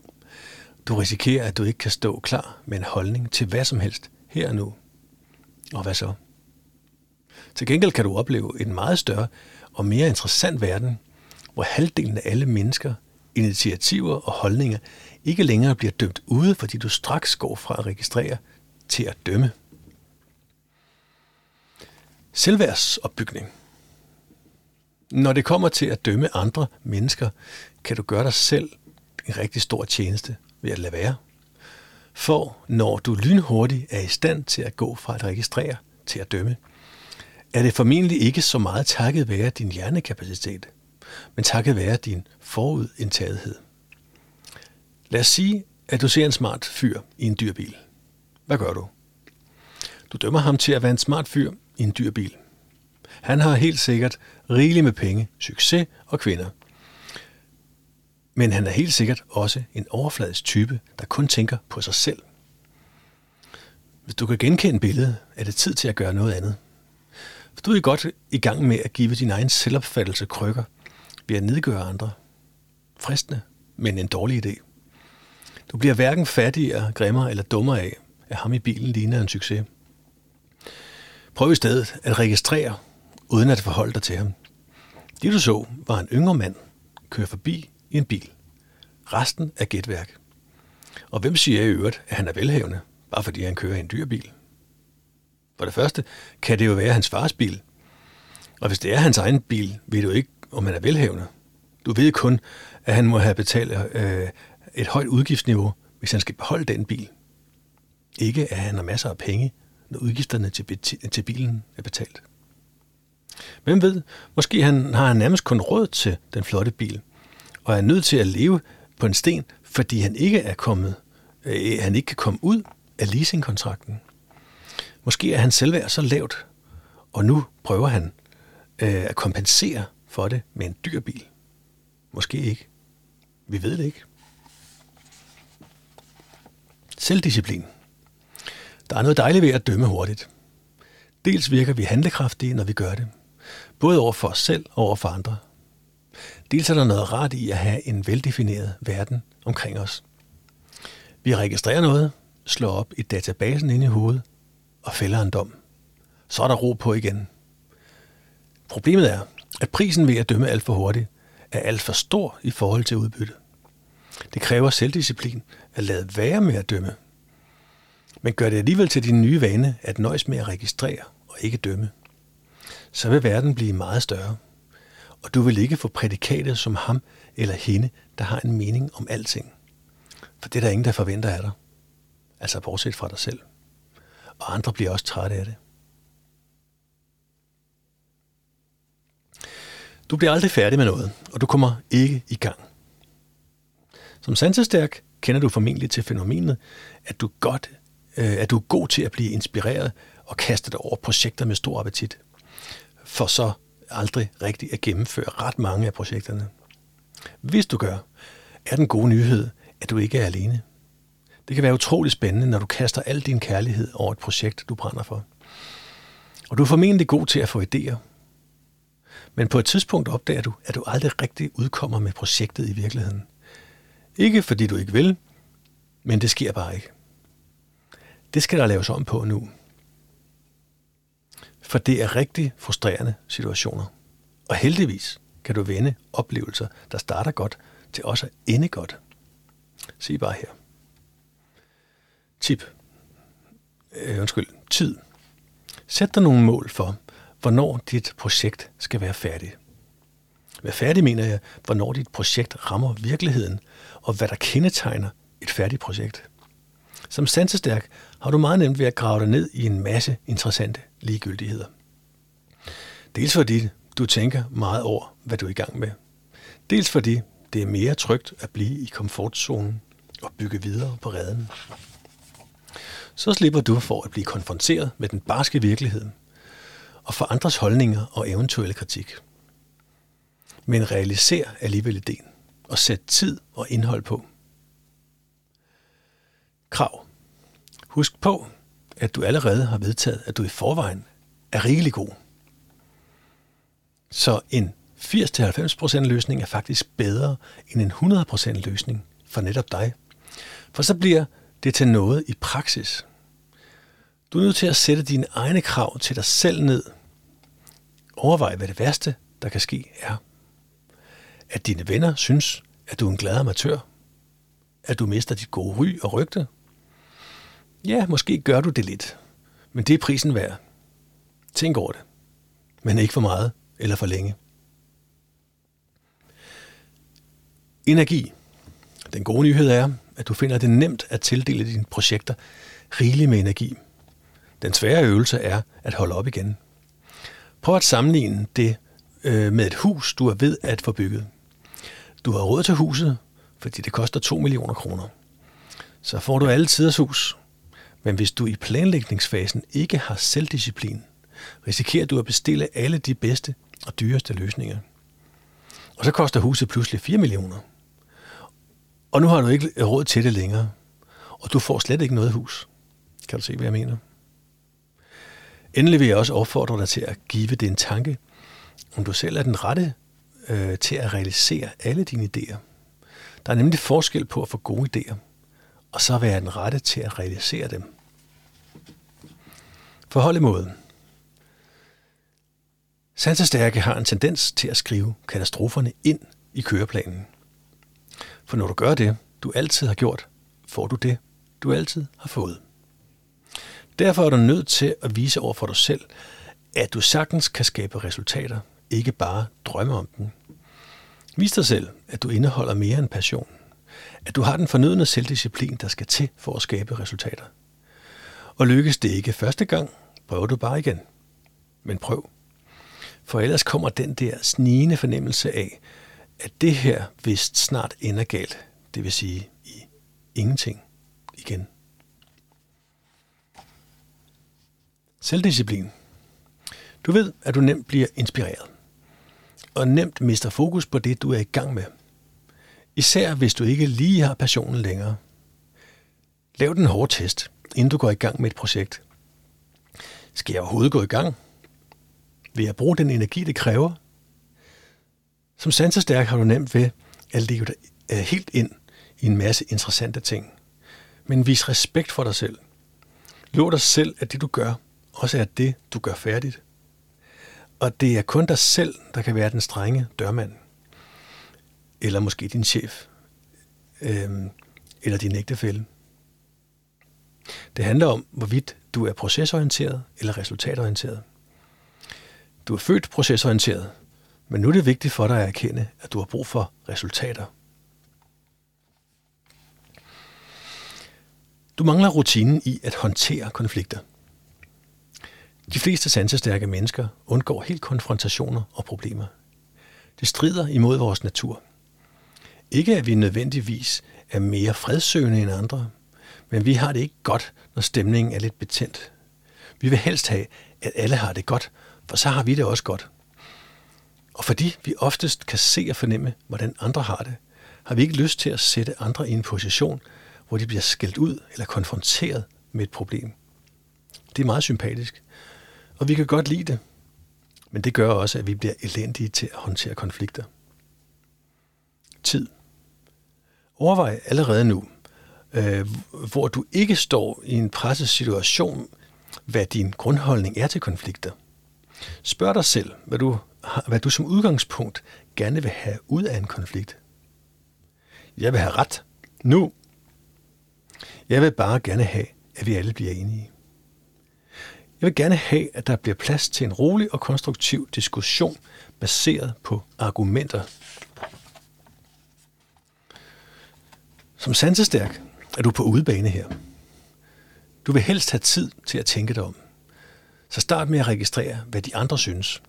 du risikerer, at du ikke kan stå klar med en holdning til hvad som helst her og nu. Og hvad så? Til gengæld kan du opleve en meget større og mere interessant verden, hvor halvdelen af alle mennesker, initiativer og holdninger ikke længere bliver dømt ude, fordi du straks går fra at registrere til at dømme. Selvværdsopbygning. Når det kommer til at dømme andre mennesker, kan du gøre dig selv en rigtig stor tjeneste ved at lade være. For når du lynhurtigt er i stand til at gå fra at registrere til at dømme, er det formentlig ikke så meget takket være din hjernekapacitet, men takket være din forudindtagethed. Lad os sige, at du ser en smart fyr i en dyr bil. Hvad gør du? Du dømmer ham til at være en smart fyr i en dyr bil. Han har helt sikkert rigeligt med penge, succes og kvinder. Men han er helt sikkert også en overfladisk type, der kun tænker på sig selv. Hvis du kan genkende billedet, er det tid til at gøre noget andet. For du er godt i gang med at give din egen selvopfattelse krykker ved at nedgøre andre. Fristende, men en dårlig idé. Du bliver hverken fattigere, grimmere eller dummere af, at ham i bilen ligner en succes. Prøv i stedet at registrere, uden at forholde dig til ham. Det du så, var en yngre mand køre forbi i en bil. Resten er gætværk. Og hvem siger i øvrigt, at han er velhavende, bare fordi han kører i en dyr bil? For det første kan det jo være hans fars bil. Og hvis det er hans egen bil, ved du ikke, om han er velhavende. Du ved kun, at han må have betalt øh, et højt udgiftsniveau, hvis han skal beholde den bil. Ikke at han har masser af penge, når udgifterne til, til bilen er betalt. Hvem ved, måske han, har han nærmest kun råd til den flotte bil, og er nødt til at leve på en sten, fordi han ikke er kommet, øh, han ikke kan komme ud af leasingkontrakten. Måske er han selvværd så lavt, og nu prøver han øh, at kompensere for det med en dyr bil. Måske ikke. Vi ved det ikke. Selvdisciplin. Der er noget dejligt ved at dømme hurtigt. Dels virker vi handlekraftige, når vi gør det. Både over for os selv og over for andre. Dels er der noget rart i at have en veldefineret verden omkring os. Vi registrerer noget, slår op i databasen inde i hovedet og fælder en dom. Så er der ro på igen. Problemet er, at prisen ved at dømme alt for hurtigt er alt for stor i forhold til udbytte. Det kræver selvdisciplin at lade være med at dømme. Men gør det alligevel til din nye vane at nøjes med at registrere og ikke dømme. Så vil verden blive meget større. Og du vil ikke få prædikatet som ham eller hende, der har en mening om alting. For det er der ingen, der forventer af dig. Altså bortset fra dig selv. Og andre bliver også trætte af det. Du bliver aldrig færdig med noget, og du kommer ikke i gang. Som sansestærk kender du formentlig til fænomenet, at du, godt, øh, at du er god til at blive inspireret og kaste dig over projekter med stor appetit, for så aldrig rigtig at gennemføre ret mange af projekterne. Hvis du gør, er den gode nyhed, at du ikke er alene. Det kan være utrolig spændende, når du kaster al din kærlighed over et projekt, du brænder for. Og du er formentlig god til at få idéer. Men på et tidspunkt opdager du, at du aldrig rigtig udkommer med projektet i virkeligheden. Ikke fordi du ikke vil, men det sker bare ikke. Det skal der laves om på nu. For det er rigtig frustrerende situationer. Og heldigvis kan du vende oplevelser, der starter godt, til også at ende godt. Se bare her. Tip. Øh, undskyld. Tid. Sæt dig nogle mål for, hvornår dit projekt skal være færdigt. Med færdig mener jeg, hvornår dit projekt rammer virkeligheden, og hvad der kendetegner et færdigt projekt. Som sansestærk har du meget nemt ved at grave dig ned i en masse interessante ligegyldigheder. Dels fordi du tænker meget over, hvad du er i gang med. Dels fordi det er mere trygt at blive i komfortzonen og bygge videre på redden. Så slipper du for at blive konfronteret med den barske virkelighed og for andres holdninger og eventuelle kritik. Men realiser alligevel ideen og sæt tid og indhold på. Krav. Husk på, at du allerede har vedtaget, at du i forvejen er rigelig god. Så en 80-90% løsning er faktisk bedre end en 100% løsning for netop dig. For så bliver det til noget i praksis. Du er nødt til at sætte dine egne krav til dig selv ned. Overvej, hvad det værste, der kan ske, er. At dine venner synes, at du er en glad amatør. At du mister dit gode ry og rygte. Ja, måske gør du det lidt, men det er prisen værd. Tænk over det, men ikke for meget eller for længe. Energi. Den gode nyhed er, at du finder det nemt at tildele dine projekter rigeligt med energi. Den svære øvelse er at holde op igen. Prøv at sammenligne det øh, med et hus, du er ved at få bygget. Du har råd til huset, fordi det koster 2 millioner kroner. Så får du alle tiders hus. Men hvis du i planlægningsfasen ikke har selvdisciplin, risikerer du at bestille alle de bedste og dyreste løsninger. Og så koster huset pludselig 4 millioner. Og nu har du ikke råd til det længere. Og du får slet ikke noget hus. Kan du se, hvad jeg mener? Endelig vil jeg også opfordre dig til at give det en tanke, om du selv er den rette øh, til at realisere alle dine idéer. Der er nemlig forskel på at få gode idéer, og så være den rette til at realisere dem. Forhold imod. Sansestærke har en tendens til at skrive katastroferne ind i køreplanen. For når du gør det, du altid har gjort, får du det, du altid har fået. Derfor er du nødt til at vise over for dig selv, at du sagtens kan skabe resultater, ikke bare drømme om dem. Vis dig selv, at du indeholder mere end passion. At du har den fornødne selvdisciplin, der skal til for at skabe resultater. Og lykkes det ikke første gang, prøver du bare igen. Men prøv. For ellers kommer den der snigende fornemmelse af, at det her vist snart ender galt, det vil sige i ingenting igen. Selvdisciplin. Du ved, at du nemt bliver inspireret. og nemt mister fokus på det, du er i gang med. Især hvis du ikke lige har passionen længere. Lav den hårde test, inden du går i gang med et projekt. Skal jeg overhovedet gå i gang? Vil jeg bruge den energi, det kræver? Som sansestærk har du nemt ved at leve dig øh, helt ind i en masse interessante ting. Men vis respekt for dig selv. Lov dig selv, at det du gør, også er det, du gør færdigt. Og det er kun dig selv, der kan være den strenge dørmand. Eller måske din chef. Øhm, eller din ægtefælle. Det handler om, hvorvidt du er procesorienteret eller resultatorienteret. Du er født procesorienteret, men nu er det vigtigt for dig at erkende, at du har brug for resultater. Du mangler rutinen i at håndtere konflikter. De fleste sansestærke mennesker undgår helt konfrontationer og problemer. Det strider imod vores natur. Ikke at vi nødvendigvis er mere fredsøgende end andre, men vi har det ikke godt, når stemningen er lidt betændt. Vi vil helst have, at alle har det godt, for så har vi det også godt. Og fordi vi oftest kan se og fornemme, hvordan andre har det, har vi ikke lyst til at sætte andre i en position, hvor de bliver skældt ud eller konfronteret med et problem. Det er meget sympatisk, og vi kan godt lide det, men det gør også, at vi bliver elendige til at håndtere konflikter. Tid. Overvej allerede nu, øh, hvor du ikke står i en presset situation, hvad din grundholdning er til konflikter. Spørg dig selv, hvad du, hvad du som udgangspunkt gerne vil have ud af en konflikt. Jeg vil have ret. Nu. Jeg vil bare gerne have, at vi alle bliver enige. Jeg vil gerne have, at der bliver plads til en rolig og konstruktiv diskussion baseret på argumenter. Som sansestærk er du på udebane her. Du vil helst have tid til at tænke dig om. Så start med at registrere, hvad de andre synes,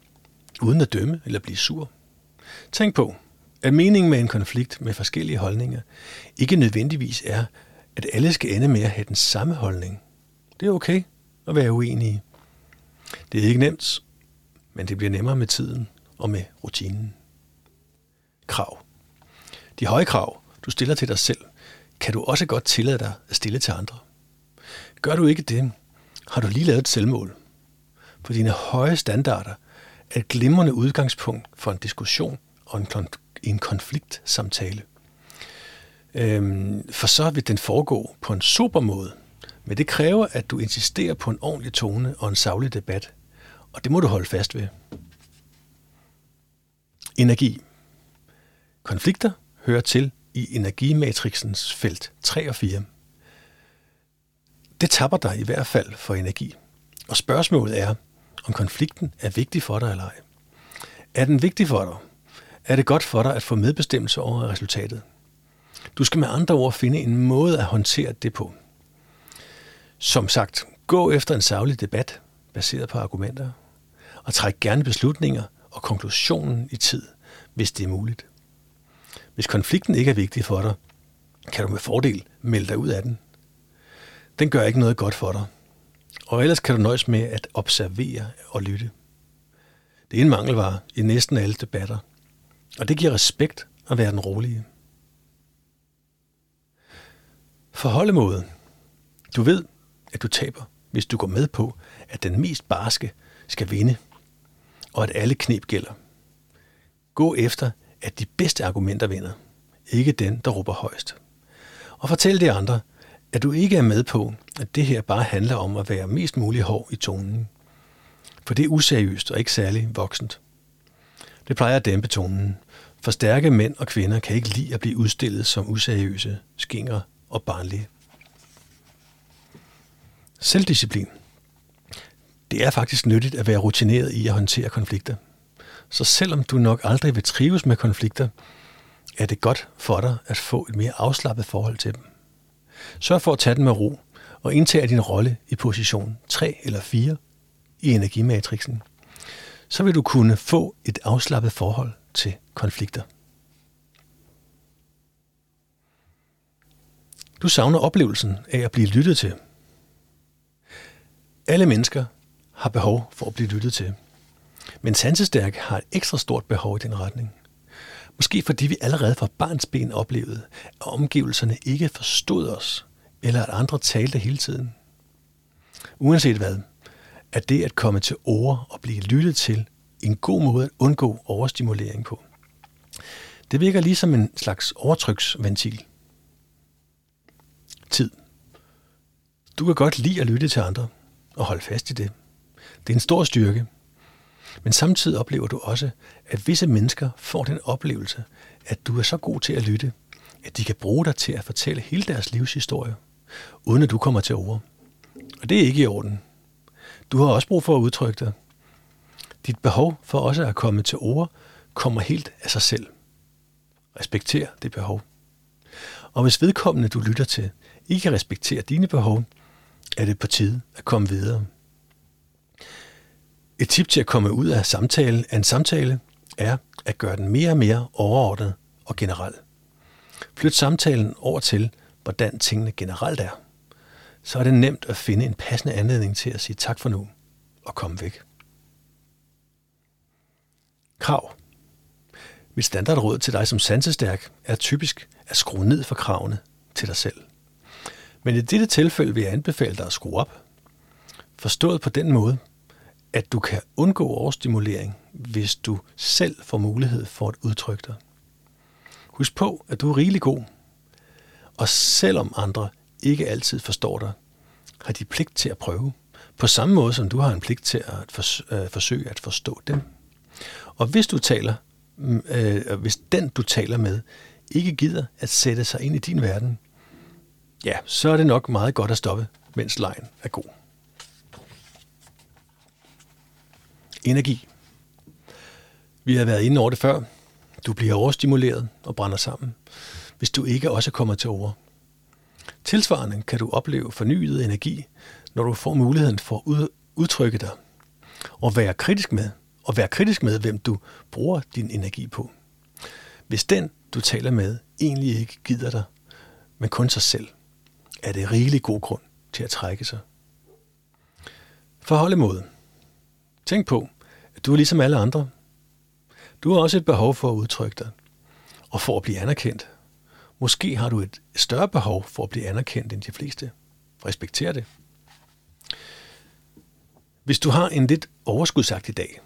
uden at dømme eller blive sur. Tænk på, at meningen med en konflikt med forskellige holdninger ikke nødvendigvis er, at alle skal ende med at have den samme holdning. Det er okay at være uenige. Det er ikke nemt, men det bliver nemmere med tiden og med rutinen. Krav. De høje krav, du stiller til dig selv, kan du også godt tillade dig at stille til andre. Gør du ikke det, har du lige lavet et selvmål. For dine høje standarder er et glimrende udgangspunkt for en diskussion og en, en konfliktsamtale. Øhm, for så vil den foregå på en super måde, men det kræver, at du insisterer på en ordentlig tone og en savlig debat, og det må du holde fast ved. Energi. Konflikter hører til i energimatrixens felt 3 og 4. Det tapper dig i hvert fald for energi. Og spørgsmålet er, om konflikten er vigtig for dig eller ej. Er den vigtig for dig? Er det godt for dig at få medbestemmelse over resultatet? Du skal med andre ord finde en måde at håndtere det på. Som sagt, gå efter en savlig debat baseret på argumenter, og træk gerne beslutninger og konklusionen i tid, hvis det er muligt. Hvis konflikten ikke er vigtig for dig, kan du med fordel melde dig ud af den. Den gør ikke noget godt for dig. Og ellers kan du nøjes med at observere og lytte. Det er en mangelvare i næsten alle debatter. Og det giver respekt at være den rolige. Forholdemåde. Du ved, at du taber, hvis du går med på, at den mest barske skal vinde, og at alle knep gælder. Gå efter, at de bedste argumenter vinder, ikke den, der råber højst. Og fortæl de andre, at du ikke er med på, at det her bare handler om at være mest mulig hård i tonen. For det er useriøst og ikke særlig voksent. Det plejer at dæmpe tonen, for stærke mænd og kvinder kan ikke lide at blive udstillet som useriøse, skingre og barnlige. Selvdisciplin. Det er faktisk nyttigt at være rutineret i at håndtere konflikter. Så selvom du nok aldrig vil trives med konflikter, er det godt for dig at få et mere afslappet forhold til dem. Sørg for at tage den med ro og indtage din rolle i position 3 eller 4 i energimatrixen. Så vil du kunne få et afslappet forhold til konflikter. Du savner oplevelsen af at blive lyttet til. Alle mennesker har behov for at blive lyttet til. Men sansestærke har et ekstra stort behov i den retning. Måske fordi vi allerede fra barns ben oplevede, at omgivelserne ikke forstod os, eller at andre talte hele tiden. Uanset hvad, er det at komme til ord og blive lyttet til en god måde at undgå overstimulering på. Det virker ligesom en slags overtryksventil. Tid. Du kan godt lide at lytte til andre og holde fast i det. Det er en stor styrke. Men samtidig oplever du også, at visse mennesker får den oplevelse, at du er så god til at lytte, at de kan bruge dig til at fortælle hele deres livshistorie, uden at du kommer til ord. Og det er ikke i orden. Du har også brug for at udtrykke dig. Dit behov for også at komme til ord kommer helt af sig selv. Respekter det behov. Og hvis vedkommende, du lytter til, ikke respekterer dine behov, er det på tide at komme videre. Et tip til at komme ud af samtale af en samtale er at gøre den mere og mere overordnet og generel. Flyt samtalen over til, hvordan tingene generelt er. Så er det nemt at finde en passende anledning til at sige tak for nu og komme væk. Krav. Mit standardråd til dig som sansestærk er typisk at skrue ned for kravene til dig selv. Men i dette tilfælde vil jeg anbefale dig at skrue op. Forstået på den måde, at du kan undgå overstimulering, hvis du selv får mulighed for at udtrykke dig. Husk på, at du er rigelig god, og selvom andre ikke altid forstår dig, har de pligt til at prøve, på samme måde som du har en pligt til at øh, forsøge at forstå dem. Og hvis du taler, mm, øh, hvis den du taler med ikke gider at sætte sig ind i din verden, ja, så er det nok meget godt at stoppe, mens lejen er god. Energi. Vi har været inde over det før. Du bliver overstimuleret og brænder sammen, hvis du ikke også kommer til ord. Tilsvarende kan du opleve fornyet energi, når du får muligheden for at udtrykke dig og være kritisk med, og være kritisk med, hvem du bruger din energi på. Hvis den, du taler med, egentlig ikke gider dig, men kun sig selv, er det rigelig god grund til at trække sig. Forhold imod. Tænk på, du er ligesom alle andre. Du har også et behov for at udtrykke dig, og for at blive anerkendt. Måske har du et større behov for at blive anerkendt end de fleste. Respekter det. Hvis du har en lidt overskudsagtig dag,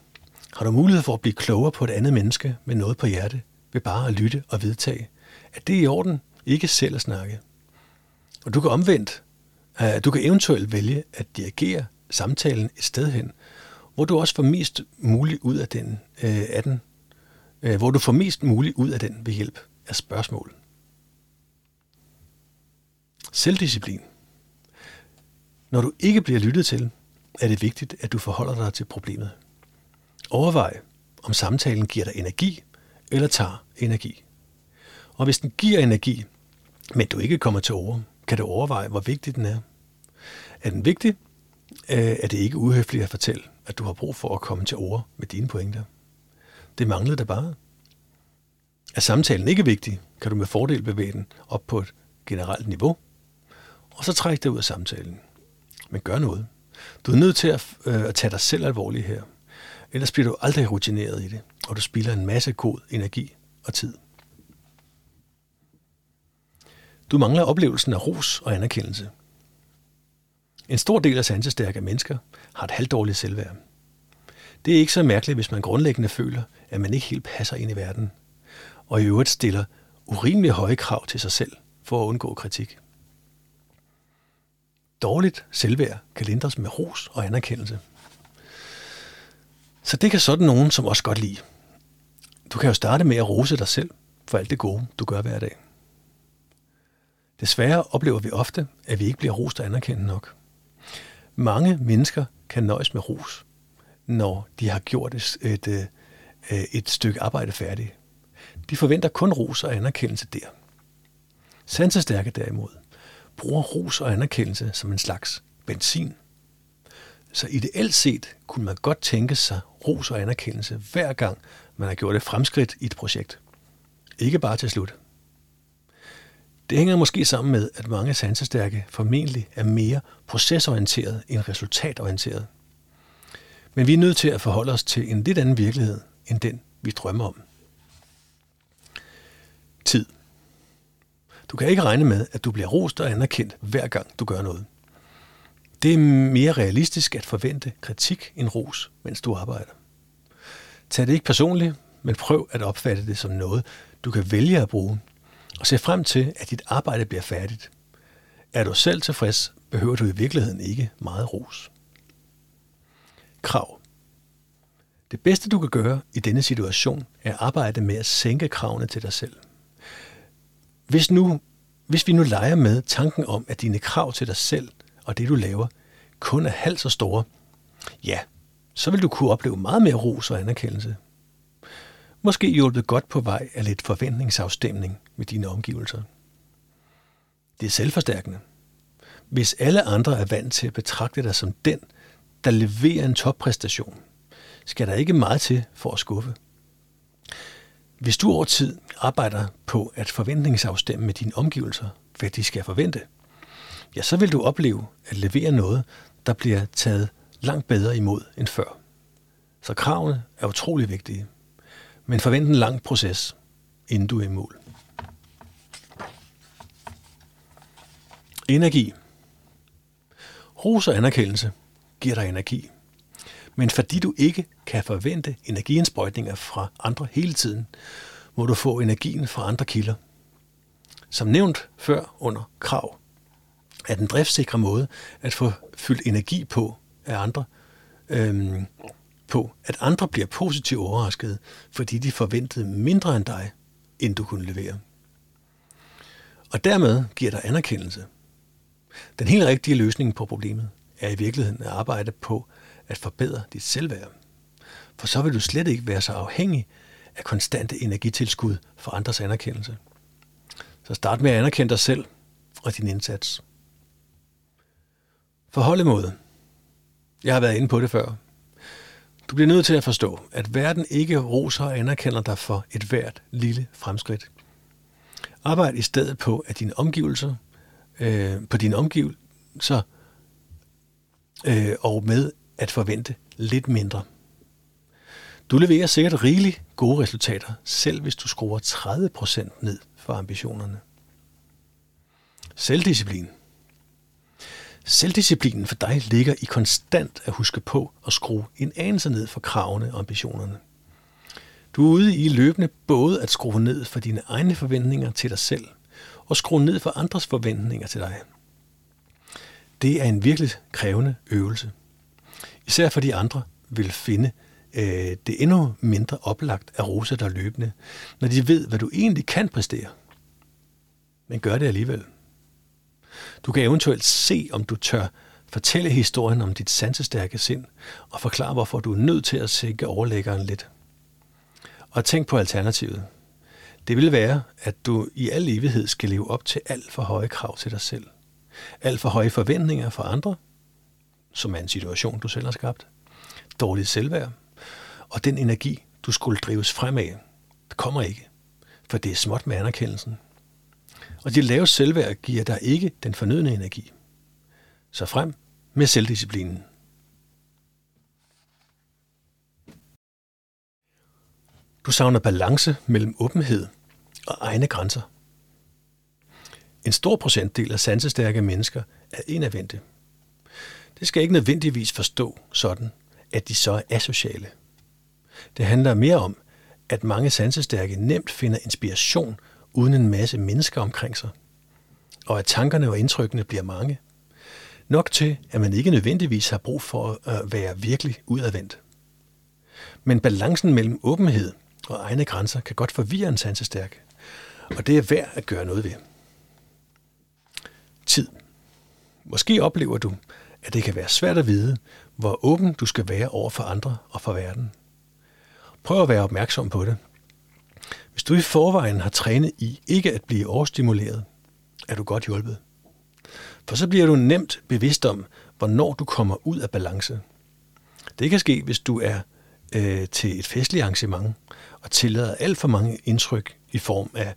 har du mulighed for at blive klogere på et andet menneske med noget på hjerte, ved bare at lytte og vedtage, at det er i orden, ikke selv at snakke. Og du kan omvendt, øh, du kan eventuelt vælge at dirigere samtalen et sted hen, hvor du også får mest muligt ud af den, øh, af den øh, hvor du får mest muligt ud af den ved hjælp af spørgsmål. Selvdisciplin. Når du ikke bliver lyttet til, er det vigtigt, at du forholder dig til problemet. Overvej, om samtalen giver dig energi eller tager energi. Og hvis den giver energi, men du ikke kommer til ord, kan du overveje, hvor vigtig den er. Er den vigtig, øh, er det ikke uhøfligt at fortælle, at du har brug for at komme til ord med dine pointer. Det manglede der bare. Er samtalen ikke vigtig, kan du med fordel bevæge den op på et generelt niveau, og så træk dig ud af samtalen. Men gør noget. Du er nødt til at, øh, at tage dig selv alvorligt her. Ellers bliver du aldrig rutineret i det, og du spilder en masse god energi og tid. Du mangler oplevelsen af ros og anerkendelse. En stor del af sansestærke mennesker har et halvdårligt selvværd. Det er ikke så mærkeligt, hvis man grundlæggende føler, at man ikke helt passer ind i verden, og i øvrigt stiller urimelig høje krav til sig selv for at undgå kritik. Dårligt selvværd kan lindres med ros og anerkendelse. Så det kan sådan nogen som også godt lide. Du kan jo starte med at rose dig selv for alt det gode, du gør hver dag. Desværre oplever vi ofte, at vi ikke bliver rost og anerkendt nok. Mange mennesker kan nøjes med ros, når de har gjort et, et, øh, et stykke arbejde færdigt. De forventer kun ros og anerkendelse der. Sansestærke derimod bruger ros og anerkendelse som en slags benzin. Så ideelt set kunne man godt tænke sig ros og anerkendelse hver gang, man har gjort et fremskridt i et projekt. Ikke bare til slut. Det hænger måske sammen med, at mange sansestærke formentlig er mere procesorienteret end resultatorienteret. Men vi er nødt til at forholde os til en lidt anden virkelighed, end den, vi drømmer om. Tid. Du kan ikke regne med, at du bliver rost og anerkendt hver gang du gør noget. Det er mere realistisk at forvente kritik end ros, mens du arbejder. Tag det ikke personligt, men prøv at opfatte det som noget, du kan vælge at bruge, og se frem til, at dit arbejde bliver færdigt. Er du selv tilfreds, behøver du i virkeligheden ikke meget ros. Krav. Det bedste du kan gøre i denne situation er at arbejde med at sænke kravene til dig selv. Hvis, nu, hvis vi nu leger med tanken om, at dine krav til dig selv og det du laver kun er halvt så store, ja, så vil du kunne opleve meget mere ros og anerkendelse. Måske hjulpet godt på vej af lidt forventningsafstemning med dine omgivelser. Det er selvforstærkende. Hvis alle andre er vant til at betragte dig som den, der leverer en toppræstation, skal der ikke meget til for at skuffe. Hvis du over tid arbejder på at forventningsafstemme med dine omgivelser, hvad de skal forvente, ja, så vil du opleve at levere noget, der bliver taget langt bedre imod end før. Så kravene er utrolig vigtige, men forvent en lang proces, inden du er i mål. Energi. Ros og anerkendelse giver dig energi. Men fordi du ikke kan forvente energiindsprøjtninger fra andre hele tiden, må du få energien fra andre kilder. Som nævnt før under krav, er den driftsikre måde at få fyldt energi på af andre, øhm, på at andre bliver positivt overrasket, fordi de forventede mindre end dig, end du kunne levere. Og dermed giver dig anerkendelse. Den helt rigtige løsning på problemet er i virkeligheden at arbejde på at forbedre dit selvværd. For så vil du slet ikke være så afhængig af konstante energitilskud for andres anerkendelse. Så start med at anerkende dig selv og din indsats. Forholdemåde. Jeg har været inde på det før. Du bliver nødt til at forstå, at verden ikke roser og anerkender dig for et hvert lille fremskridt. Arbejd i stedet på, at dine omgivelser, øh, på dine omgivelser øh, og med at forvente lidt mindre. Du leverer sikkert rigeligt gode resultater, selv hvis du skruer 30% ned for ambitionerne. Selvdisciplin. Selvdisciplinen for dig ligger i konstant at huske på at skrue en anelse ned for kravene og ambitionerne. Du er ude i løbende både at skrue ned for dine egne forventninger til dig selv, og skrue ned for andres forventninger til dig. Det er en virkelig krævende øvelse. Især for de andre vil finde øh, det endnu mindre oplagt at rose dig løbende, når de ved, hvad du egentlig kan præstere. Men gør det alligevel. Du kan eventuelt se, om du tør fortælle historien om dit sansestærke sind, og forklare, hvorfor du er nødt til at sænke overlæggeren lidt. Og tænk på alternativet. Det vil være, at du i al evighed skal leve op til alt for høje krav til dig selv. Alt for høje forventninger fra andre, som er en situation, du selv har skabt. Dårligt selvværd. Og den energi, du skulle drives fremad, kommer ikke, for det er småt med anerkendelsen. Og de lave selvværd giver dig ikke den fornødne energi. Så frem med selvdisciplinen. Du savner balance mellem åbenhed og egne grænser. En stor procentdel af sansestærke mennesker er enadvendte. Det skal ikke nødvendigvis forstå sådan, at de så er asociale. Det handler mere om, at mange sansestærke nemt finder inspiration uden en masse mennesker omkring sig, og at tankerne og indtrykkene bliver mange. Nok til, at man ikke nødvendigvis har brug for at være virkelig udadvendt. Men balancen mellem åbenhed og egne grænser kan godt forvirre en sansestærk, og det er værd at gøre noget ved. Tid. Måske oplever du, at det kan være svært at vide, hvor åben du skal være over for andre og for verden. Prøv at være opmærksom på det. Hvis du i forvejen har trænet i ikke at blive overstimuleret, er du godt hjulpet. For så bliver du nemt bevidst om, hvornår du kommer ud af balance. Det kan ske, hvis du er øh, til et festligt arrangement og tillader alt for mange indtryk i form af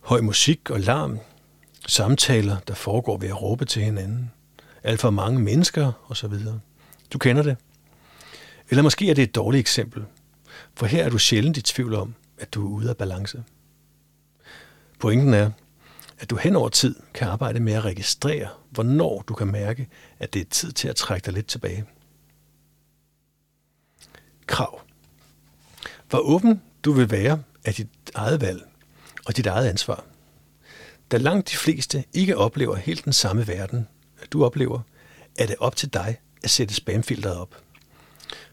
høj musik og larm, samtaler, der foregår ved at råbe til hinanden, alt for mange mennesker osv. Du kender det. Eller måske er det et dårligt eksempel, for her er du sjældent i tvivl om, at du er ude af balance. Pointen er, at du hen over tid kan arbejde med at registrere, hvornår du kan mærke, at det er tid til at trække dig lidt tilbage. Krav. Hvor åben du vil være af dit eget valg og dit eget ansvar. Da langt de fleste ikke oplever helt den samme verden, du oplever, er det op til dig at sætte spamfilteret op.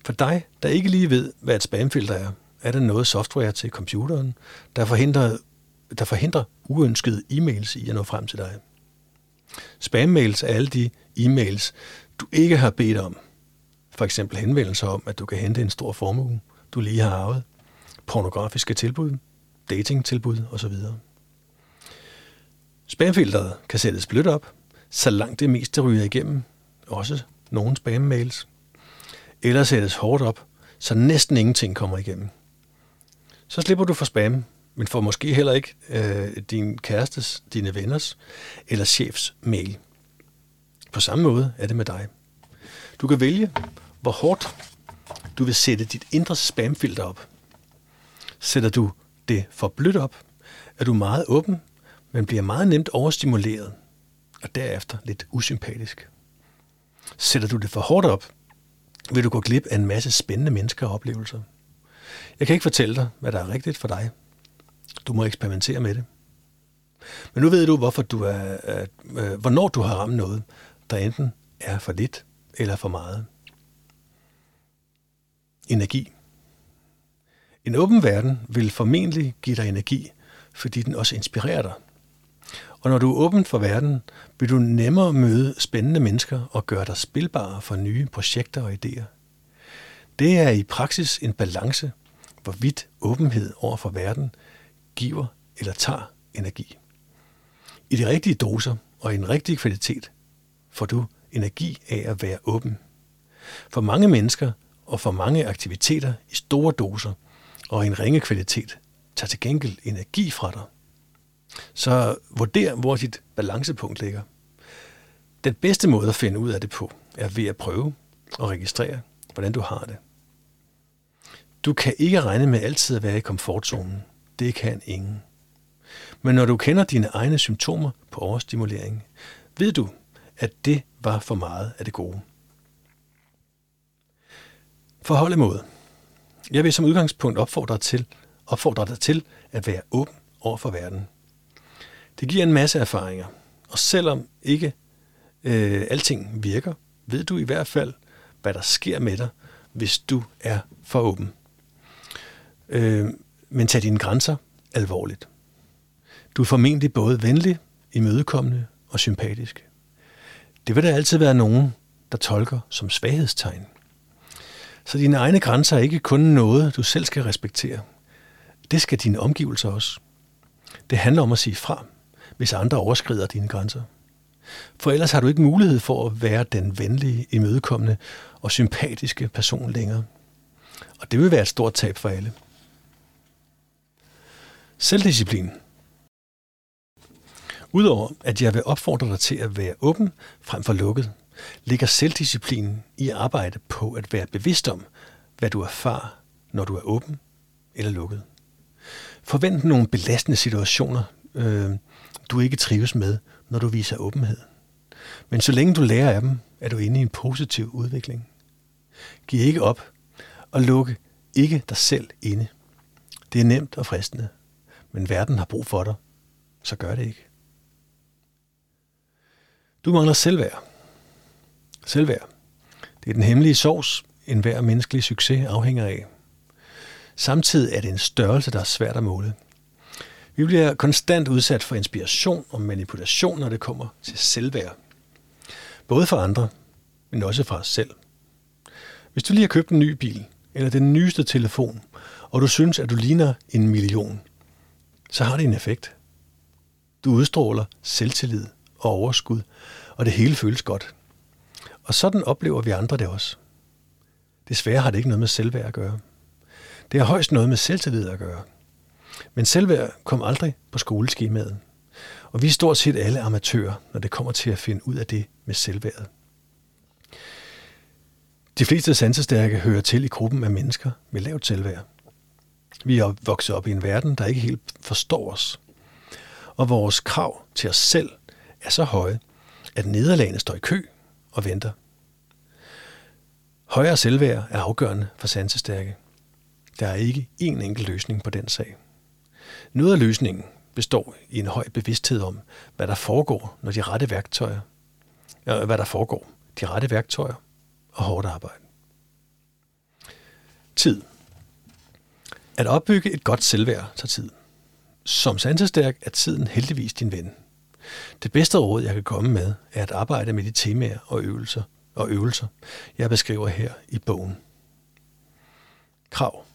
For dig, der ikke lige ved, hvad et spamfilter er, er der noget software til computeren, der forhindrer, der forhindrer uønskede e-mails i at nå frem til dig. Spam-mails er alle de e-mails, du ikke har bedt om. For eksempel henvendelser om, at du kan hente en stor formue, du lige har arvet, pornografiske tilbud, datingtilbud osv. Spamfilteret kan sættes blødt op, så langt det meste ryger igennem, også nogle spam-mails, eller sættes hårdt op, så næsten ingenting kommer igennem. Så slipper du for spam, men får måske heller ikke øh, din kærestes, dine venners eller chefs mail. På samme måde er det med dig. Du kan vælge, hvor hårdt du vil sætte dit indre spamfilter op. Sætter du det for blødt op, er du meget åben, men bliver meget nemt overstimuleret, og derefter lidt usympatisk. Sætter du det for hårdt op, vil du gå glip af en masse spændende mennesker og oplevelser. Jeg kan ikke fortælle dig, hvad der er rigtigt for dig. Du må eksperimentere med det. Men nu ved du, hvorfor du er, er, øh, hvornår du har ramt noget, der enten er for lidt eller for meget. Energi. En åben verden vil formentlig give dig energi, fordi den også inspirerer dig. Og når du er åben for verden, vil du nemmere møde spændende mennesker og gøre dig spilbar for nye projekter og idéer. Det er i praksis en balance, hvorvidt åbenhed over for verden giver eller tager energi. I de rigtige doser og i en rigtig kvalitet får du energi af at være åben. For mange mennesker og for mange aktiviteter i store doser og i en ringe kvalitet tager til gengæld energi fra dig. Så vurder, hvor dit balancepunkt ligger. Den bedste måde at finde ud af det på, er ved at prøve og registrere, hvordan du har det. Du kan ikke regne med altid at være i komfortzonen. Det kan ingen. Men når du kender dine egne symptomer på overstimulering, ved du, at det var for meget af det gode. Forhold imod. Jeg vil som udgangspunkt opfordre, til, opfordre dig til at være åben over for verden. Det giver en masse erfaringer, og selvom ikke øh, alting virker, ved du i hvert fald, hvad der sker med dig, hvis du er for åben. Øh, men tag dine grænser alvorligt. Du er formentlig både venlig, imødekommende og sympatisk. Det vil der altid være nogen, der tolker som svaghedstegn. Så dine egne grænser er ikke kun noget, du selv skal respektere. Det skal dine omgivelser også. Det handler om at sige fra, hvis andre overskrider dine grænser. For ellers har du ikke mulighed for at være den venlige, imødekommende og sympatiske person længere. Og det vil være et stort tab for alle. Selvdisciplin. Udover at jeg vil opfordre dig til at være åben frem for lukket, ligger selvdisciplinen i arbejde på at være bevidst om, hvad du erfarer, når du er åben eller lukket. Forvent nogle belastende situationer, øh, du ikke trives med, når du viser åbenhed. Men så længe du lærer af dem, er du inde i en positiv udvikling. Giv ikke op, og lukke ikke dig selv inde. Det er nemt og fristende, men verden har brug for dig, så gør det ikke. Du mangler selvværd. Selvværd. Det er den hemmelige sovs, en hver menneskelig succes afhænger af. Samtidig er det en størrelse, der er svært at måle. Vi bliver konstant udsat for inspiration og manipulation, når det kommer til selvværd. Både for andre, men også for os selv. Hvis du lige har købt en ny bil, eller den nyeste telefon, og du synes, at du ligner en million, så har det en effekt. Du udstråler selvtillid og overskud, og det hele føles godt. Og sådan oplever vi andre det også. Desværre har det ikke noget med selvværd at gøre. Det har højst noget med selvtillid at gøre. Men selvværd kom aldrig på skoleskemaet. Og vi er stort set alle amatører, når det kommer til at finde ud af det med selvværdet. De fleste sansestærke hører til i gruppen af mennesker med lavt selvværd. Vi er vokset op i en verden, der ikke helt forstår os. Og vores krav til os selv er så høje, at nederlagene står i kø og venter. Højere selvværd er afgørende for sansestærke. Der er ikke én enkelt løsning på den sag. Noget af løsningen består i en høj bevidsthed om, hvad der foregår, når de rette værktøjer, øh, hvad der foregår, de rette værktøjer og hårdt arbejde. Tid. At opbygge et godt selvværd tager tid. Som sansestærk er tiden heldigvis din ven. Det bedste råd, jeg kan komme med, er at arbejde med de temaer og øvelser, og øvelser, jeg beskriver her i bogen. Krav.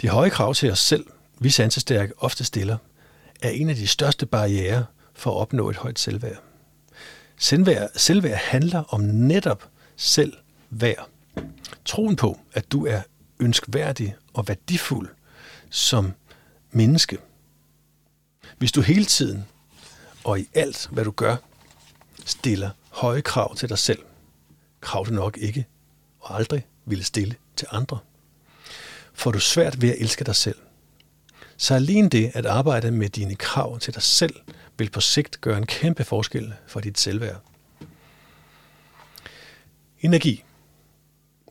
De høje krav til os selv, vi sansestærke ofte stiller, er en af de største barriere for at opnå et højt selvværd. Selvværd, selvværd handler om netop selvværd. Troen på, at du er ønskværdig og værdifuld som menneske. Hvis du hele tiden og i alt, hvad du gør, stiller høje krav til dig selv, krav du nok ikke og aldrig ville stille til andre, får du svært ved at elske dig selv. Så alene det at arbejde med dine krav til dig selv, vil på sigt gøre en kæmpe forskel for dit selvværd. Energi.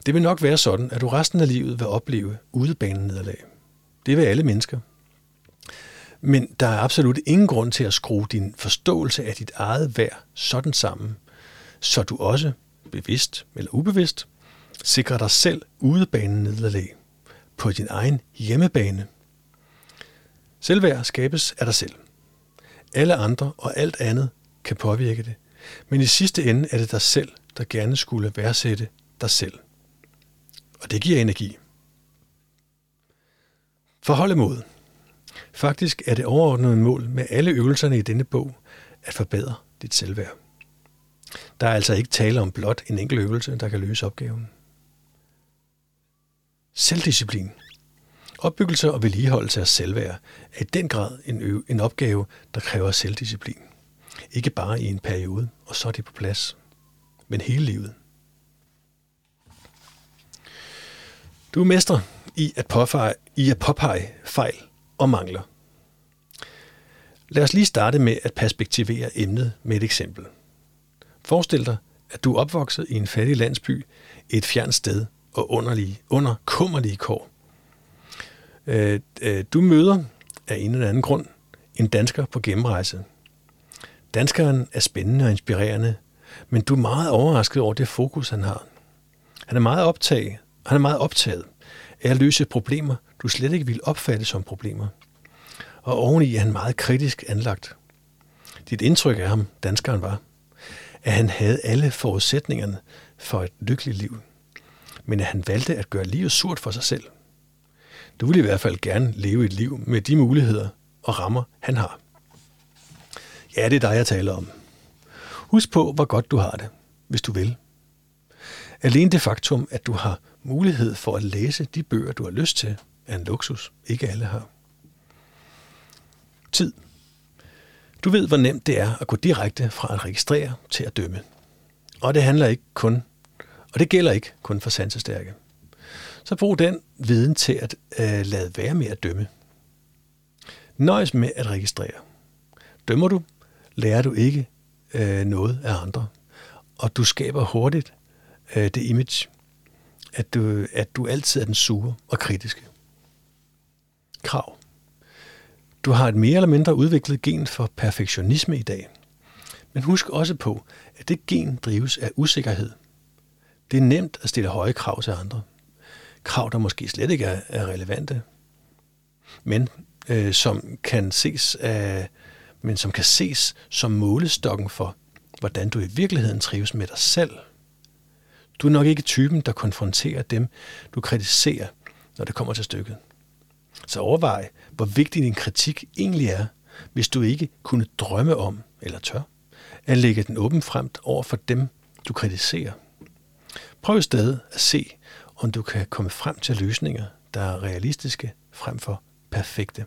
Det vil nok være sådan, at du resten af livet vil opleve udebanen nederlag. Det vil alle mennesker. Men der er absolut ingen grund til at skrue din forståelse af dit eget værd sådan sammen, så du også, bevidst eller ubevidst, sikrer dig selv udebanen nederlag på din egen hjemmebane. Selvværd skabes af dig selv. Alle andre og alt andet kan påvirke det, men i sidste ende er det dig selv, der gerne skulle værdsætte dig selv. Og det giver energi. Forhold mod. Faktisk er det overordnede mål med alle øvelserne i denne bog at forbedre dit selvværd. Der er altså ikke tale om blot en enkelt øvelse, der kan løse opgaven. Selvdisciplin. Opbyggelse og vedligeholdelse af selvværd er i den grad en, ø- en opgave, der kræver selvdisciplin. Ikke bare i en periode, og så er det på plads, men hele livet. Du er mester i at, påfeje, i at påpege fejl og mangler. Lad os lige starte med at perspektivere emnet med et eksempel. Forestil dig, at du er opvokset i en fattig landsby et fjernt sted og underlige, under kummerlige kår. Øh, øh, du møder af en eller anden grund en dansker på gennemrejse. Danskeren er spændende og inspirerende, men du er meget overrasket over det fokus, han har. Han er meget optaget, han er meget optaget af at løse problemer, du slet ikke vil opfatte som problemer. Og oveni er han meget kritisk anlagt. Dit indtryk af ham, danskeren var, at han havde alle forudsætningerne for et lykkeligt liv, men at han valgte at gøre livet surt for sig selv. Du vil i hvert fald gerne leve et liv med de muligheder og rammer, han har. Ja, det er dig, jeg taler om. Husk på, hvor godt du har det, hvis du vil. Alene det faktum, at du har mulighed for at læse de bøger, du har lyst til, er en luksus, ikke alle har. Tid. Du ved, hvor nemt det er at gå direkte fra at registrere til at dømme. Og det handler ikke kun, og det gælder ikke kun for sansestærke. Så brug den viden til at øh, lade være med at dømme. Nøjes med at registrere. Dømmer du, lærer du ikke øh, noget af andre. Og du skaber hurtigt øh, det image, at du, at du altid er den sure og kritiske. Krav. Du har et mere eller mindre udviklet gen for perfektionisme i dag. Men husk også på, at det gen drives af usikkerhed. Det er nemt at stille høje krav til andre. Krav, der måske slet ikke er, er relevante, men øh, som kan ses af, men som kan ses som målestokken for, hvordan du i virkeligheden trives med dig selv. Du er nok ikke typen, der konfronterer dem, du kritiserer, når det kommer til stykket. Så overvej, hvor vigtig din kritik egentlig er, hvis du ikke kunne drømme om, eller tør, at lægge den åben frem over for dem, du kritiserer. Prøv i stedet at se, om du kan komme frem til løsninger, der er realistiske frem for perfekte.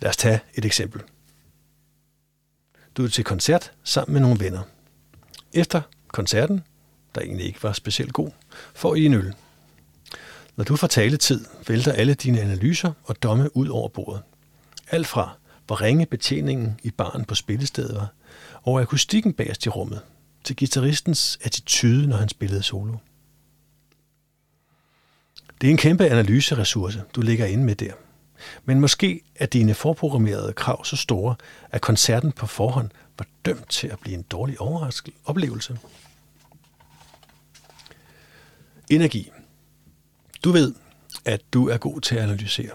Lad os tage et eksempel. Du er til koncert sammen med nogle venner. Efter koncerten der egentlig ikke var specielt god, får I en øl. Når du får taletid, vælter alle dine analyser og domme ud over bordet. Alt fra, hvor ringe betjeningen i baren på spillestedet var, og akustikken bagerst i rummet, til gitarristens attitude, når han spillede solo. Det er en kæmpe analyseressource, du ligger inde med der. Men måske er dine forprogrammerede krav så store, at koncerten på forhånd var dømt til at blive en dårlig overraskelse oplevelse. Energi. Du ved, at du er god til at analysere.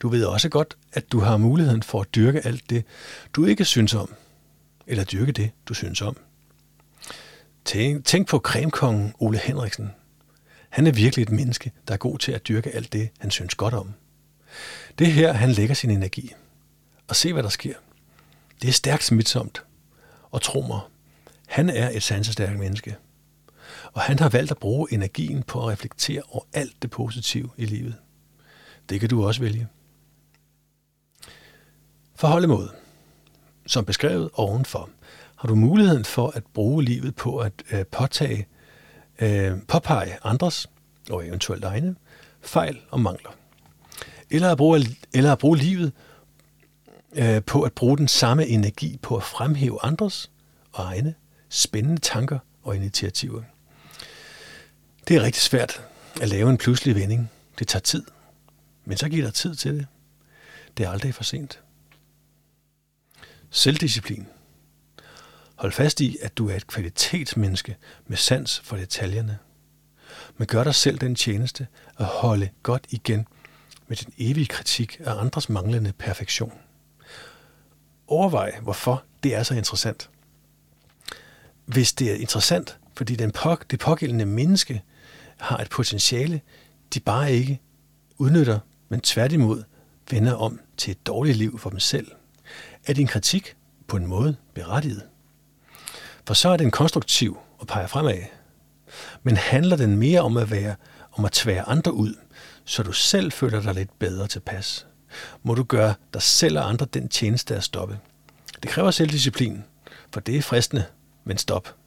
Du ved også godt, at du har muligheden for at dyrke alt det, du ikke synes om, eller dyrke det, du synes om. Tænk, tænk på kremkongen Ole Henriksen. Han er virkelig et menneske, der er god til at dyrke alt det, han synes godt om. Det er her, han lægger sin energi. Og se, hvad der sker. Det er stærkt smitsomt. Og tro mig, han er et sansestærkt menneske. Og han har valgt at bruge energien på at reflektere over alt det positive i livet. Det kan du også vælge. Forholdemåde. Som beskrevet ovenfor, har du muligheden for at bruge livet på at øh, påtage, øh, påpege andres og eventuelt egne fejl og mangler. Eller at bruge, eller at bruge livet øh, på at bruge den samme energi på at fremhæve andres og egne spændende tanker og initiativer. Det er rigtig svært at lave en pludselig vending. Det tager tid. Men så giver der tid til det. Det er aldrig for sent. Selvdisciplin. Hold fast i, at du er et kvalitetsmenneske med sans for detaljerne. Men gør dig selv den tjeneste at holde godt igen med din evige kritik af andres manglende perfektion. Overvej, hvorfor det er så interessant. Hvis det er interessant, fordi den på, det pågældende menneske har et potentiale, de bare ikke udnytter, men tværtimod vender om til et dårligt liv for dem selv, er din kritik på en måde berettiget. For så er den konstruktiv og peger fremad. Men handler den mere om at være om at tvære andre ud, så du selv føler dig lidt bedre tilpas, må du gøre dig selv og andre den tjeneste at stoppe. Det kræver selvdisciplin, for det er fristende, men stop.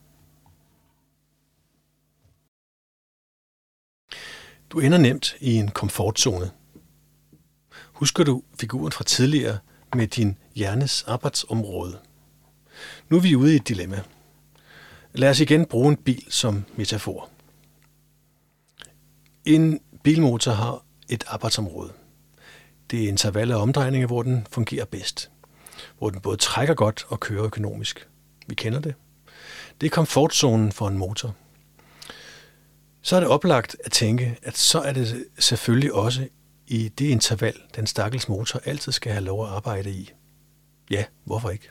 Du ender nemt i en komfortzone. Husker du figuren fra tidligere med din hjernes arbejdsområde? Nu er vi ude i et dilemma. Lad os igen bruge en bil som metafor. En bilmotor har et arbejdsområde. Det er intervaller af omdrejninger, hvor den fungerer bedst. Hvor den både trækker godt og kører økonomisk. Vi kender det. Det er komfortzonen for en motor. Så er det oplagt at tænke, at så er det selvfølgelig også i det interval, den stakkels motor altid skal have lov at arbejde i. Ja, hvorfor ikke?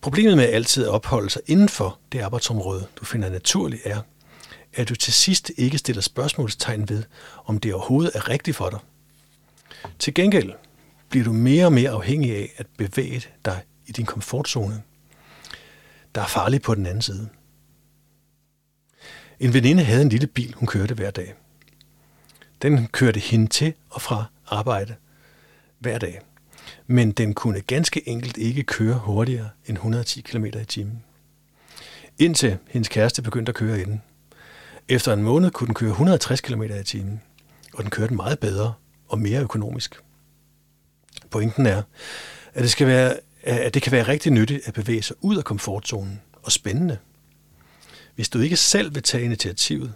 Problemet med altid at opholde sig inden for det arbejdsområde, du finder naturligt, er, at du til sidst ikke stiller spørgsmålstegn ved, om det overhovedet er rigtigt for dig. Til gengæld bliver du mere og mere afhængig af at bevæge dig i din komfortzone, der er farlig på den anden side. En veninde havde en lille bil, hun kørte hver dag. Den kørte hende til og fra arbejde hver dag men den kunne ganske enkelt ikke køre hurtigere end 110 km i timen. Indtil hendes kæreste begyndte at køre inden. Efter en måned kunne den køre 160 km i timen, og den kørte meget bedre og mere økonomisk. Pointen er, at det, skal være, at det kan være rigtig nyttigt at bevæge sig ud af komfortzonen og spændende. Hvis du ikke selv vil tage initiativet,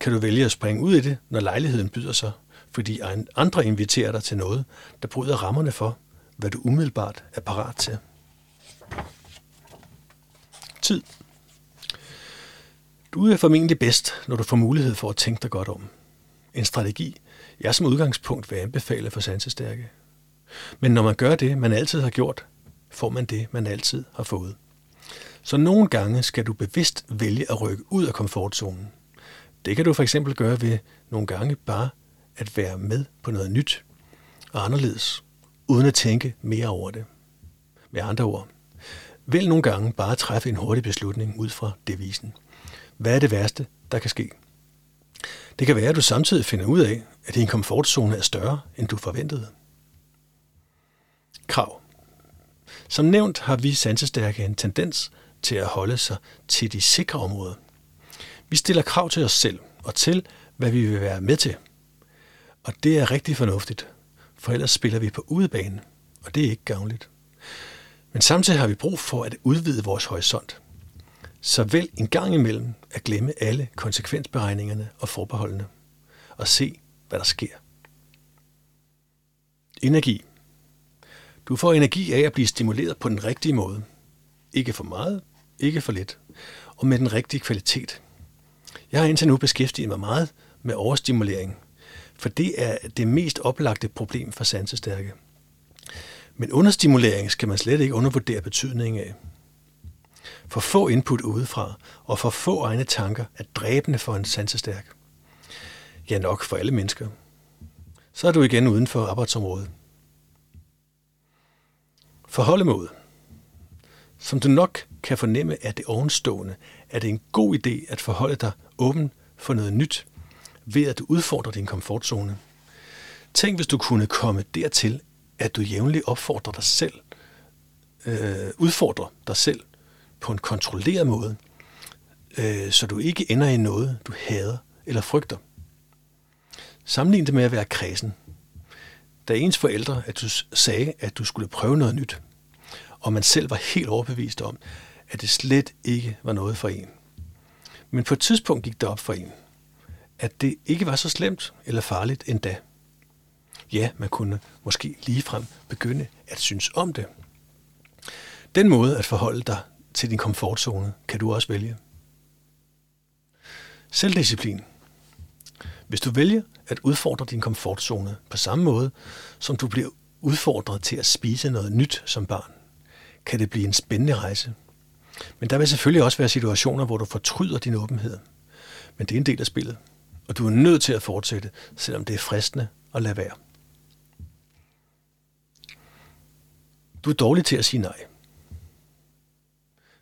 kan du vælge at springe ud i det, når lejligheden byder sig, fordi andre inviterer dig til noget, der bryder rammerne for, hvad du umiddelbart er parat til. Tid. Du er formentlig bedst, når du får mulighed for at tænke dig godt om. En strategi, jeg som udgangspunkt vil anbefale for sansestærke. Men når man gør det, man altid har gjort, får man det, man altid har fået. Så nogle gange skal du bevidst vælge at rykke ud af komfortzonen. Det kan du for eksempel gøre ved nogle gange bare at være med på noget nyt og anderledes uden at tænke mere over det. Med andre ord, vælg nogle gange bare at træffe en hurtig beslutning ud fra devisen. Hvad er det værste, der kan ske? Det kan være, at du samtidig finder ud af, at din komfortzone er større, end du forventede. Krav. Som nævnt har vi sansestærke en tendens til at holde sig til de sikre områder. Vi stiller krav til os selv og til, hvad vi vil være med til. Og det er rigtig fornuftigt, for ellers spiller vi på udebane, og det er ikke gavnligt. Men samtidig har vi brug for at udvide vores horisont. Så vel en gang imellem at glemme alle konsekvensberegningerne og forbeholdene, og se, hvad der sker. Energi. Du får energi af at blive stimuleret på den rigtige måde. Ikke for meget, ikke for lidt, og med den rigtige kvalitet. Jeg har indtil nu beskæftiget mig meget med overstimulering, for det er det mest oplagte problem for sansestærke. Men understimulering skal man slet ikke undervurdere betydningen af. For få input udefra og for få egne tanker er dræbende for en sansestærk. Ja, nok for alle mennesker. Så er du igen uden for arbejdsområdet. Forholdemåde. Som du nok kan fornemme af det ovenstående, er det en god idé at forholde dig åben for noget nyt, ved at du udfordrer din komfortzone. Tænk, hvis du kunne komme dertil, at du jævnligt opfordrer dig selv, øh, udfordrer dig selv på en kontrolleret måde, øh, så du ikke ender i noget, du hader eller frygter. Sammenlign det med at være kredsen. Da ens forældre at du sagde, at du skulle prøve noget nyt, og man selv var helt overbevist om, at det slet ikke var noget for en. Men på et tidspunkt gik det op for en, at det ikke var så slemt eller farligt endda. Ja, man kunne måske ligefrem begynde at synes om det. Den måde at forholde dig til din komfortzone kan du også vælge. Selvdisciplin. Hvis du vælger at udfordre din komfortzone på samme måde, som du bliver udfordret til at spise noget nyt som barn, kan det blive en spændende rejse. Men der vil selvfølgelig også være situationer, hvor du fortryder din åbenhed. Men det er en del af spillet, og du er nødt til at fortsætte, selvom det er fristende at lade være. Du er dårlig til at sige nej.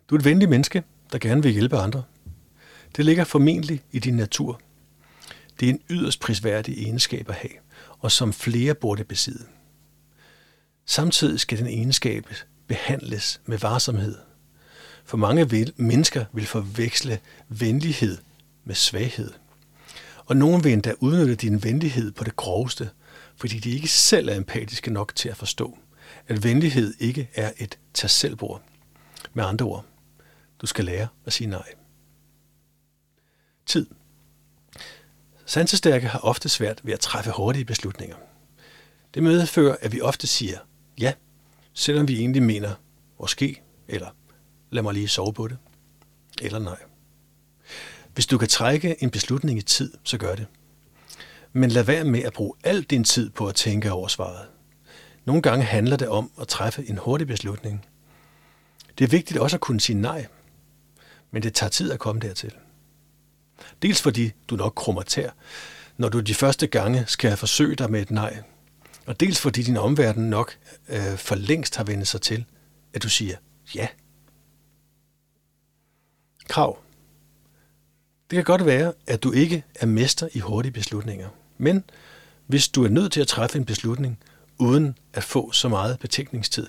Du er et venligt menneske, der gerne vil hjælpe andre. Det ligger formentlig i din natur. Det er en yderst prisværdig egenskab at have, og som flere burde besidde. Samtidig skal den egenskab behandles med varsomhed. For mange vil, mennesker vil forveksle venlighed med svaghed. Og nogen vil endda udnytte din venlighed på det groveste, fordi de ikke selv er empatiske nok til at forstå, at venlighed ikke er et tag selvbord. Med andre ord, du skal lære at sige nej. Tid. Sansestærke har ofte svært ved at træffe hurtige beslutninger. Det medfører, at vi ofte siger ja, selvom vi egentlig mener måske, eller lad mig lige sove på det, eller nej. Hvis du kan trække en beslutning i tid, så gør det. Men lad være med at bruge al din tid på at tænke over svaret. Nogle gange handler det om at træffe en hurtig beslutning. Det er vigtigt også at kunne sige nej, men det tager tid at komme dertil. Dels fordi du nok krummer tær, når du de første gange skal forsøge dig med et nej, og dels fordi din omverden nok øh, for længst har vendt sig til, at du siger ja. Krav. Det kan godt være, at du ikke er mester i hurtige beslutninger, men hvis du er nødt til at træffe en beslutning, uden at få så meget betænkningstid,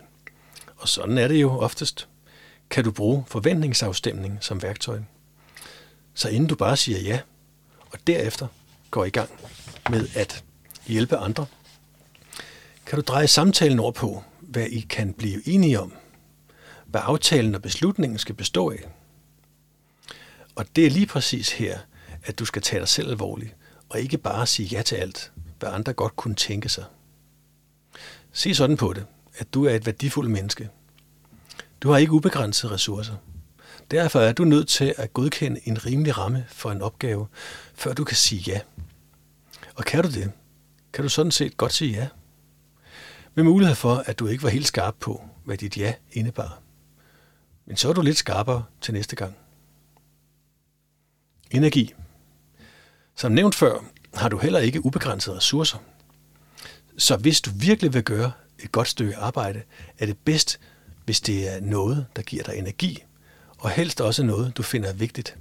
og sådan er det jo oftest, kan du bruge forventningsafstemning som værktøj. Så inden du bare siger ja, og derefter går i gang med at hjælpe andre, kan du dreje samtalen over på, hvad I kan blive enige om, hvad aftalen og beslutningen skal bestå af. Og det er lige præcis her, at du skal tage dig selv alvorligt, og ikke bare sige ja til alt, hvad andre godt kunne tænke sig. Se sådan på det, at du er et værdifuldt menneske. Du har ikke ubegrænsede ressourcer. Derfor er du nødt til at godkende en rimelig ramme for en opgave, før du kan sige ja. Og kan du det, kan du sådan set godt sige ja. Med mulighed for, at du ikke var helt skarp på, hvad dit ja indebar. Men så er du lidt skarpere til næste gang. Energi. Som nævnt før, har du heller ikke ubegrænsede ressourcer. Så hvis du virkelig vil gøre et godt stykke arbejde, er det bedst, hvis det er noget, der giver dig energi, og helst også noget, du finder vigtigt.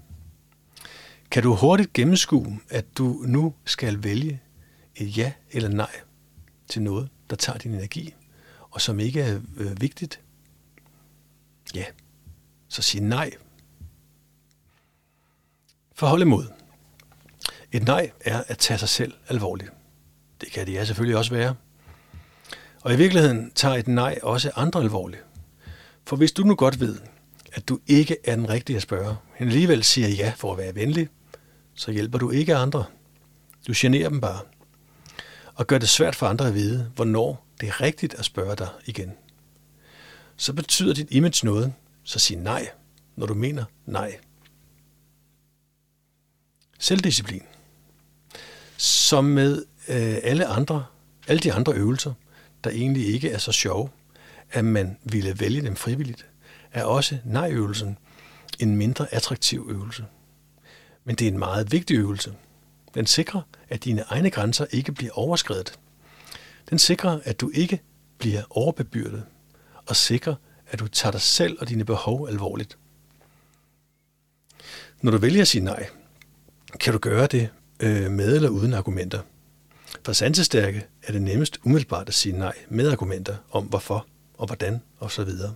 Kan du hurtigt gennemskue, at du nu skal vælge et ja eller nej til noget, der tager din energi, og som ikke er øh, vigtigt? Ja, så sig nej. Forhold imod. Et nej er at tage sig selv alvorligt. Det kan det ja selvfølgelig også være. Og i virkeligheden tager et nej også andre alvorligt. For hvis du nu godt ved, at du ikke er den rigtige at spørge, men alligevel siger ja for at være venlig, så hjælper du ikke andre. Du generer dem bare. Og gør det svært for andre at vide, hvornår det er rigtigt at spørge dig igen. Så betyder dit image noget, så sig nej, når du mener nej. Selvdisciplin. Som med øh, alle andre, alle de andre øvelser, der egentlig ikke er så sjove, at man ville vælge dem frivilligt, er også nej-øvelsen en mindre attraktiv øvelse. Men det er en meget vigtig øvelse. Den sikrer, at dine egne grænser ikke bliver overskredet. Den sikrer, at du ikke bliver overbebyrdet, og sikrer, at du tager dig selv og dine behov alvorligt. Når du vælger at sige nej, kan du gøre det øh, med eller uden argumenter. For sansestærke er det nemmest umiddelbart at sige nej med argumenter om hvorfor og hvordan og så videre.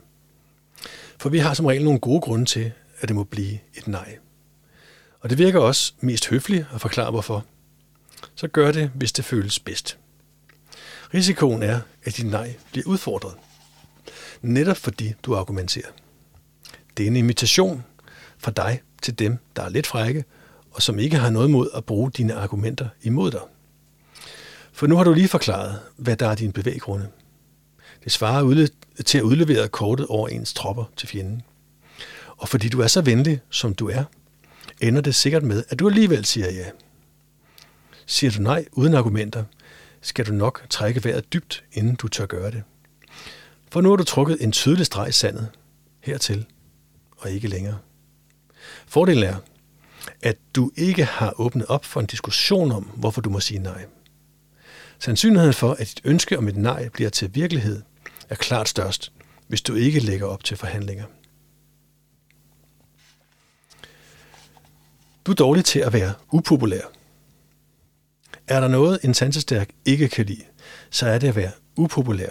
For vi har som regel nogle gode grunde til, at det må blive et nej. Og det virker også mest høfligt at forklare hvorfor. Så gør det, hvis det føles bedst. Risikoen er, at dit nej bliver udfordret. Netop fordi du argumenterer. Det er en invitation fra dig til dem, der er lidt frække, og som ikke har noget mod at bruge dine argumenter imod dig. For nu har du lige forklaret, hvad der er din bevæggrunde. Det svarer til at udlevere kortet over ens tropper til fjenden. Og fordi du er så venlig, som du er, ender det sikkert med, at du alligevel siger ja. Siger du nej uden argumenter, skal du nok trække vejret dybt, inden du tør gøre det. For nu har du trukket en tydelig streg i sandet hertil, og ikke længere. Fordelen er, at du ikke har åbnet op for en diskussion om, hvorfor du må sige nej. Sandsynligheden for, at dit ønske om et nej bliver til virkelighed, er klart størst, hvis du ikke lægger op til forhandlinger. Du er dårlig til at være upopulær. Er der noget, en sansestærk ikke kan lide, så er det at være upopulær.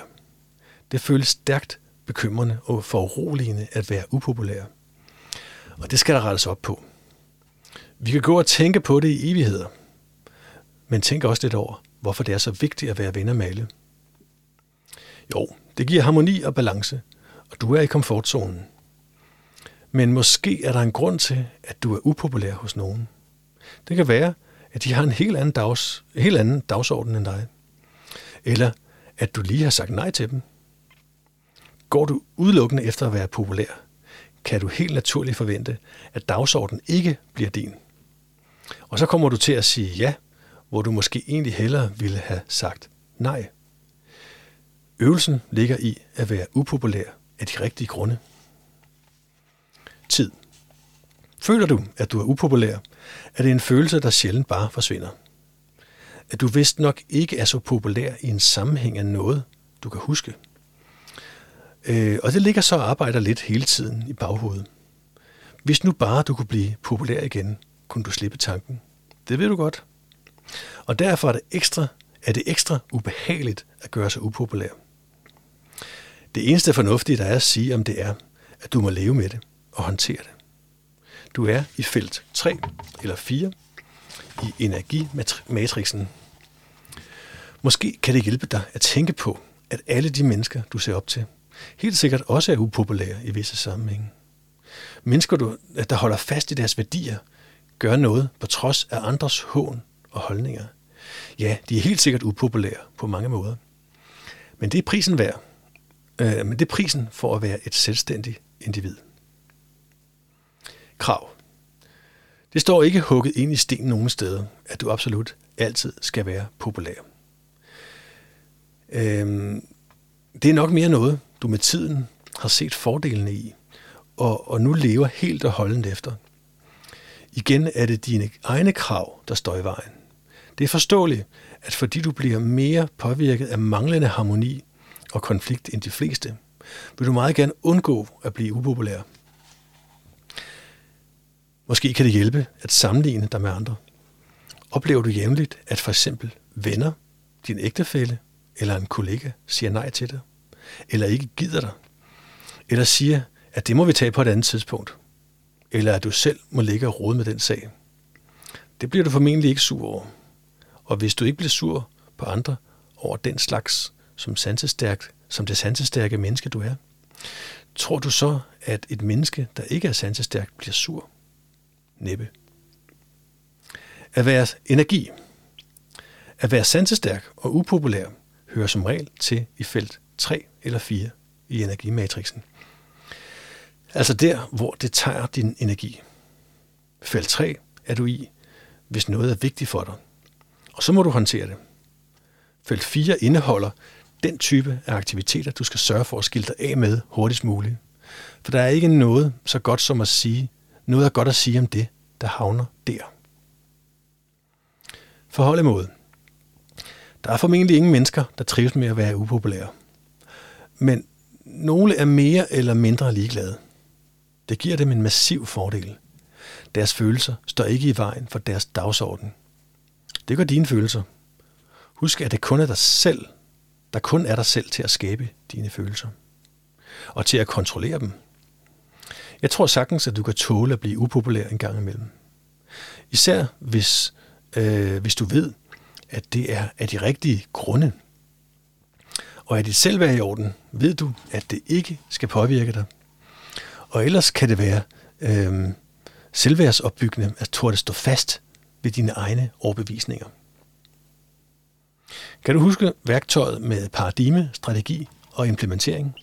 Det føles stærkt bekymrende og foruroligende at være upopulær. Og det skal der rettes op på. Vi kan gå og tænke på det i evigheder, men tænk også lidt over, hvorfor det er så vigtigt at være venner med alle. Jo, det giver harmoni og balance, og du er i komfortzonen. Men måske er der en grund til, at du er upopulær hos nogen. Det kan være, at de har en helt anden, dags, helt anden dagsorden end dig. Eller at du lige har sagt nej til dem. Går du udelukkende efter at være populær, kan du helt naturligt forvente, at dagsordenen ikke bliver din. Og så kommer du til at sige ja, hvor du måske egentlig hellere ville have sagt nej. Øvelsen ligger i at være upopulær af de rigtige grunde. Tid. Føler du, at du er upopulær, er det en følelse, der sjældent bare forsvinder. At du vist nok ikke er så populær i en sammenhæng af noget, du kan huske. Øh, og det ligger så og arbejder lidt hele tiden i baghovedet. Hvis nu bare du kunne blive populær igen, kunne du slippe tanken. Det ved du godt. Og derfor er det ekstra, er det ekstra ubehageligt at gøre sig upopulær. Det eneste fornuftige, der er at sige om det er, at du må leve med det og håndtere det. Du er i felt 3 eller 4 i energimatrixen. Måske kan det hjælpe dig at tænke på, at alle de mennesker, du ser op til, helt sikkert også er upopulære i visse sammenhænge. Mennesker, du, der holder fast i deres værdier, gør noget på trods af andres hån og holdninger. Ja, de er helt sikkert upopulære på mange måder. Men det er prisen værd. Øh, men det er prisen for at være et selvstændigt individ. Krav. Det står ikke hugget ind i sten nogen steder, at du absolut altid skal være populær. Øh, det er nok mere noget, du med tiden har set fordelene i, og, og nu lever helt og holdent efter. Igen er det dine egne krav, der står i vejen. Det er forståeligt, at fordi du bliver mere påvirket af manglende harmoni og konflikt end de fleste, vil du meget gerne undgå at blive upopulær. Måske kan det hjælpe at sammenligne dig med andre. Oplever du jævnligt, at for eksempel venner, din ægtefælle eller en kollega siger nej til dig, eller ikke gider dig, eller siger, at det må vi tage på et andet tidspunkt, eller at du selv må ligge og rode med den sag. Det bliver du formentlig ikke sur over. Og hvis du ikke bliver sur på andre over den slags, som, sansestærkt, som det sansestærke menneske du er, tror du så, at et menneske, der ikke er sansestærkt, bliver sur? Næppe. At være energi. At være sansestærk og upopulær hører som regel til i felt 3 eller 4 i energimatrixen. Altså der, hvor det tager din energi. Felt 3 er du i, hvis noget er vigtigt for dig. Og så må du håndtere det. Felt 4 indeholder den type af aktiviteter, du skal sørge for at skille dig af med hurtigst muligt. For der er ikke noget så godt som at sige, noget er godt at sige om det, der havner der. Forhold imod. Der er formentlig ingen mennesker, der trives med at være upopulære. Men nogle er mere eller mindre ligeglade. Det giver dem en massiv fordel. Deres følelser står ikke i vejen for deres dagsorden. Det gør dine følelser. Husk, at det kun er dig selv, der kun er dig selv til at skabe dine følelser. Og til at kontrollere dem. Jeg tror sagtens, at du kan tåle at blive upopulær en gang imellem. Især hvis, øh, hvis du ved, at det er af de rigtige grunde. Og er dit selvværd i orden, ved du, at det ikke skal påvirke dig. Og ellers kan det være øh, selvværdsopbyggende at tåle stå fast ved dine egne overbevisninger. Kan du huske værktøjet med paradigme, strategi og implementering?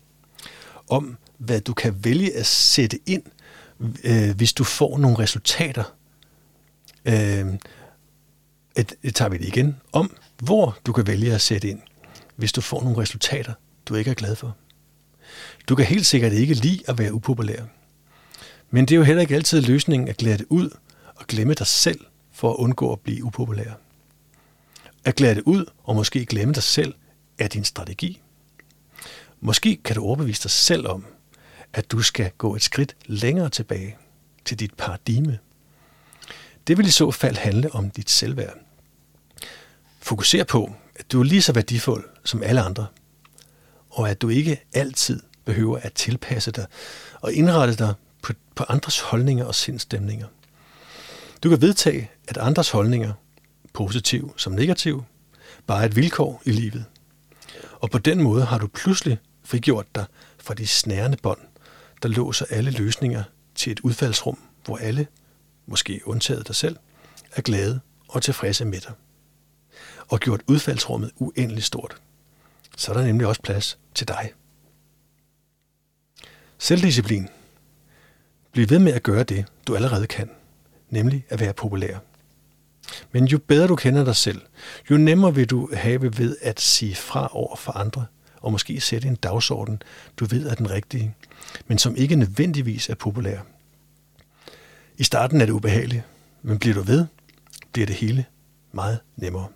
Om hvad du kan vælge at sætte ind, øh, hvis du får nogle resultater. Øh, et, et tager vi det igen. Om hvor du kan vælge at sætte ind, hvis du får nogle resultater, du ikke er glad for. Du kan helt sikkert ikke lide at være upopulær. Men det er jo heller ikke altid løsningen at glæde det ud og glemme dig selv for at undgå at blive upopulær. At glæde det ud og måske glemme dig selv er din strategi. Måske kan du overbevise dig selv om, at du skal gå et skridt længere tilbage til dit paradigme. Det vil i så fald handle om dit selvværd. Fokuser på, at du er lige så værdifuld som alle andre, og at du ikke altid behøver at tilpasse dig og indrette dig på, på andres holdninger og sindstemninger. Du kan vedtage, at andres holdninger, positiv som negativ, bare er et vilkår i livet. Og på den måde har du pludselig frigjort dig fra de snærende bånd, der låser alle løsninger til et udfaldsrum, hvor alle, måske undtaget dig selv, er glade og tilfredse med dig. Og gjort udfaldsrummet uendeligt stort. Så er der nemlig også plads til dig. Selvdisciplin. Bliv ved med at gøre det, du allerede kan, nemlig at være populær. Men jo bedre du kender dig selv, jo nemmere vil du have ved at sige fra over for andre, og måske sætte en dagsorden, du ved er den rigtige, men som ikke nødvendigvis er populær. I starten er det ubehageligt, men bliver du ved, bliver det hele meget nemmere.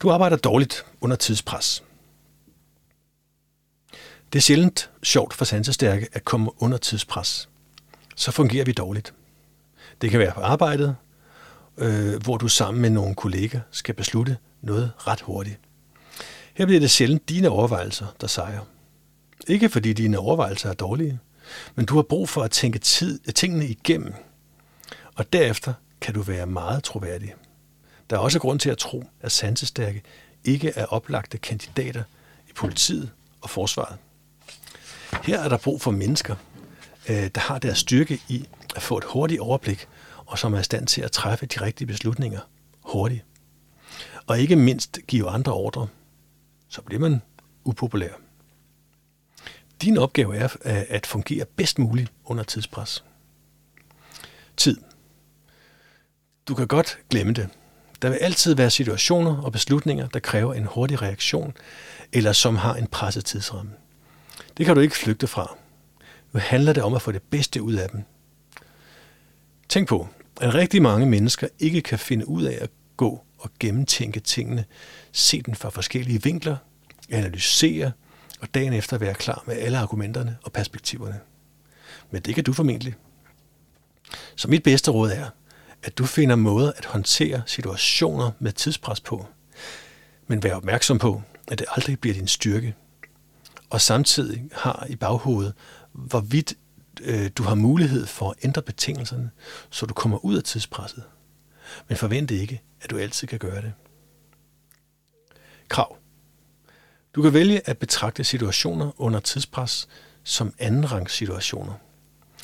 Du arbejder dårligt under tidspres. Det er sjældent sjovt for sansestærke at komme under tidspres. Så fungerer vi dårligt. Det kan være på arbejdet, øh, hvor du sammen med nogle kolleger skal beslutte noget ret hurtigt. Her bliver det sjældent dine overvejelser, der sejrer. Ikke fordi dine overvejelser er dårlige, men du har brug for at tænke tid, tingene igennem. Og derefter kan du være meget troværdig. Der er også grund til at tro, at sansestærke ikke er oplagte kandidater i politiet og forsvaret. Her er der brug for mennesker, øh, der har deres styrke i at få et hurtigt overblik, og som er i stand til at træffe de rigtige beslutninger hurtigt. Og ikke mindst give andre ordre. Så bliver man upopulær. Din opgave er øh, at fungere bedst muligt under tidspres. Tid. Du kan godt glemme det. Der vil altid være situationer og beslutninger, der kræver en hurtig reaktion, eller som har en presset tidsramme. Det kan du ikke flygte fra. Nu handler det om at få det bedste ud af dem. Tænk på, at rigtig mange mennesker ikke kan finde ud af at gå og gennemtænke tingene, se dem fra forskellige vinkler, analysere og dagen efter være klar med alle argumenterne og perspektiverne. Men det kan du formentlig. Så mit bedste råd er, at du finder måder at håndtere situationer med tidspres på. Men vær opmærksom på, at det aldrig bliver din styrke, og samtidig har i baghovedet, hvorvidt øh, du har mulighed for at ændre betingelserne, så du kommer ud af tidspresset. Men forvent ikke, at du altid kan gøre det. Krav. Du kan vælge at betragte situationer under tidspres som anden situationer.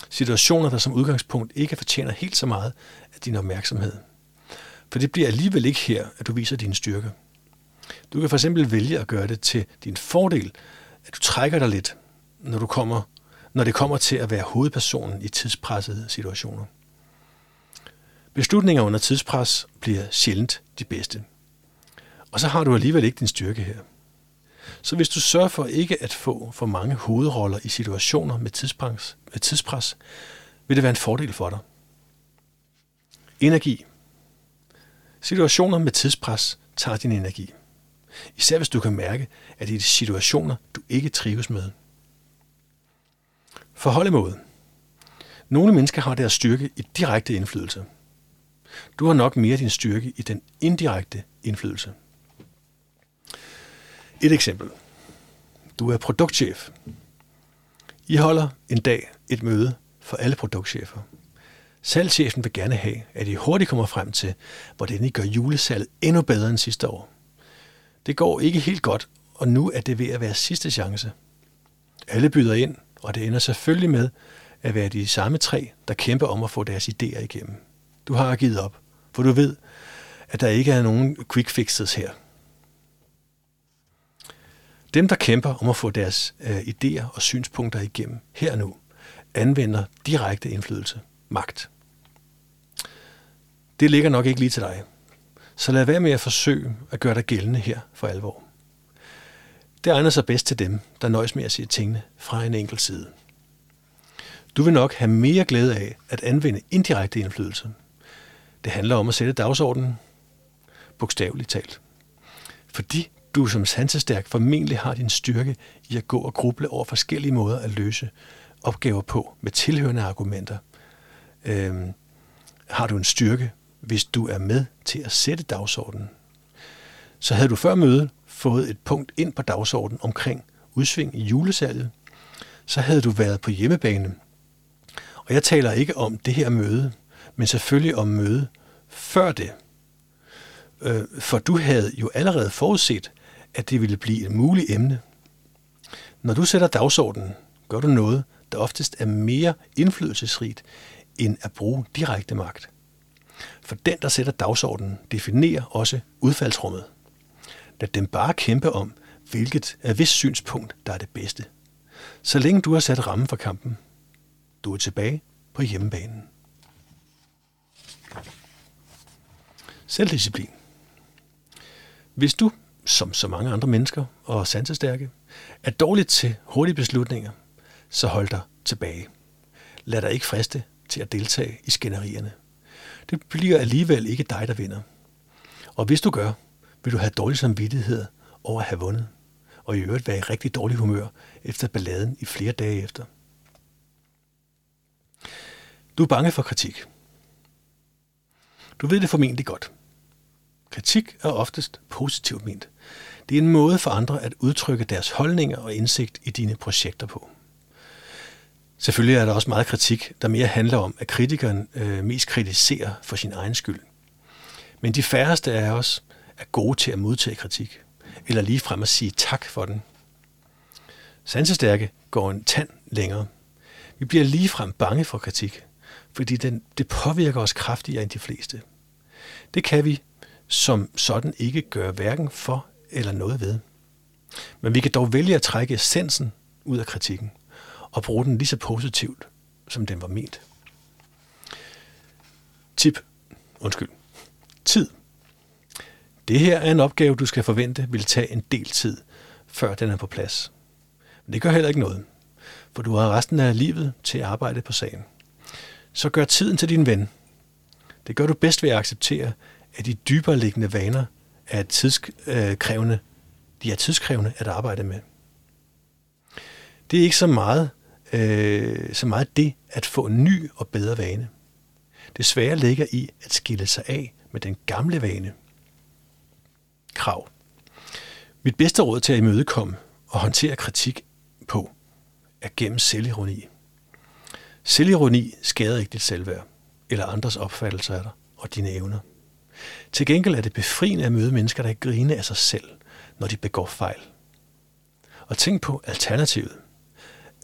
Situationer, der som udgangspunkt ikke fortjener helt så meget af din opmærksomhed. For det bliver alligevel ikke her, at du viser din styrke. Du kan for eksempel vælge at gøre det til din fordel, at du trækker dig lidt, når, du kommer, når det kommer til at være hovedpersonen i tidspressede situationer. Beslutninger under tidspres bliver sjældent de bedste. Og så har du alligevel ikke din styrke her. Så hvis du sørger for ikke at få for mange hovedroller i situationer med tidspres, med tidspres vil det være en fordel for dig. Energi. Situationer med tidspres tager din energi. Især hvis du kan mærke, at det er situationer, du ikke trives med. Forhold Nogle mennesker har deres styrke i direkte indflydelse. Du har nok mere din styrke i den indirekte indflydelse. Et eksempel. Du er produktchef. I holder en dag et møde for alle produktchefer. Salgschefen vil gerne have, at I hurtigt kommer frem til, hvordan I gør julesalget endnu bedre end sidste år. Det går ikke helt godt, og nu er det ved at være sidste chance. Alle byder ind, og det ender selvfølgelig med at være de samme tre, der kæmper om at få deres idéer igennem. Du har givet op, for du ved, at der ikke er nogen quick fixes her. Dem, der kæmper om at få deres øh, idéer og synspunkter igennem her og nu, anvender direkte indflydelse, magt. Det ligger nok ikke lige til dig. Så lad være med at forsøge at gøre dig gældende her for alvor. Det egner sig bedst til dem, der nøjes med at se tingene fra en enkelt side. Du vil nok have mere glæde af at anvende indirekte indflydelse. Det handler om at sætte dagsordenen, bogstaveligt talt. Fordi du som sansestærk formentlig har din styrke i at gå og gruble over forskellige måder at løse opgaver på med tilhørende argumenter. Øhm, har du en styrke, hvis du er med til at sætte dagsordenen. Så havde du før mødet fået et punkt ind på dagsordenen omkring udsving i julesalget, så havde du været på hjemmebane. Og jeg taler ikke om det her møde, men selvfølgelig om møde før det. Øh, for du havde jo allerede forudset, at det ville blive et muligt emne. Når du sætter dagsordenen, gør du noget, der oftest er mere indflydelsesrigt, end at bruge direkte magt. For den, der sætter dagsordenen, definerer også udfaldsrummet. Lad dem bare kæmpe om, hvilket er hvis synspunkt, der er det bedste. Så længe du har sat rammen for kampen, du er tilbage på hjemmebanen. Selvdisciplin. Hvis du som så mange andre mennesker og sansestærke, er dårligt til hurtige beslutninger, så hold dig tilbage. Lad dig ikke friste til at deltage i skænderierne. Det bliver alligevel ikke dig, der vinder. Og hvis du gør, vil du have dårlig samvittighed over at have vundet, og i øvrigt være i rigtig dårlig humør efter balladen i flere dage efter. Du er bange for kritik. Du ved det formentlig godt. Kritik er oftest positivt ment. Det er en måde for andre at udtrykke deres holdninger og indsigt i dine projekter på. Selvfølgelig er der også meget kritik, der mere handler om, at kritikeren øh, mest kritiserer for sin egen skyld. Men de færreste af os er gode til at modtage kritik, eller lige frem at sige tak for den. Sansestærke går en tand længere. Vi bliver lige frem bange for kritik, fordi den, det påvirker os kraftigere end de fleste. Det kan vi som sådan ikke gøre hverken for eller noget ved. Men vi kan dog vælge at trække essensen ud af kritikken og bruge den lige så positivt, som den var ment. Tip. Undskyld. Tid. Det her er en opgave, du skal forvente vil tage en del tid, før den er på plads. Men det gør heller ikke noget, for du har resten af livet til at arbejde på sagen. Så gør tiden til din ven. Det gør du bedst ved at acceptere, at de dybere liggende vaner er tidskrævende, øh, de er tidskrævende at arbejde med. Det er ikke så meget, øh, så meget det at få en ny og bedre vane. Det svære ligger i at skille sig af med den gamle vane. Krav. Mit bedste råd til at imødekomme og håndtere kritik på, er gennem selvironi. Selvironi skader ikke dit selvværd, eller andres opfattelser af dig og dine evner. Til gengæld er det befriende at møde mennesker, der griner af sig selv, når de begår fejl. Og tænk på alternativet.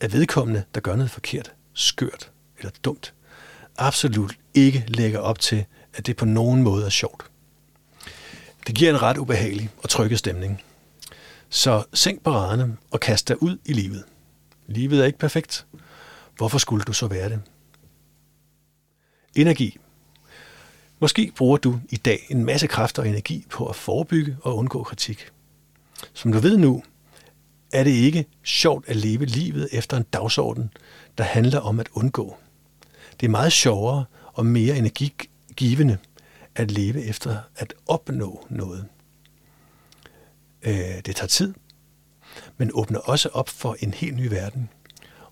At vedkommende, der gør noget forkert, skørt eller dumt, absolut ikke lægger op til, at det på nogen måde er sjovt. Det giver en ret ubehagelig og trykket stemning. Så sænk paraderne og kast dig ud i livet. Livet er ikke perfekt. Hvorfor skulle du så være det? Energi. Måske bruger du i dag en masse kræfter og energi på at forebygge og undgå kritik. Som du ved nu, er det ikke sjovt at leve livet efter en dagsorden, der handler om at undgå. Det er meget sjovere og mere energigivende at leve efter at opnå noget. Øh, det tager tid, men åbner også op for en helt ny verden.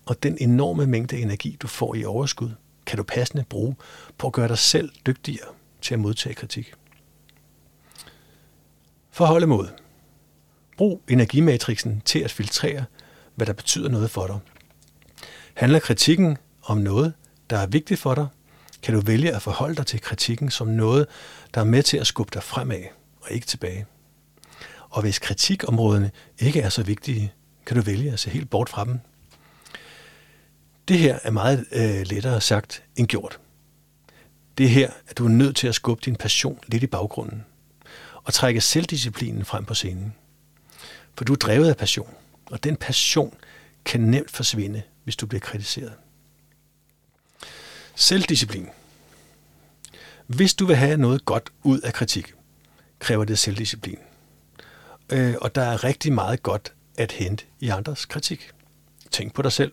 Og den enorme mængde energi, du får i overskud, kan du passende bruge på at gøre dig selv dygtigere til at modtage kritik. Forhold mod. Brug energimatrixen til at filtrere, hvad der betyder noget for dig. Handler kritikken om noget, der er vigtigt for dig, kan du vælge at forholde dig til kritikken som noget, der er med til at skubbe dig fremad og ikke tilbage. Og hvis kritikområderne ikke er så vigtige, kan du vælge at se helt bort fra dem. Det her er meget øh, lettere sagt end gjort. Det er her, at du er nødt til at skubbe din passion lidt i baggrunden og trække selvdisciplinen frem på scenen. For du er drevet af passion, og den passion kan nemt forsvinde, hvis du bliver kritiseret. Selvdisciplin. Hvis du vil have noget godt ud af kritik, kræver det selvdisciplin. Øh, og der er rigtig meget godt at hente i andres kritik. Tænk på dig selv.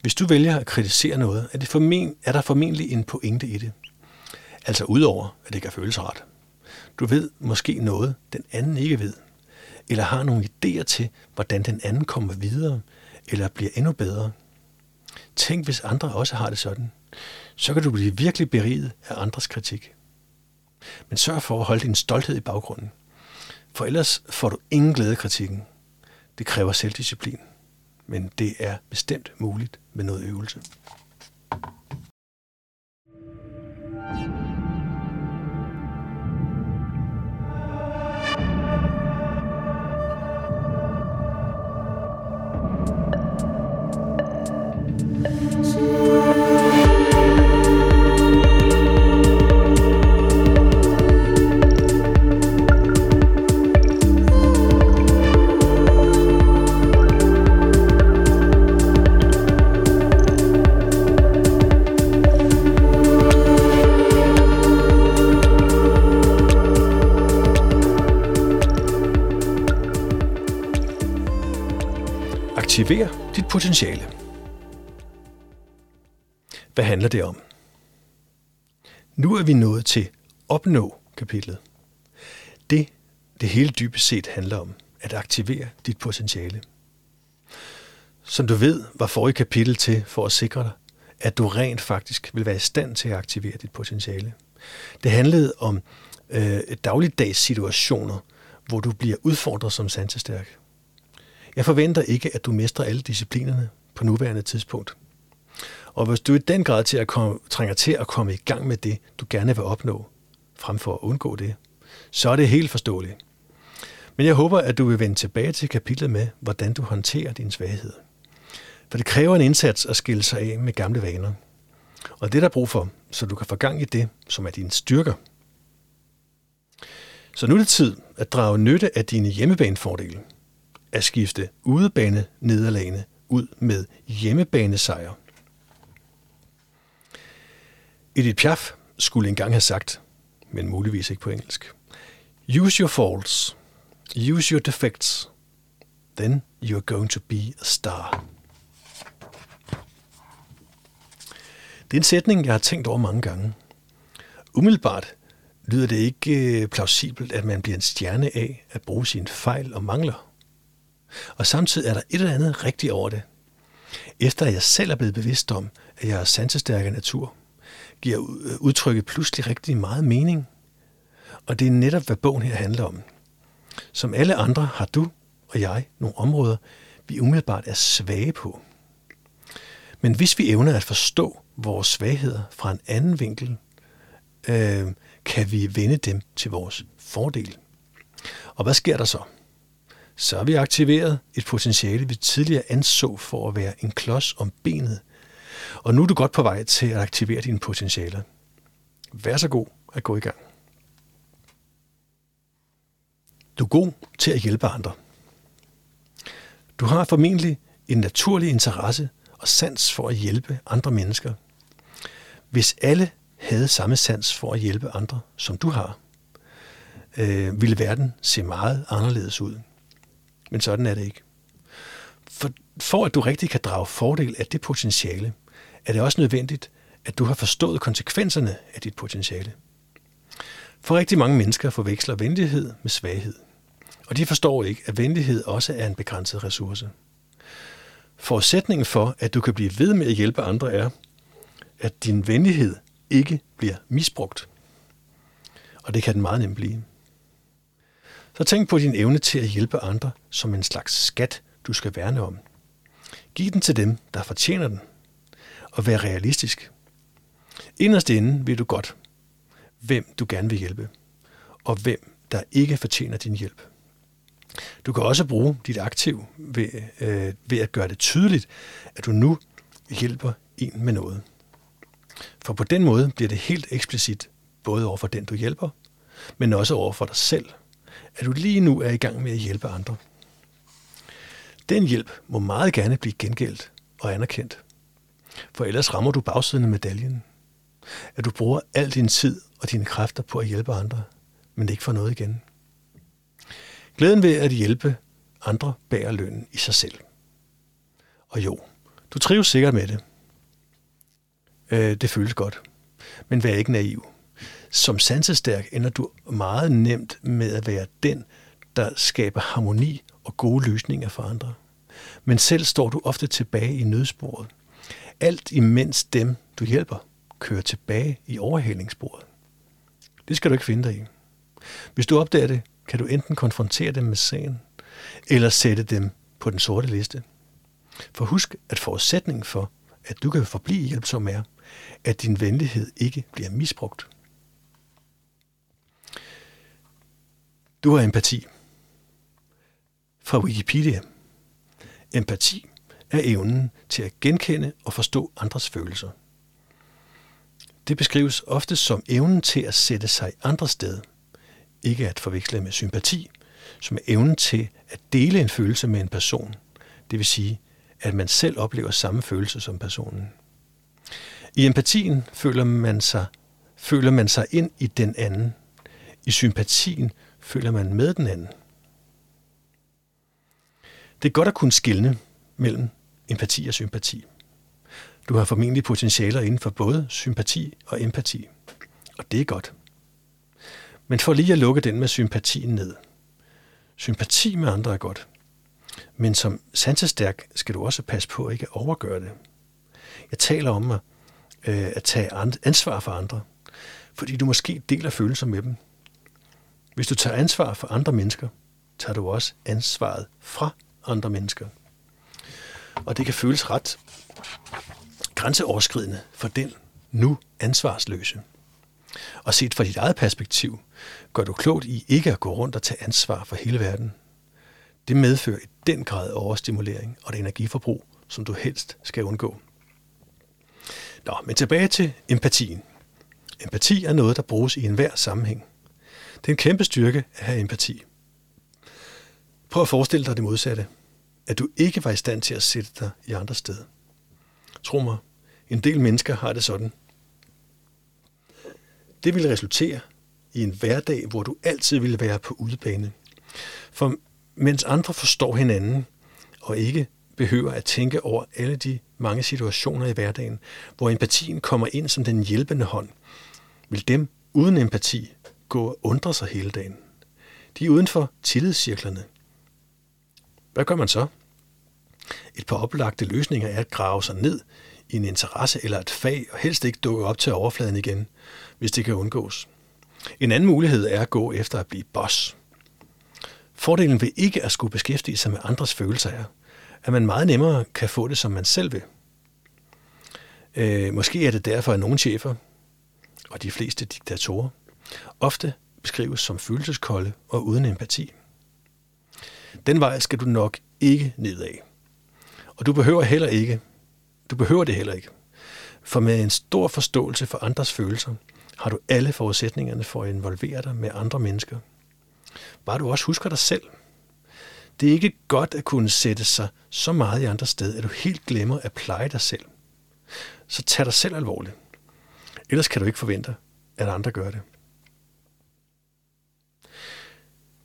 Hvis du vælger at kritisere noget, er, det formen, er der formentlig en pointe i det. Altså udover, at det kan føles rart. Du ved måske noget, den anden ikke ved. Eller har nogle idéer til, hvordan den anden kommer videre, eller bliver endnu bedre. Tænk, hvis andre også har det sådan. Så kan du blive virkelig beriget af andres kritik. Men sørg for at holde din stolthed i baggrunden. For ellers får du ingen glæde af kritikken. Det kræver selvdisciplin. Men det er bestemt muligt med noget øvelse. Aktiver dit potentiale. Hvad handler det om? Nu er vi nået til opnå kapitlet. Det, det hele dybest set handler om, at aktivere dit potentiale. Som du ved, var forrige kapitel til for at sikre dig, at du rent faktisk vil være i stand til at aktivere dit potentiale. Det handlede om øh, dagligdags situationer, hvor du bliver udfordret som sansestærk. Jeg forventer ikke, at du mestrer alle disciplinerne på nuværende tidspunkt. Og hvis du i den grad til at komme, trænger til at komme i gang med det, du gerne vil opnå, frem for at undgå det, så er det helt forståeligt. Men jeg håber, at du vil vende tilbage til kapitlet med, hvordan du håndterer din svaghed. For det kræver en indsats at skille sig af med gamle vaner. Og det er der brug for, så du kan få gang i det, som er dine styrker. Så nu er det tid at drage nytte af dine hjemmebanefordele – at skifte udebane nederlagene ud med hjemmebanesejr. Edith Piaf skulle engang have sagt, men muligvis ikke på engelsk, Use your faults, use your defects, then you're going to be a star. Det er en sætning, jeg har tænkt over mange gange. Umiddelbart lyder det ikke øh, plausibelt, at man bliver en stjerne af at bruge sine fejl og mangler. Og samtidig er der et eller andet rigtigt over det. Efter at jeg selv er blevet bevidst om, at jeg er sansestærk af natur, giver øh, udtrykket pludselig rigtig meget mening. Og det er netop, hvad bogen her handler om. Som alle andre har du og jeg nogle områder, vi umiddelbart er svage på. Men hvis vi evner at forstå vores svagheder fra en anden vinkel, øh, kan vi vende dem til vores fordel. Og hvad sker der så? Så har vi aktiveret et potentiale, vi tidligere anså for at være en klods om benet. Og nu er du godt på vej til at aktivere dine potentialer. Vær så god at gå i gang. Du er god til at hjælpe andre. Du har formentlig en naturlig interesse og sans for at hjælpe andre mennesker. Hvis alle havde samme sans for at hjælpe andre, som du har, øh, ville verden se meget anderledes ud. Men sådan er det ikke. For, for at du rigtig kan drage fordel af det potentiale, er det også nødvendigt, at du har forstået konsekvenserne af dit potentiale. For rigtig mange mennesker forveksler venlighed med svaghed. Og de forstår ikke, at venlighed også er en begrænset ressource. Forudsætningen for, at du kan blive ved med at hjælpe andre, er, at din venlighed ikke bliver misbrugt. Og det kan den meget nemt blive. Så tænk på din evne til at hjælpe andre som en slags skat, du skal værne om. Giv den til dem, der fortjener den. Og vær realistisk. Inderst inde ved du godt, hvem du gerne vil hjælpe, og hvem der ikke fortjener din hjælp. Du kan også bruge dit aktiv ved, øh, ved at gøre det tydeligt, at du nu hjælper en med noget. For på den måde bliver det helt eksplicit, både over for den, du hjælper, men også over for dig selv, at du lige nu er i gang med at hjælpe andre. Den hjælp må meget gerne blive gengældt og anerkendt, for ellers rammer du bagsiden af medaljen. At du bruger al din tid og dine kræfter på at hjælpe andre, men ikke får noget igen. Glæden ved at hjælpe andre bærer lønnen i sig selv. Og jo, du trives sikkert med det. Øh, det føles godt. Men vær ikke naiv. Som sansestærk ender du meget nemt med at være den, der skaber harmoni og gode løsninger for andre. Men selv står du ofte tilbage i nødsporet. Alt imens dem, du hjælper, kører tilbage i overhalingssporet. Det skal du ikke finde dig i. Hvis du opdager det, kan du enten konfrontere dem med sagen, eller sætte dem på den sorte liste. For husk, at forudsætningen for, at du kan forblive hjælpsom er, at din venlighed ikke bliver misbrugt. Du har empati. Fra Wikipedia. Empati er evnen til at genkende og forstå andres følelser. Det beskrives ofte som evnen til at sætte sig andre sted – ikke at forveksle med sympati, som er evnen til at dele en følelse med en person. Det vil sige, at man selv oplever samme følelse som personen. I empatien føler man sig, føler man sig ind i den anden. I sympatien føler man med den anden. Det er godt at kunne skille mellem empati og sympati. Du har formentlig potentialer inden for både sympati og empati, og det er godt. Men for lige at lukke den med sympatien ned. Sympati med andre er godt. Men som sansestærk skal du også passe på at ikke overgøre det. Jeg taler om at, øh, at tage ansvar for andre, fordi du måske deler følelser med dem. Hvis du tager ansvar for andre mennesker, tager du også ansvaret fra andre mennesker. Og det kan føles ret grænseoverskridende for den nu ansvarsløse. Og set fra dit eget perspektiv, gør du klogt i ikke at gå rundt og tage ansvar for hele verden. Det medfører i den grad overstimulering og det energiforbrug, som du helst skal undgå. Nå, men tilbage til empatien. Empati er noget, der bruges i enhver sammenhæng. Det er en kæmpe styrke at have empati. Prøv at forestille dig det modsatte. At du ikke var i stand til at sætte dig i andre sted. Tro mig, en del mennesker har det sådan. Det vil resultere i en hverdag, hvor du altid vil være på udebane. For mens andre forstår hinanden og ikke behøver at tænke over alle de mange situationer i hverdagen, hvor empatien kommer ind som den hjælpende hånd, vil dem uden empati gå og undre sig hele dagen. De er uden for tillidscirklerne. Hvad gør man så? Et par oplagte løsninger er at grave sig ned i en interesse eller et fag, og helst ikke dukke op til overfladen igen, hvis det kan undgås. En anden mulighed er at gå efter at blive boss. Fordelen ved ikke at skulle beskæftige sig med andres følelser er, at man meget nemmere kan få det, som man selv vil. Øh, måske er det derfor, at nogle chefer, og de fleste diktatorer, ofte beskrives som følelseskolde og uden empati. Den vej skal du nok ikke nedad. Og du behøver heller ikke, du behøver det heller ikke. For med en stor forståelse for andres følelser, har du alle forudsætningerne for at involvere dig med andre mennesker. Bare du også husker dig selv. Det er ikke godt at kunne sætte sig så meget i andre sted, at du helt glemmer at pleje dig selv. Så tag dig selv alvorligt. Ellers kan du ikke forvente, at andre gør det.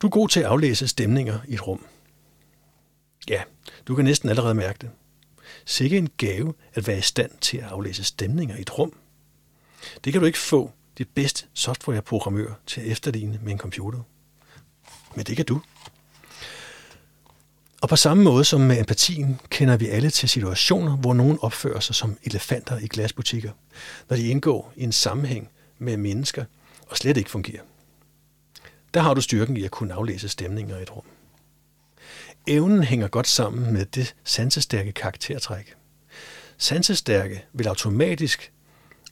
Du er god til at aflæse stemninger i et rum. Ja, du kan næsten allerede mærke det. Sikke en gave at være i stand til at aflæse stemninger i et rum. Det kan du ikke få dit bedste softwareprogrammør til at efterligne med en computer. Men det kan du. Og på samme måde som med empatien, kender vi alle til situationer, hvor nogen opfører sig som elefanter i glasbutikker, når de indgår i en sammenhæng med mennesker og slet ikke fungerer. Der har du styrken i at kunne aflæse stemninger i et rum. Evnen hænger godt sammen med det sansestærke karaktertræk. Sansestærke vil automatisk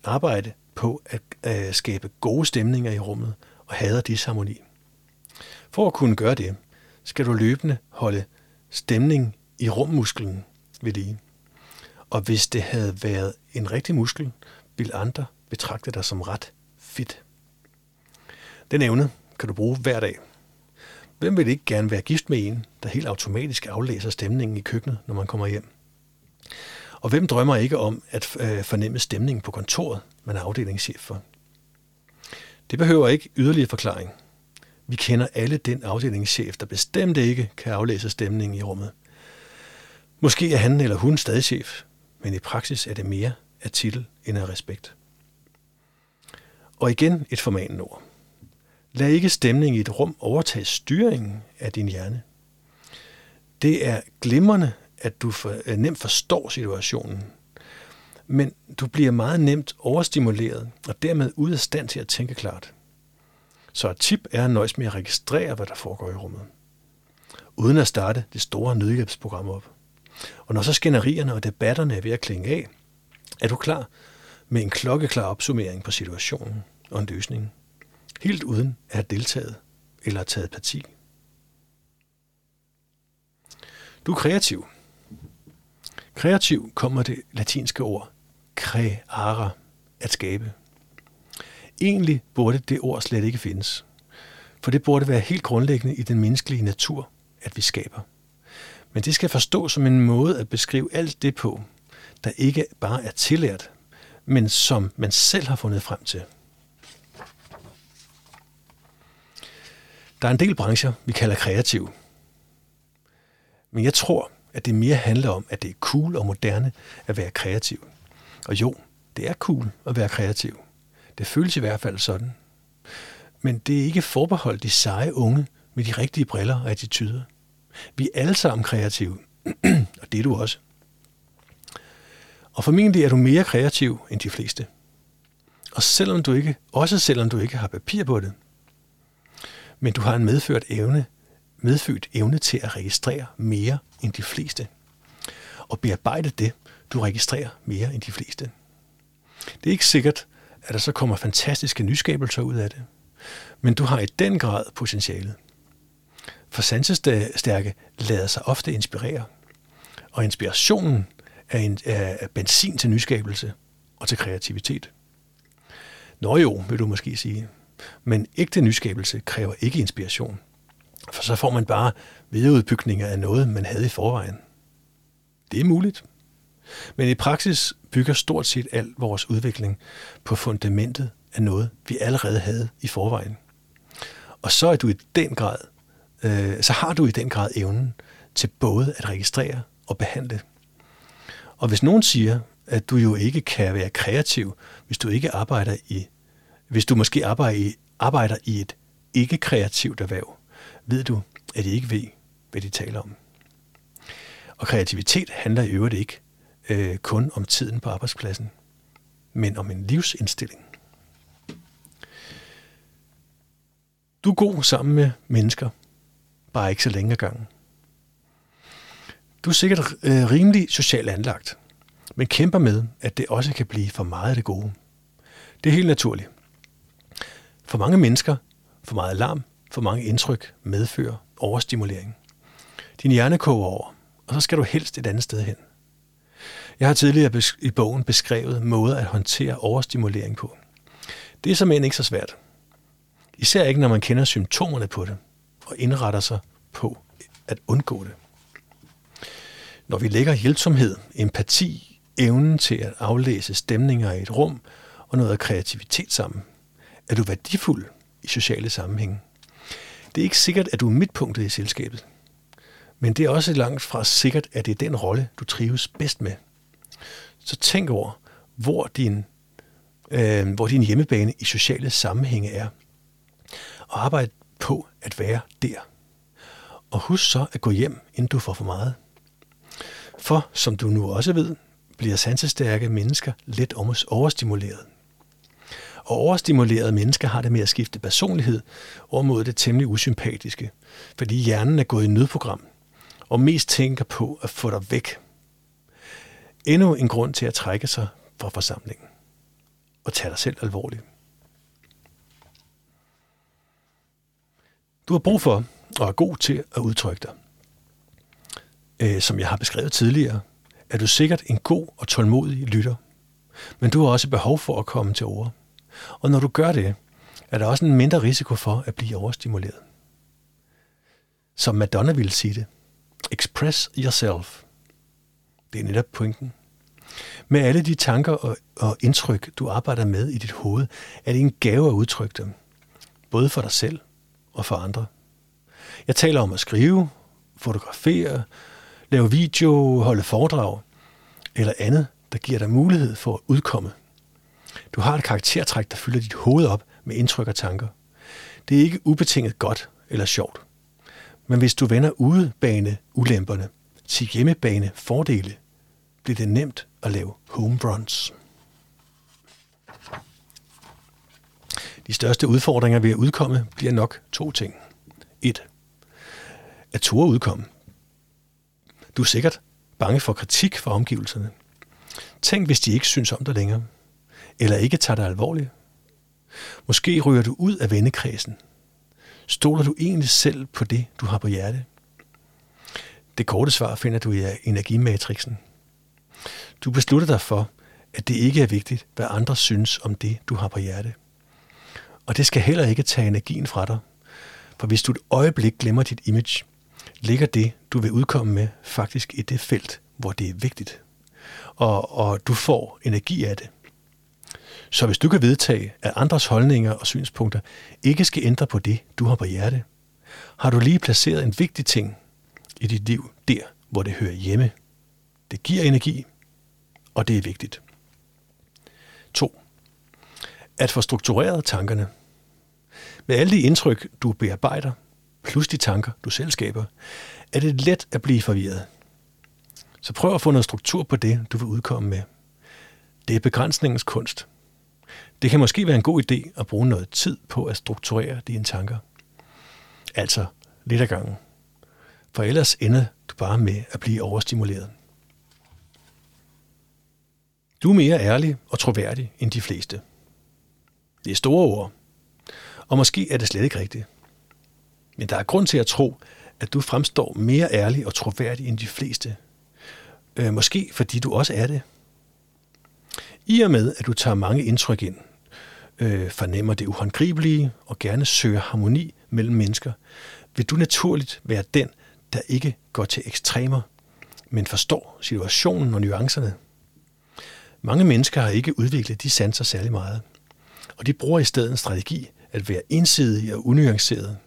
arbejde på at, øh, skabe gode stemninger i rummet og hader disharmoni. For at kunne gøre det, skal du løbende holde stemning i rummusklen ved lige. Og hvis det havde været en rigtig muskel, ville andre betragte dig som ret fit. Den evne kan du bruge hver dag. Hvem vil ikke gerne være gift med en, der helt automatisk aflæser stemningen i køkkenet, når man kommer hjem? Og hvem drømmer ikke om at øh, fornemme stemningen på kontoret, man er afdelingschef for? Det behøver ikke yderligere forklaring. Vi kender alle den afdelingschef, der bestemt ikke kan aflæse stemningen i rummet. Måske er han eller hun stadig chef, men i praksis er det mere af titel end af respekt. Og igen et formanende ord. Lad ikke stemning i et rum overtage styringen af din hjerne. Det er glimrende, at du for, øh, nemt forstår situationen, men du bliver meget nemt overstimuleret og dermed ude af stand til at tænke klart. Så et tip er at nøjes med at registrere, hvad der foregår i rummet, uden at starte det store nødhjælpsprogram op. Og når så skænderierne og debatterne er ved at klinge af, er du klar med en klokkeklar opsummering på situationen og en løsning helt uden at have deltaget eller taget parti. Du er kreativ. Kreativ kommer det latinske ord creare, at skabe. Egentlig burde det ord slet ikke findes, for det burde være helt grundlæggende i den menneskelige natur, at vi skaber. Men det skal forstås som en måde at beskrive alt det på, der ikke bare er tillært, men som man selv har fundet frem til – Der er en del brancher, vi kalder kreative. Men jeg tror, at det mere handler om, at det er cool og moderne at være kreativ. Og jo, det er cool at være kreativ. Det føles i hvert fald sådan. Men det er ikke forbeholdt de seje unge med de rigtige briller og attityder. Vi er alle sammen kreative, (clears throat) og det er du også. Og formentlig er du mere kreativ end de fleste. Og selvom du ikke, også selvom du ikke har papir på det, men du har en medført evne, medfødt evne til at registrere mere end de fleste. Og bearbejde det, du registrerer mere end de fleste. Det er ikke sikkert, at der så kommer fantastiske nyskabelser ud af det, men du har i den grad potentialet. For sansestærke lader sig ofte inspirere, og inspirationen er, en, er benzin til nyskabelse og til kreativitet. Nå jo, vil du måske sige. Men ægte nyskabelse kræver ikke inspiration. For så får man bare videreudbygninger af noget, man havde i forvejen. Det er muligt. Men i praksis bygger stort set al vores udvikling på fundamentet af noget, vi allerede havde i forvejen. Og så er du i den grad, øh, så har du i den grad evnen til både at registrere og behandle. Og hvis nogen siger, at du jo ikke kan være kreativ, hvis du ikke arbejder i hvis du måske arbejder i, arbejder i et ikke-kreativt erhverv, ved du, at de ikke ved, hvad de taler om. Og kreativitet handler i øvrigt ikke øh, kun om tiden på arbejdspladsen, men om en livsindstilling. Du er god sammen med mennesker, bare ikke så længe ad gangen. Du er sikkert øh, rimelig socialt anlagt, men kæmper med, at det også kan blive for meget af det gode. Det er helt naturligt. For mange mennesker, for meget alarm, for mange indtryk medfører overstimulering. Din hjerne koger over, og så skal du helst et andet sted hen. Jeg har tidligere i bogen beskrevet måder at håndtere overstimulering på. Det er simpelthen ikke så svært. Især ikke, når man kender symptomerne på det og indretter sig på at undgå det. Når vi lægger hjælpsomhed, empati, evnen til at aflæse stemninger i et rum og noget af kreativitet sammen, er du værdifuld i sociale sammenhænge. Det er ikke sikkert, at du er midtpunktet i selskabet. Men det er også langt fra sikkert, at det er den rolle, du trives bedst med. Så tænk over, hvor din, øh, hvor din hjemmebane i sociale sammenhænge er. Og arbejde på at være der. Og husk så at gå hjem, inden du får for meget. For, som du nu også ved, bliver sansestærke mennesker let overstimuleret. Og overstimulerede mennesker har det med at skifte personlighed over mod det temmelig usympatiske, fordi hjernen er gået i nødprogram og mest tænker på at få dig væk. Endnu en grund til at trække sig fra forsamlingen og tage dig selv alvorligt. Du har brug for og er god til at udtrykke dig. Øh, som jeg har beskrevet tidligere, er du sikkert en god og tålmodig lytter. Men du har også behov for at komme til ord. Og når du gør det, er der også en mindre risiko for at blive overstimuleret. Som Madonna ville sige det. Express yourself. Det er netop pointen. Med alle de tanker og, og indtryk, du arbejder med i dit hoved, er det en gave at udtrykke dem. Både for dig selv og for andre. Jeg taler om at skrive, fotografere, lave video, holde foredrag eller andet, der giver dig mulighed for at udkomme. Du har et karaktertræk, der fylder dit hoved op med indtryk og tanker. Det er ikke ubetinget godt eller sjovt. Men hvis du vender udebane ulemperne til hjemmebane fordele, bliver det nemt at lave home runs. De største udfordringer ved at udkomme bliver nok to ting. 1. At turde udkomme. Du er sikkert bange for kritik fra omgivelserne. Tænk, hvis de ikke synes om dig længere, eller ikke tager dig alvorligt. Måske ryger du ud af vennekredsen. Stoler du egentlig selv på det, du har på hjerte? Det korte svar finder du i energimatrixen. Du beslutter dig for, at det ikke er vigtigt, hvad andre synes om det, du har på hjerte. Og det skal heller ikke tage energien fra dig. For hvis du et øjeblik glemmer dit image, ligger det, du vil udkomme med, faktisk i det felt, hvor det er vigtigt. Og, og du får energi af det. Så hvis du kan vedtage, at andres holdninger og synspunkter ikke skal ændre på det, du har på hjerte, har du lige placeret en vigtig ting i dit liv der, hvor det hører hjemme. Det giver energi, og det er vigtigt. 2. At få struktureret tankerne. Med alle de indtryk, du bearbejder, plus de tanker, du selv skaber, er det let at blive forvirret. Så prøv at få noget struktur på det, du vil udkomme med. Det er begrænsningens kunst. Det kan måske være en god idé at bruge noget tid på at strukturere dine tanker. Altså lidt ad gangen. For ellers ender du bare med at blive overstimuleret. Du er mere ærlig og troværdig end de fleste. Det er store ord, og måske er det slet ikke rigtigt. Men der er grund til at tro, at du fremstår mere ærlig og troværdig end de fleste. Øh, måske fordi du også er det. I og med, at du tager mange indtryk ind, øh, fornemmer det uhåndgribelige og gerne søger harmoni mellem mennesker, vil du naturligt være den, der ikke går til ekstremer, men forstår situationen og nuancerne. Mange mennesker har ikke udviklet de sanser særlig meget, og de bruger i stedet en strategi at være ensidige og unuanceret.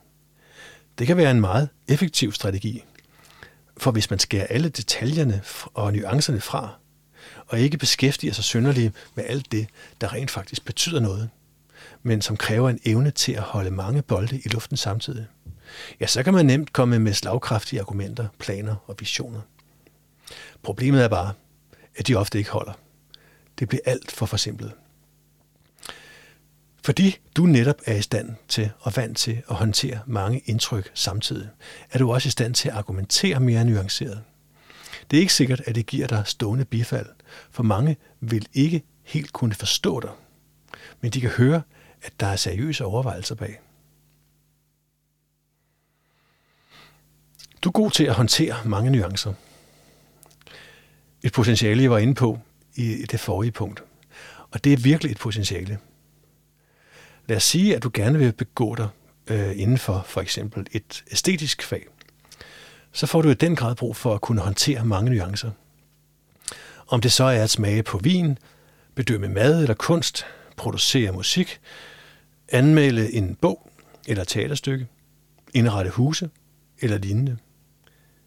Det kan være en meget effektiv strategi, for hvis man skærer alle detaljerne og nuancerne fra, og ikke beskæftiger sig synderligt med alt det, der rent faktisk betyder noget, men som kræver en evne til at holde mange bolde i luften samtidig, ja, så kan man nemt komme med slagkraftige argumenter, planer og visioner. Problemet er bare, at de ofte ikke holder. Det bliver alt for forsimplet. Fordi du netop er i stand til og vant til at håndtere mange indtryk samtidig, er du også i stand til at argumentere mere nuanceret. Det er ikke sikkert, at det giver dig stående bifald, for mange vil ikke helt kunne forstå dig. Men de kan høre, at der er seriøse overvejelser bag. Du er god til at håndtere mange nuancer. Et potentiale, jeg var inde på i det forrige punkt. Og det er virkelig et potentiale. Lad os sige, at du gerne vil begå dig øh, inden for for eksempel et æstetisk fag. Så får du i den grad brug for at kunne håndtere mange nuancer. Om det så er at smage på vin, bedømme mad eller kunst, producere musik, anmelde en bog eller teaterstykke, indrette huse eller lignende.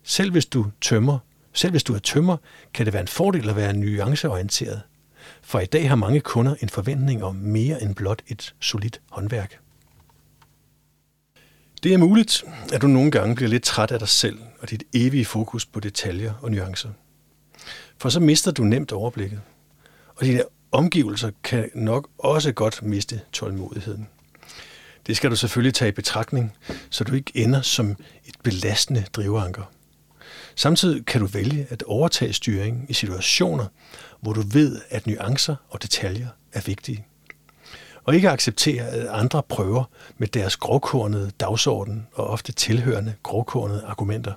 Selv hvis du tømmer, selv hvis du er tømmer, kan det være en fordel at være nuanceorienteret. For i dag har mange kunder en forventning om mere end blot et solidt håndværk. Det er muligt, at du nogle gange bliver lidt træt af dig selv og dit evige fokus på detaljer og nuancer. For så mister du nemt overblikket. Og dine omgivelser kan nok også godt miste tålmodigheden. Det skal du selvfølgelig tage i betragtning, så du ikke ender som et belastende drivanker. Samtidig kan du vælge at overtage styringen i situationer, hvor du ved, at nuancer og detaljer er vigtige. Og ikke acceptere, at andre prøver med deres grovkornede dagsorden og ofte tilhørende grovkornede argumenter.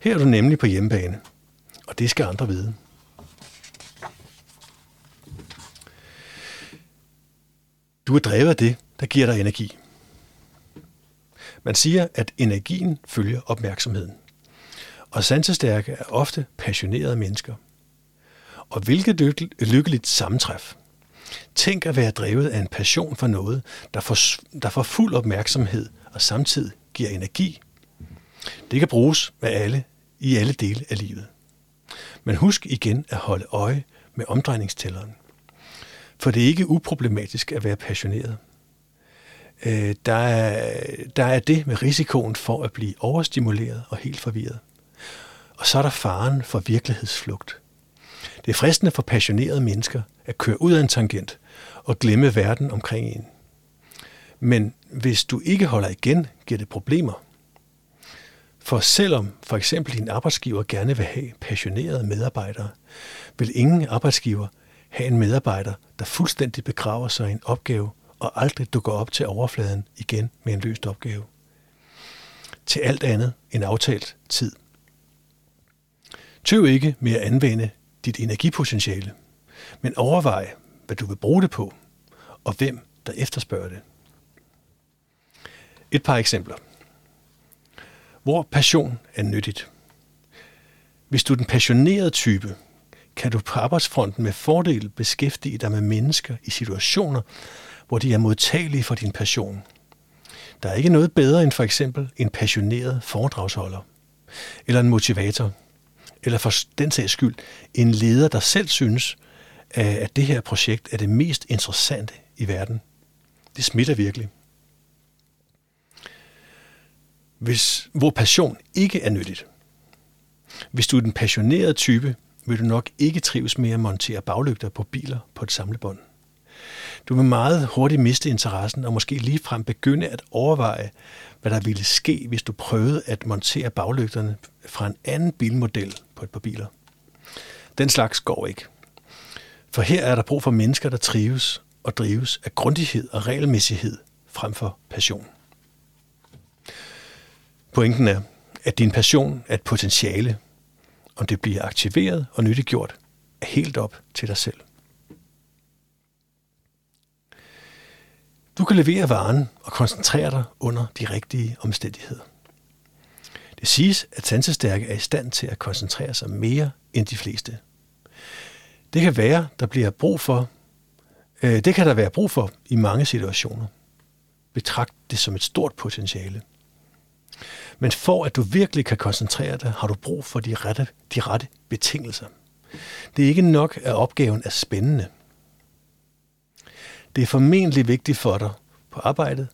Her er du nemlig på hjemmebane, og det skal andre vide. Du er drevet af det, der giver dig energi. Man siger, at energien følger opmærksomheden. Og sansestærke er ofte passionerede mennesker. Og hvilket lykkeligt sammentræf. Tænk at være drevet af en passion for noget, der får, der får fuld opmærksomhed og samtidig giver energi. Det kan bruges med alle i alle dele af livet. Men husk igen at holde øje med omdrejningstælleren. For det er ikke uproblematisk at være passioneret. Øh, der, er, der er det med risikoen for at blive overstimuleret og helt forvirret. Og så er der faren for virkelighedsflugt. Det er fristende for passionerede mennesker at køre ud af en tangent og glemme verden omkring en. Men hvis du ikke holder igen, giver det problemer. For selvom for eksempel din arbejdsgiver gerne vil have passionerede medarbejdere, vil ingen arbejdsgiver have en medarbejder, der fuldstændig begraver sig i en opgave og aldrig dukker op til overfladen igen med en løst opgave. Til alt andet end aftalt tid. Tøv ikke med at anvende dit energipotentiale, men overvej, hvad du vil bruge det på, og hvem der efterspørger det. Et par eksempler. Hvor passion er nyttigt. Hvis du er den passionerede type, kan du på arbejdsfronten med fordel beskæftige dig med mennesker i situationer, hvor de er modtagelige for din passion. Der er ikke noget bedre end for eksempel en passioneret foredragsholder, eller en motivator, eller for den sags skyld en leder, der selv synes, at det her projekt er det mest interessante i verden. Det smitter virkelig. Hvis, hvor passion ikke er nyttigt. Hvis du er den passionerede type, vil du nok ikke trives med at montere baglygter på biler på et samlebånd. Du vil meget hurtigt miste interessen og måske ligefrem begynde at overveje, hvad der ville ske, hvis du prøvede at montere baglygterne fra en anden bilmodel på et par biler. Den slags går ikke. For her er der brug for mennesker, der trives og drives af grundighed og regelmæssighed frem for passion. Pointen er, at din passion er et potentiale, om det bliver aktiveret og nyttiggjort, er helt op til dig selv. Du kan levere varen og koncentrere dig under de rigtige omstændigheder. Det siges, at sansestærke er i stand til at koncentrere sig mere end de fleste. Det kan være, der bliver brug for, øh, det kan der være brug for i mange situationer. Betragt det som et stort potentiale. Men for at du virkelig kan koncentrere dig, har du brug for de rette, de rette betingelser. Det er ikke nok, at opgaven er spændende. Det er formentlig vigtigt for dig på arbejdet,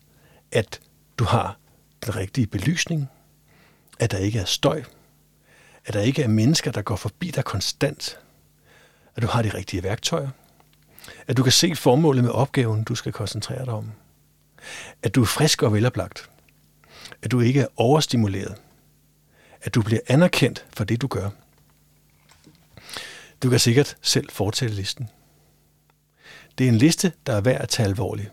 at du har den rigtige belysning, at der ikke er støj, at der ikke er mennesker, der går forbi dig konstant, at du har de rigtige værktøjer, at du kan se formålet med opgaven, du skal koncentrere dig om, at du er frisk og veloplagt, at du ikke er overstimuleret, at du bliver anerkendt for det, du gør, Du kan sikkert selv fortælle listen. Det er en liste, der er værd at tage alvorligt.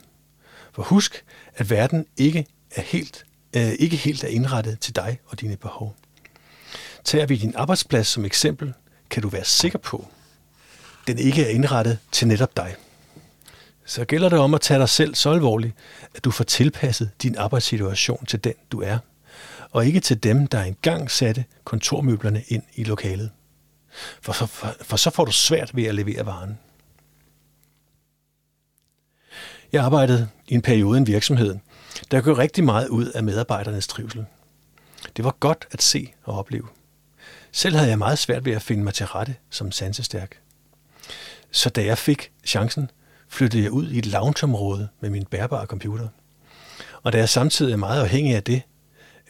For husk, at verden ikke er helt, øh, ikke helt er indrettet til dig og dine behov. Tager vi din arbejdsplads som eksempel, kan du være sikker på, at den ikke er indrettet til netop dig. Så gælder det om at tage dig selv så alvorligt, at du får tilpasset din arbejdssituation til den, du er, og ikke til dem, der engang satte kontormøblerne ind i lokalet. For, så, for, for så får du svært ved at levere varen. Jeg arbejdede i en periode i en virksomhed, der gør rigtig meget ud af medarbejdernes trivsel. Det var godt at se og opleve. Selv havde jeg meget svært ved at finde mig til rette som sansestærk. Så da jeg fik chancen, flyttede jeg ud i et loungeområde med min bærbare computer. Og da jeg samtidig er meget afhængig af det,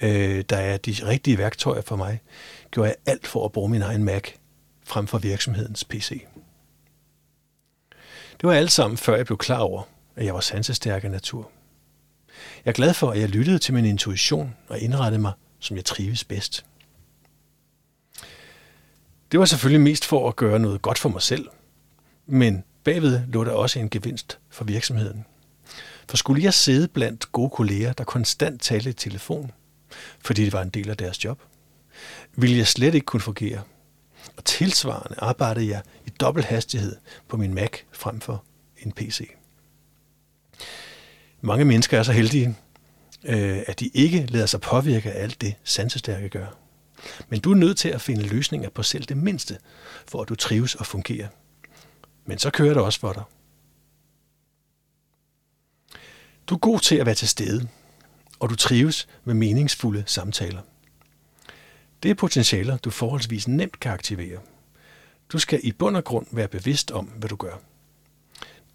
øh, der er de rigtige værktøjer for mig, gjorde jeg alt for at bruge min egen Mac frem for virksomhedens PC. Det var alt sammen, før jeg blev klar over, at jeg var sansestærk af natur. Jeg er glad for, at jeg lyttede til min intuition og indrettede mig, som jeg trives bedst. Det var selvfølgelig mest for at gøre noget godt for mig selv, men bagved lå der også en gevinst for virksomheden. For skulle jeg sidde blandt gode kolleger, der konstant talte i telefon, fordi det var en del af deres job, ville jeg slet ikke kunne fungere. Og tilsvarende arbejdede jeg i dobbelt hastighed på min Mac frem for en PC. Mange mennesker er så heldige, øh, at de ikke lader sig påvirke af alt det, sansestærke gør. Men du er nødt til at finde løsninger på selv det mindste, for at du trives og fungerer. Men så kører det også for dig. Du er god til at være til stede, og du trives med meningsfulde samtaler. Det er potentialer, du forholdsvis nemt kan aktivere. Du skal i bund og grund være bevidst om, hvad du gør.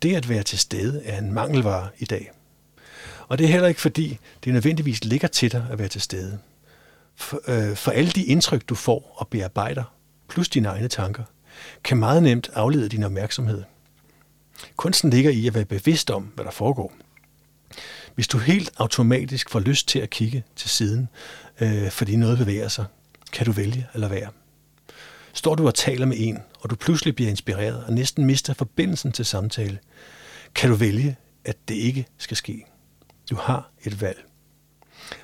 Det at være til stede er en mangelvare i dag. Og det er heller ikke fordi, det nødvendigvis ligger til dig at være til stede. For, øh, for alle de indtryk, du får og bearbejder, plus dine egne tanker, kan meget nemt aflede din opmærksomhed. Kunsten ligger i at være bevidst om, hvad der foregår. Hvis du helt automatisk får lyst til at kigge til siden, øh, fordi noget bevæger sig, kan du vælge eller være. Står du og taler med en, og du pludselig bliver inspireret og næsten mister forbindelsen til samtale, kan du vælge, at det ikke skal ske. Du har et valg.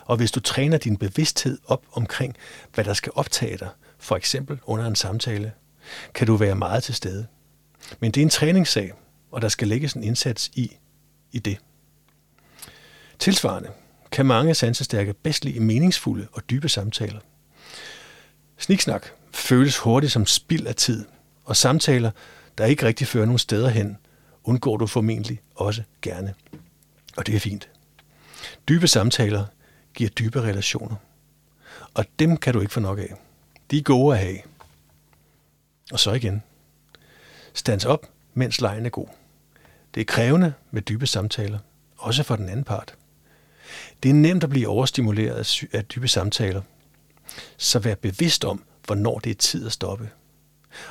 Og hvis du træner din bevidsthed op omkring, hvad der skal optage dig, for eksempel under en samtale, kan du være meget til stede. Men det er en træningssag, og der skal lægges en indsats i, i det. Tilsvarende kan mange sansestærke bedst lide meningsfulde og dybe samtaler. Sniksnak føles hurtigt som spild af tid, og samtaler, der ikke rigtig fører nogen steder hen, undgår du formentlig også gerne. Og det er fint. Dybe samtaler giver dybe relationer. Og dem kan du ikke få nok af. De er gode at have. Og så igen. Stands op, mens lejen er god. Det er krævende med dybe samtaler, også for den anden part. Det er nemt at blive overstimuleret af dybe samtaler. Så vær bevidst om, hvornår det er tid at stoppe.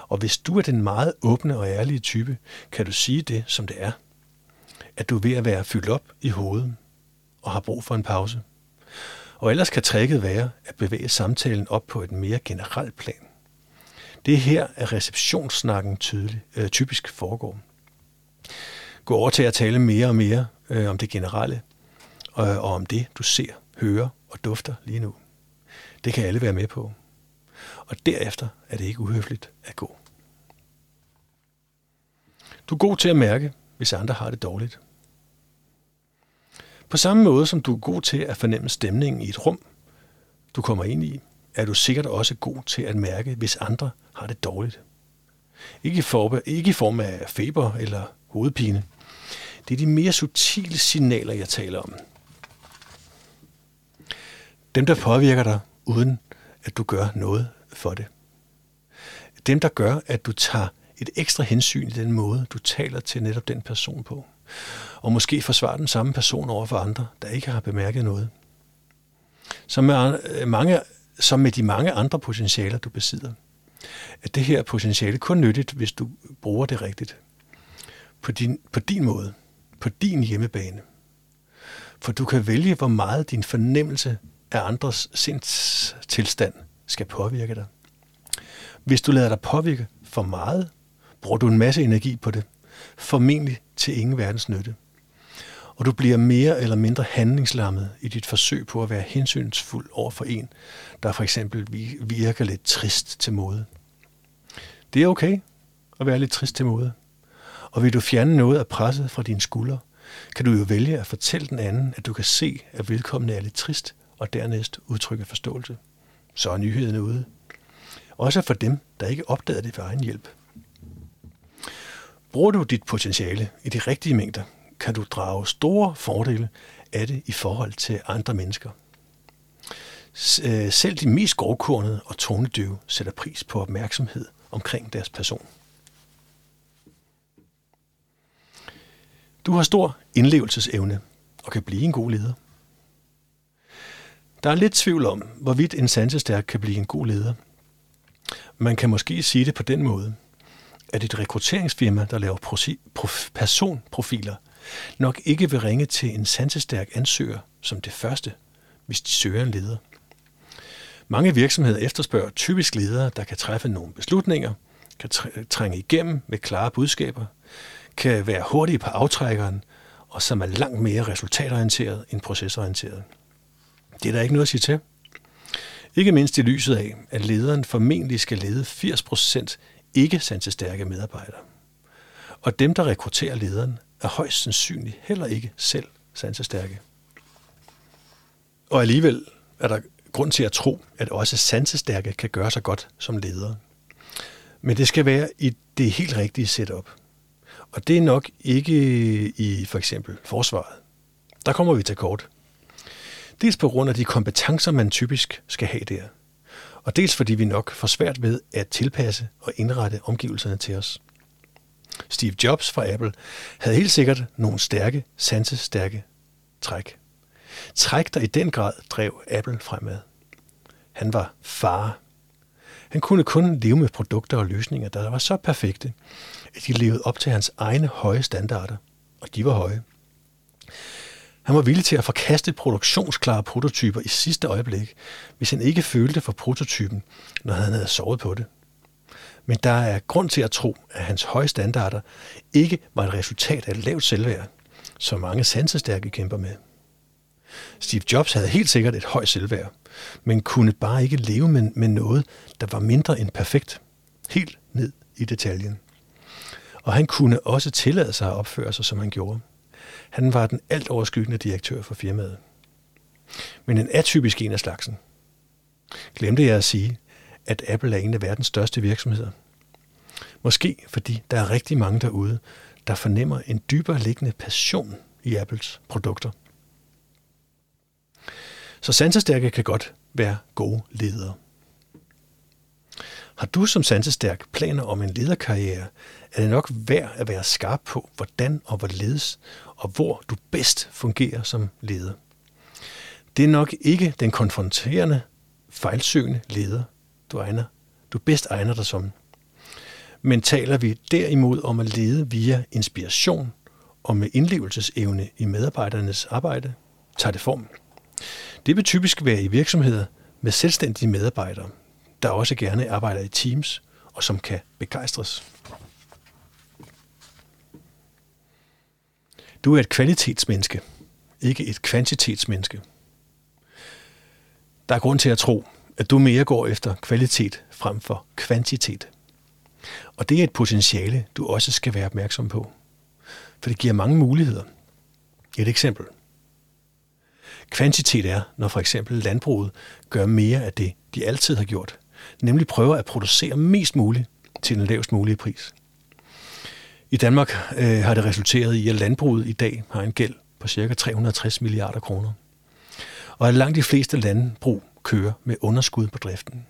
Og hvis du er den meget åbne og ærlige type, kan du sige det, som det er. At du er ved at være fyldt op i hovedet og har brug for en pause. Og ellers kan trækket være at bevæge samtalen op på et mere generelt plan. Det er her, at receptionssnakken tydelig, øh, typisk foregår. Gå over til at tale mere og mere øh, om det generelle, og, og om det, du ser, hører og dufter lige nu. Det kan alle være med på. Og derefter er det ikke uhøfligt at gå. Du er god til at mærke, hvis andre har det dårligt. På samme måde som du er god til at fornemme stemningen i et rum, du kommer ind i, er du sikkert også god til at mærke, hvis andre har det dårligt. Ikke i, form, ikke i form af feber eller hovedpine. Det er de mere subtile signaler, jeg taler om. Dem, der påvirker dig, uden at du gør noget for det. Dem, der gør, at du tager et ekstra hensyn i den måde, du taler til netop den person på og måske forsvare den samme person over for andre, der ikke har bemærket noget. Som med, mange, som med de mange andre potentialer, du besidder. At det her potentiale kun nyttigt, hvis du bruger det rigtigt. På din, på din måde. På din hjemmebane. For du kan vælge, hvor meget din fornemmelse af andres sindstilstand skal påvirke dig. Hvis du lader dig påvirke for meget bruger du en masse energi på det, formentlig til ingen verdens nytte. Og du bliver mere eller mindre handlingslammet i dit forsøg på at være hensynsfuld over for en, der for eksempel virker lidt trist til mode. Det er okay at være lidt trist til mode. Og vil du fjerne noget af presset fra dine skuldre, kan du jo vælge at fortælle den anden, at du kan se, at vedkommende er lidt trist, og dernæst udtrykke forståelse. Så er nyheden ude. Også for dem, der ikke opdager det ved egen hjælp. Bruger du dit potentiale i de rigtige mængder, kan du drage store fordele af det i forhold til andre mennesker. Øh, selv de mest grovkornede og tonedøve sætter pris på opmærksomhed omkring deres person. Du har stor indlevelsesevne og kan blive en god leder. Der er lidt tvivl om, hvorvidt en sansestærk kan blive en god leder. Man kan måske sige det på den måde, at et rekrutteringsfirma, der laver personprofiler, nok ikke vil ringe til en sansestærk ansøger som det første, hvis de søger en leder. Mange virksomheder efterspørger typisk ledere, der kan træffe nogle beslutninger, kan trænge igennem med klare budskaber, kan være hurtige på aftrækkeren, og som er langt mere resultatorienteret end procesorienteret. Det er der ikke noget at sige til. Ikke mindst i lyset af, at lederen formentlig skal lede 80% ikke sansestærke medarbejdere. Og dem, der rekrutterer lederen, er højst sandsynligt heller ikke selv sansestærke. Og alligevel er der grund til at tro, at også sansestærke kan gøre sig godt som ledere. Men det skal være i det helt rigtige setup. Og det er nok ikke i for eksempel forsvaret. Der kommer vi til kort. Dels på grund af de kompetencer, man typisk skal have der. Og dels fordi vi nok får svært ved at tilpasse og indrette omgivelserne til os. Steve Jobs fra Apple havde helt sikkert nogle stærke, sansestærke træk. Træk, der i den grad drev Apple fremad. Han var far. Han kunne kun leve med produkter og løsninger, der var så perfekte, at de levede op til hans egne høje standarder, og de var høje. Han var villig til at forkaste produktionsklare prototyper i sidste øjeblik, hvis han ikke følte for prototypen, når han havde sovet på det. Men der er grund til at tro, at hans høje standarder ikke var et resultat af et lavt selvværd, som mange sansestærke kæmper med. Steve Jobs havde helt sikkert et højt selvværd, men kunne bare ikke leve med, med noget, der var mindre end perfekt. Helt ned i detaljen. Og han kunne også tillade sig at opføre sig, som han gjorde. Han var den alt overskyggende direktør for firmaet. Men en atypisk en af slagsen. Glemte jeg at sige, at Apple er en af verdens største virksomheder. Måske fordi der er rigtig mange derude, der fornemmer en dybere liggende passion i Apples produkter. Så sansestærke kan godt være gode ledere. Har du som sansestærk planer om en lederkarriere, er det nok værd at være skarp på, hvordan og hvorledes og hvor du bedst fungerer som leder. Det er nok ikke den konfronterende, fejlsøgende leder, du egner. Du bedst egner dig som. Men taler vi derimod om at lede via inspiration og med indlevelsesevne i medarbejdernes arbejde, tager det form. Det vil typisk være i virksomheder med selvstændige medarbejdere, der også gerne arbejder i teams og som kan begejstres. Du er et kvalitetsmenneske, ikke et kvantitetsmenneske. Der er grund til at tro, at du mere går efter kvalitet frem for kvantitet. Og det er et potentiale, du også skal være opmærksom på. For det giver mange muligheder. Et eksempel. Kvantitet er, når for eksempel landbruget gør mere af det, de altid har gjort, nemlig prøver at producere mest muligt til den lavest mulige pris. I Danmark øh, har det resulteret i, at landbruget i dag har en gæld på ca. 360 milliarder kroner. Og at langt de fleste landbrug kører med underskud på driften.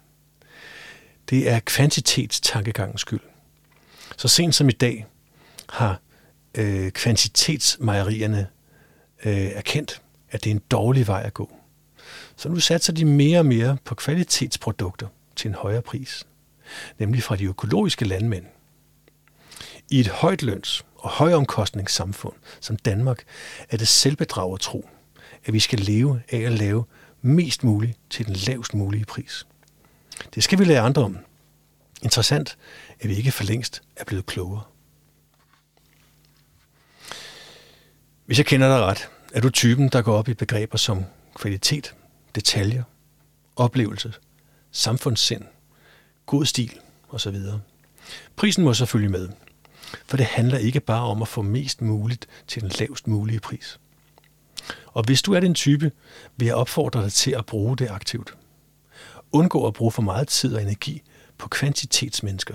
Det er kvantitetstankegangens skyld. Så sent som i dag har øh, kvantitetsmejerierne øh, erkendt, at det er en dårlig vej at gå. Så nu satser de mere og mere på kvalitetsprodukter til en højere pris, nemlig fra de økologiske landmænd – i et højt løns- og højomkostningssamfund som Danmark er det selvbedrag at tro, at vi skal leve af at lave mest muligt til den lavest mulige pris. Det skal vi lære andre om. Interessant, at vi ikke for længst er blevet klogere. Hvis jeg kender dig ret, er du typen, der går op i begreber som kvalitet, detaljer, oplevelse, samfundssind, god stil osv. Prisen må selvfølgelig med, for det handler ikke bare om at få mest muligt til den lavest mulige pris. Og hvis du er den type, vil jeg opfordre dig til at bruge det aktivt. Undgå at bruge for meget tid og energi på kvantitetsmennesker.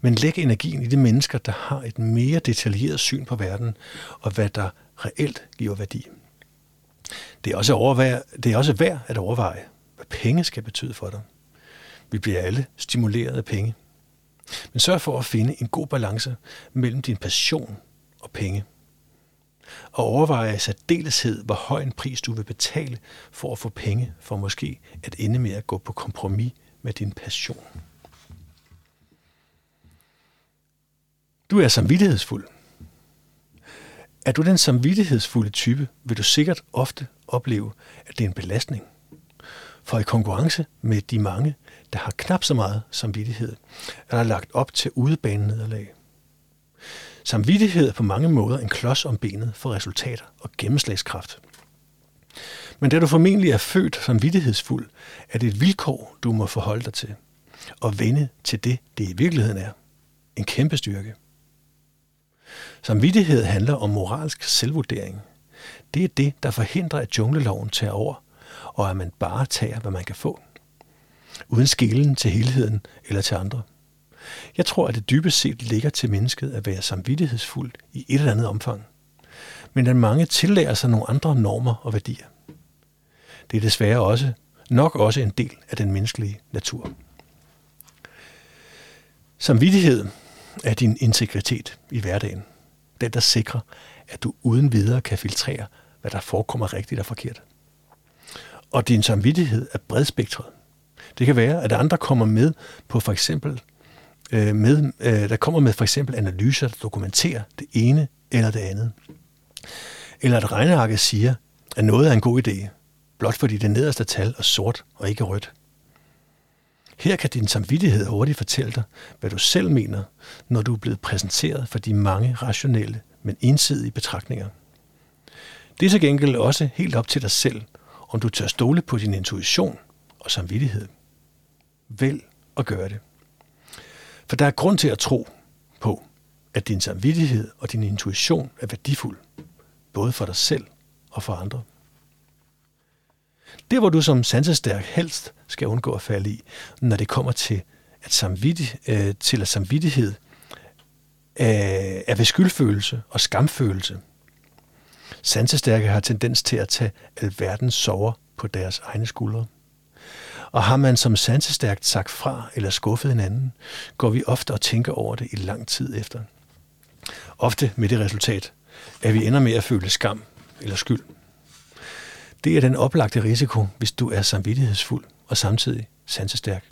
Men læg energien i de mennesker, der har et mere detaljeret syn på verden, og hvad der reelt giver værdi. Det er også, overvær, det er også værd at overveje, hvad penge skal betyde for dig. Vi bliver alle stimuleret af penge. Men sørg for at finde en god balance mellem din passion og penge. Og overveje i særdeleshed, hvor høj en pris du vil betale for at få penge, for måske at ende med at gå på kompromis med din passion. Du er samvittighedsfuld. Er du den samvittighedsfulde type, vil du sikkert ofte opleve, at det er en belastning. For i konkurrence med de mange, der har knap så meget samvittighed, er der lagt op til udebanenederlag. Samvittighed er på mange måder en klods om benet for resultater og gennemslagskraft. Men da du formentlig er født samvittighedsfuld, er det et vilkår, du må forholde dig til. Og vende til det, det i virkeligheden er. En kæmpe styrke. Samvittighed handler om moralsk selvvurdering. Det er det, der forhindrer, at jungleloven tager over, og at man bare tager, hvad man kan få. Uden skælen til helheden eller til andre. Jeg tror, at det dybest set ligger til mennesket at være samvittighedsfuld i et eller andet omfang. Men at mange tillærer sig nogle andre normer og værdier. Det er desværre også nok også en del af den menneskelige natur. Samvittighed er din integritet i hverdagen. Den, der sikrer, at du uden videre kan filtrere, hvad der forekommer rigtigt og forkert. Og din samvittighed er bredspektret. Det kan være, at andre kommer med på for eksempel øh, med, øh, der kommer med for eksempel analyser, der dokumenterer det ene eller det andet. Eller at regnearket siger, at noget er en god idé, blot fordi det nederste tal er sort og ikke rødt. Her kan din samvittighed hurtigt fortælle dig, hvad du selv mener, når du er blevet præsenteret for de mange rationelle, men ensidige betragtninger. Det er til gengæld også helt op til dig selv, om du tør stole på din intuition og samvittighed. Vælg at gøre det. For der er grund til at tro på, at din samvittighed og din intuition er værdifuld, både for dig selv og for andre. Det, hvor du som sansestærk helst skal undgå at falde i, når det kommer til at, samvittighed, øh, til at samvittighed øh, er ved skyldfølelse og skamfølelse. Sansestærke har tendens til at tage alverdens sover på deres egne skuldre. Og har man som sansestærkt sagt fra eller skuffet en anden, går vi ofte og tænker over det i lang tid efter. Ofte med det resultat, at vi ender med at føle skam eller skyld. Det er den oplagte risiko, hvis du er samvittighedsfuld og samtidig sansestærk.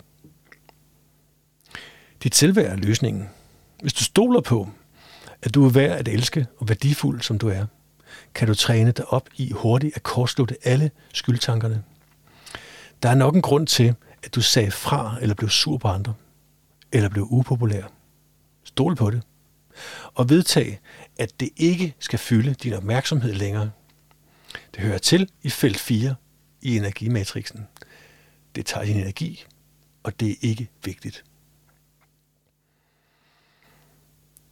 Dit selvværd er løsningen. Hvis du stoler på, at du er værd at elske og værdifuld, som du er, kan du træne dig op i hurtigt at kortslutte alle skyldtankerne. Der er nok en grund til, at du sagde fra eller blev sur på andre, eller blev upopulær. Stol på det. Og vedtag, at det ikke skal fylde din opmærksomhed længere. Det hører til i felt 4 i energimatrixen. Det tager din energi, og det er ikke vigtigt.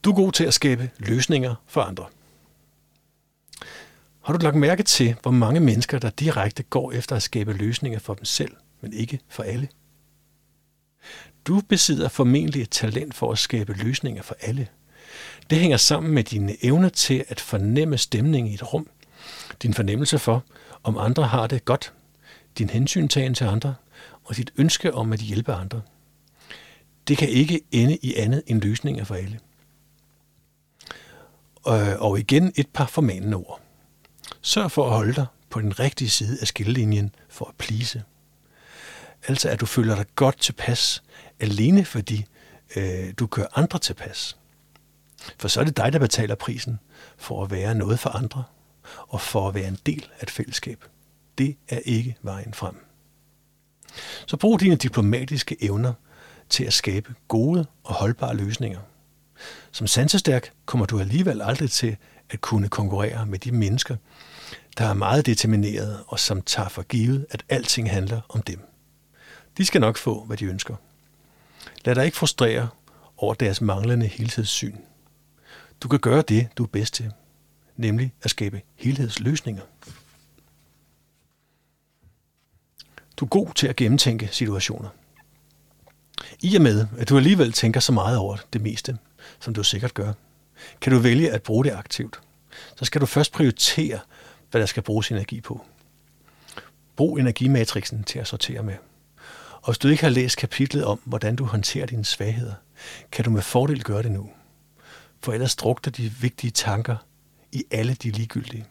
Du er god til at skabe løsninger for andre. Har du lagt mærke til, hvor mange mennesker, der direkte går efter at skabe løsninger for dem selv, men ikke for alle? Du besidder formentlig et talent for at skabe løsninger for alle. Det hænger sammen med dine evner til at fornemme stemningen i et rum, din fornemmelse for, om andre har det godt, din hensyntagen til andre og dit ønske om at hjælpe andre. Det kan ikke ende i andet end løsninger for alle. Og igen et par formanende ord. Sørg for at holde dig på den rigtige side af skillelinjen for at plise. Altså at du føler dig godt tilpas, alene fordi øh, du gør andre tilpas. For så er det dig, der betaler prisen for at være noget for andre og for at være en del af et fællesskab. Det er ikke vejen frem. Så brug dine diplomatiske evner til at skabe gode og holdbare løsninger. Som sansestærk kommer du alligevel aldrig til at kunne konkurrere med de mennesker, der er meget determineret og som tager for givet, at alting handler om dem. De skal nok få, hvad de ønsker. Lad dig ikke frustrere over deres manglende helhedssyn. Du kan gøre det, du er bedst til, nemlig at skabe helhedsløsninger. Du er god til at gennemtænke situationer. I og med, at du alligevel tænker så meget over det meste, som du sikkert gør, kan du vælge at bruge det aktivt. Så skal du først prioritere, hvad der skal bruges energi på. Brug energimatrixen til at sortere med. Og hvis du ikke har læst kapitlet om, hvordan du håndterer dine svagheder, kan du med fordel gøre det nu. For ellers drukter de vigtige tanker i alle de ligegyldige.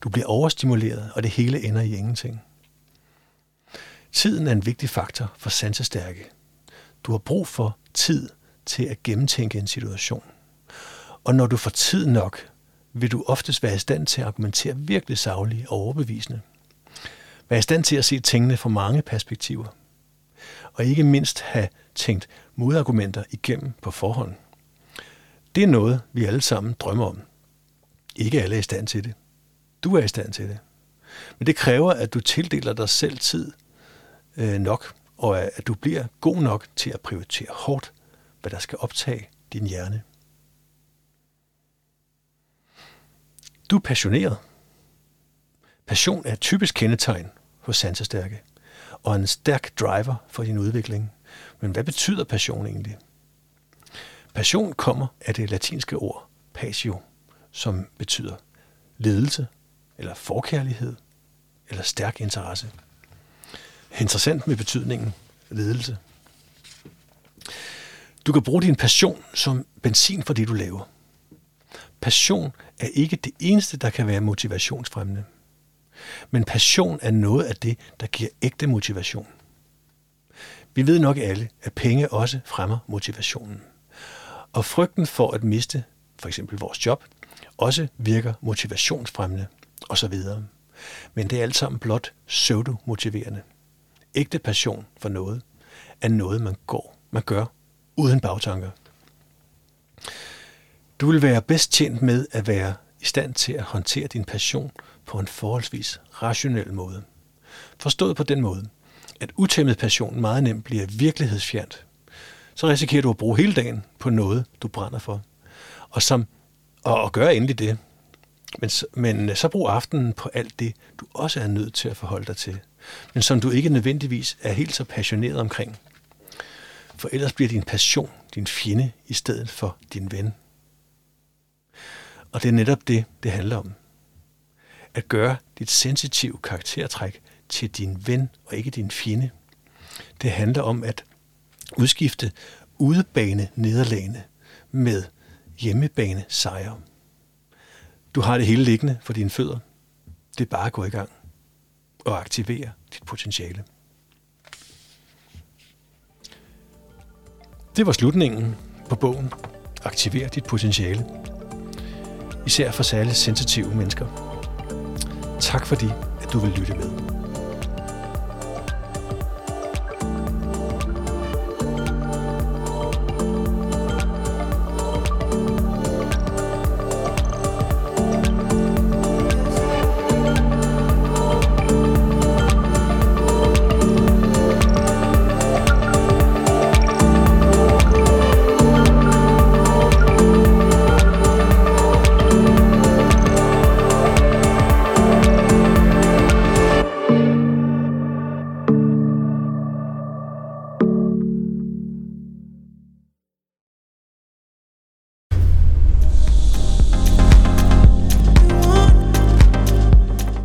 Du bliver overstimuleret, og det hele ender i ingenting. Tiden er en vigtig faktor for sansestærke. Du har brug for tid til at gennemtænke en situation. Og når du får tid nok, vil du oftest være i stand til at argumentere virkelig savligt og overbevisende. Være i stand til at se tingene fra mange perspektiver. Og ikke mindst have tænkt modargumenter igennem på forhånd. Det er noget, vi alle sammen drømmer om. Ikke alle er i stand til det. Du er i stand til det. Men det kræver, at du tildeler dig selv tid øh, nok, og at du bliver god nok til at prioritere hårdt, hvad der skal optage din hjerne. Du er passioneret. Passion er et typisk kendetegn hos sansestærke, og en stærk driver for din udvikling. Men hvad betyder passion egentlig? Passion kommer af det latinske ord passio, som betyder ledelse, eller forkærlighed, eller stærk interesse. Interessant med betydningen ledelse. Du kan bruge din passion som benzin for det, du laver. Passion er ikke det eneste, der kan være motivationsfremmende. Men passion er noget af det, der giver ægte motivation. Vi ved nok alle, at penge også fremmer motivationen. Og frygten for at miste for eksempel vores job, også virker motivationsfremmende osv. Men det er alt sammen blot pseudo-motiverende. Ægte passion for noget er noget, man går, man gør uden bagtanker. Du vil være bedst tjent med at være i stand til at håndtere din passion på en forholdsvis rationel måde. Forstået på den måde, at utæmmet passion meget nemt bliver virkelighedsfjernt. Så risikerer du at bruge hele dagen på noget, du brænder for. Og, som, og, og gør endelig det. Men, men øh, så brug aftenen på alt det, du også er nødt til at forholde dig til. Men som du ikke nødvendigvis er helt så passioneret omkring. For ellers bliver din passion din fjende i stedet for din ven. Og det er netop det, det handler om. At gøre dit sensitive karaktertræk til din ven og ikke din fjende. Det handler om at udskifte udebane nederlagene med hjemmebane sejre. Du har det hele liggende for dine fødder. Det er bare at gå i gang og aktivere dit potentiale. Det var slutningen på bogen Aktiver dit potentiale især for særligt sensitive mennesker. Tak fordi, at du vil lytte med.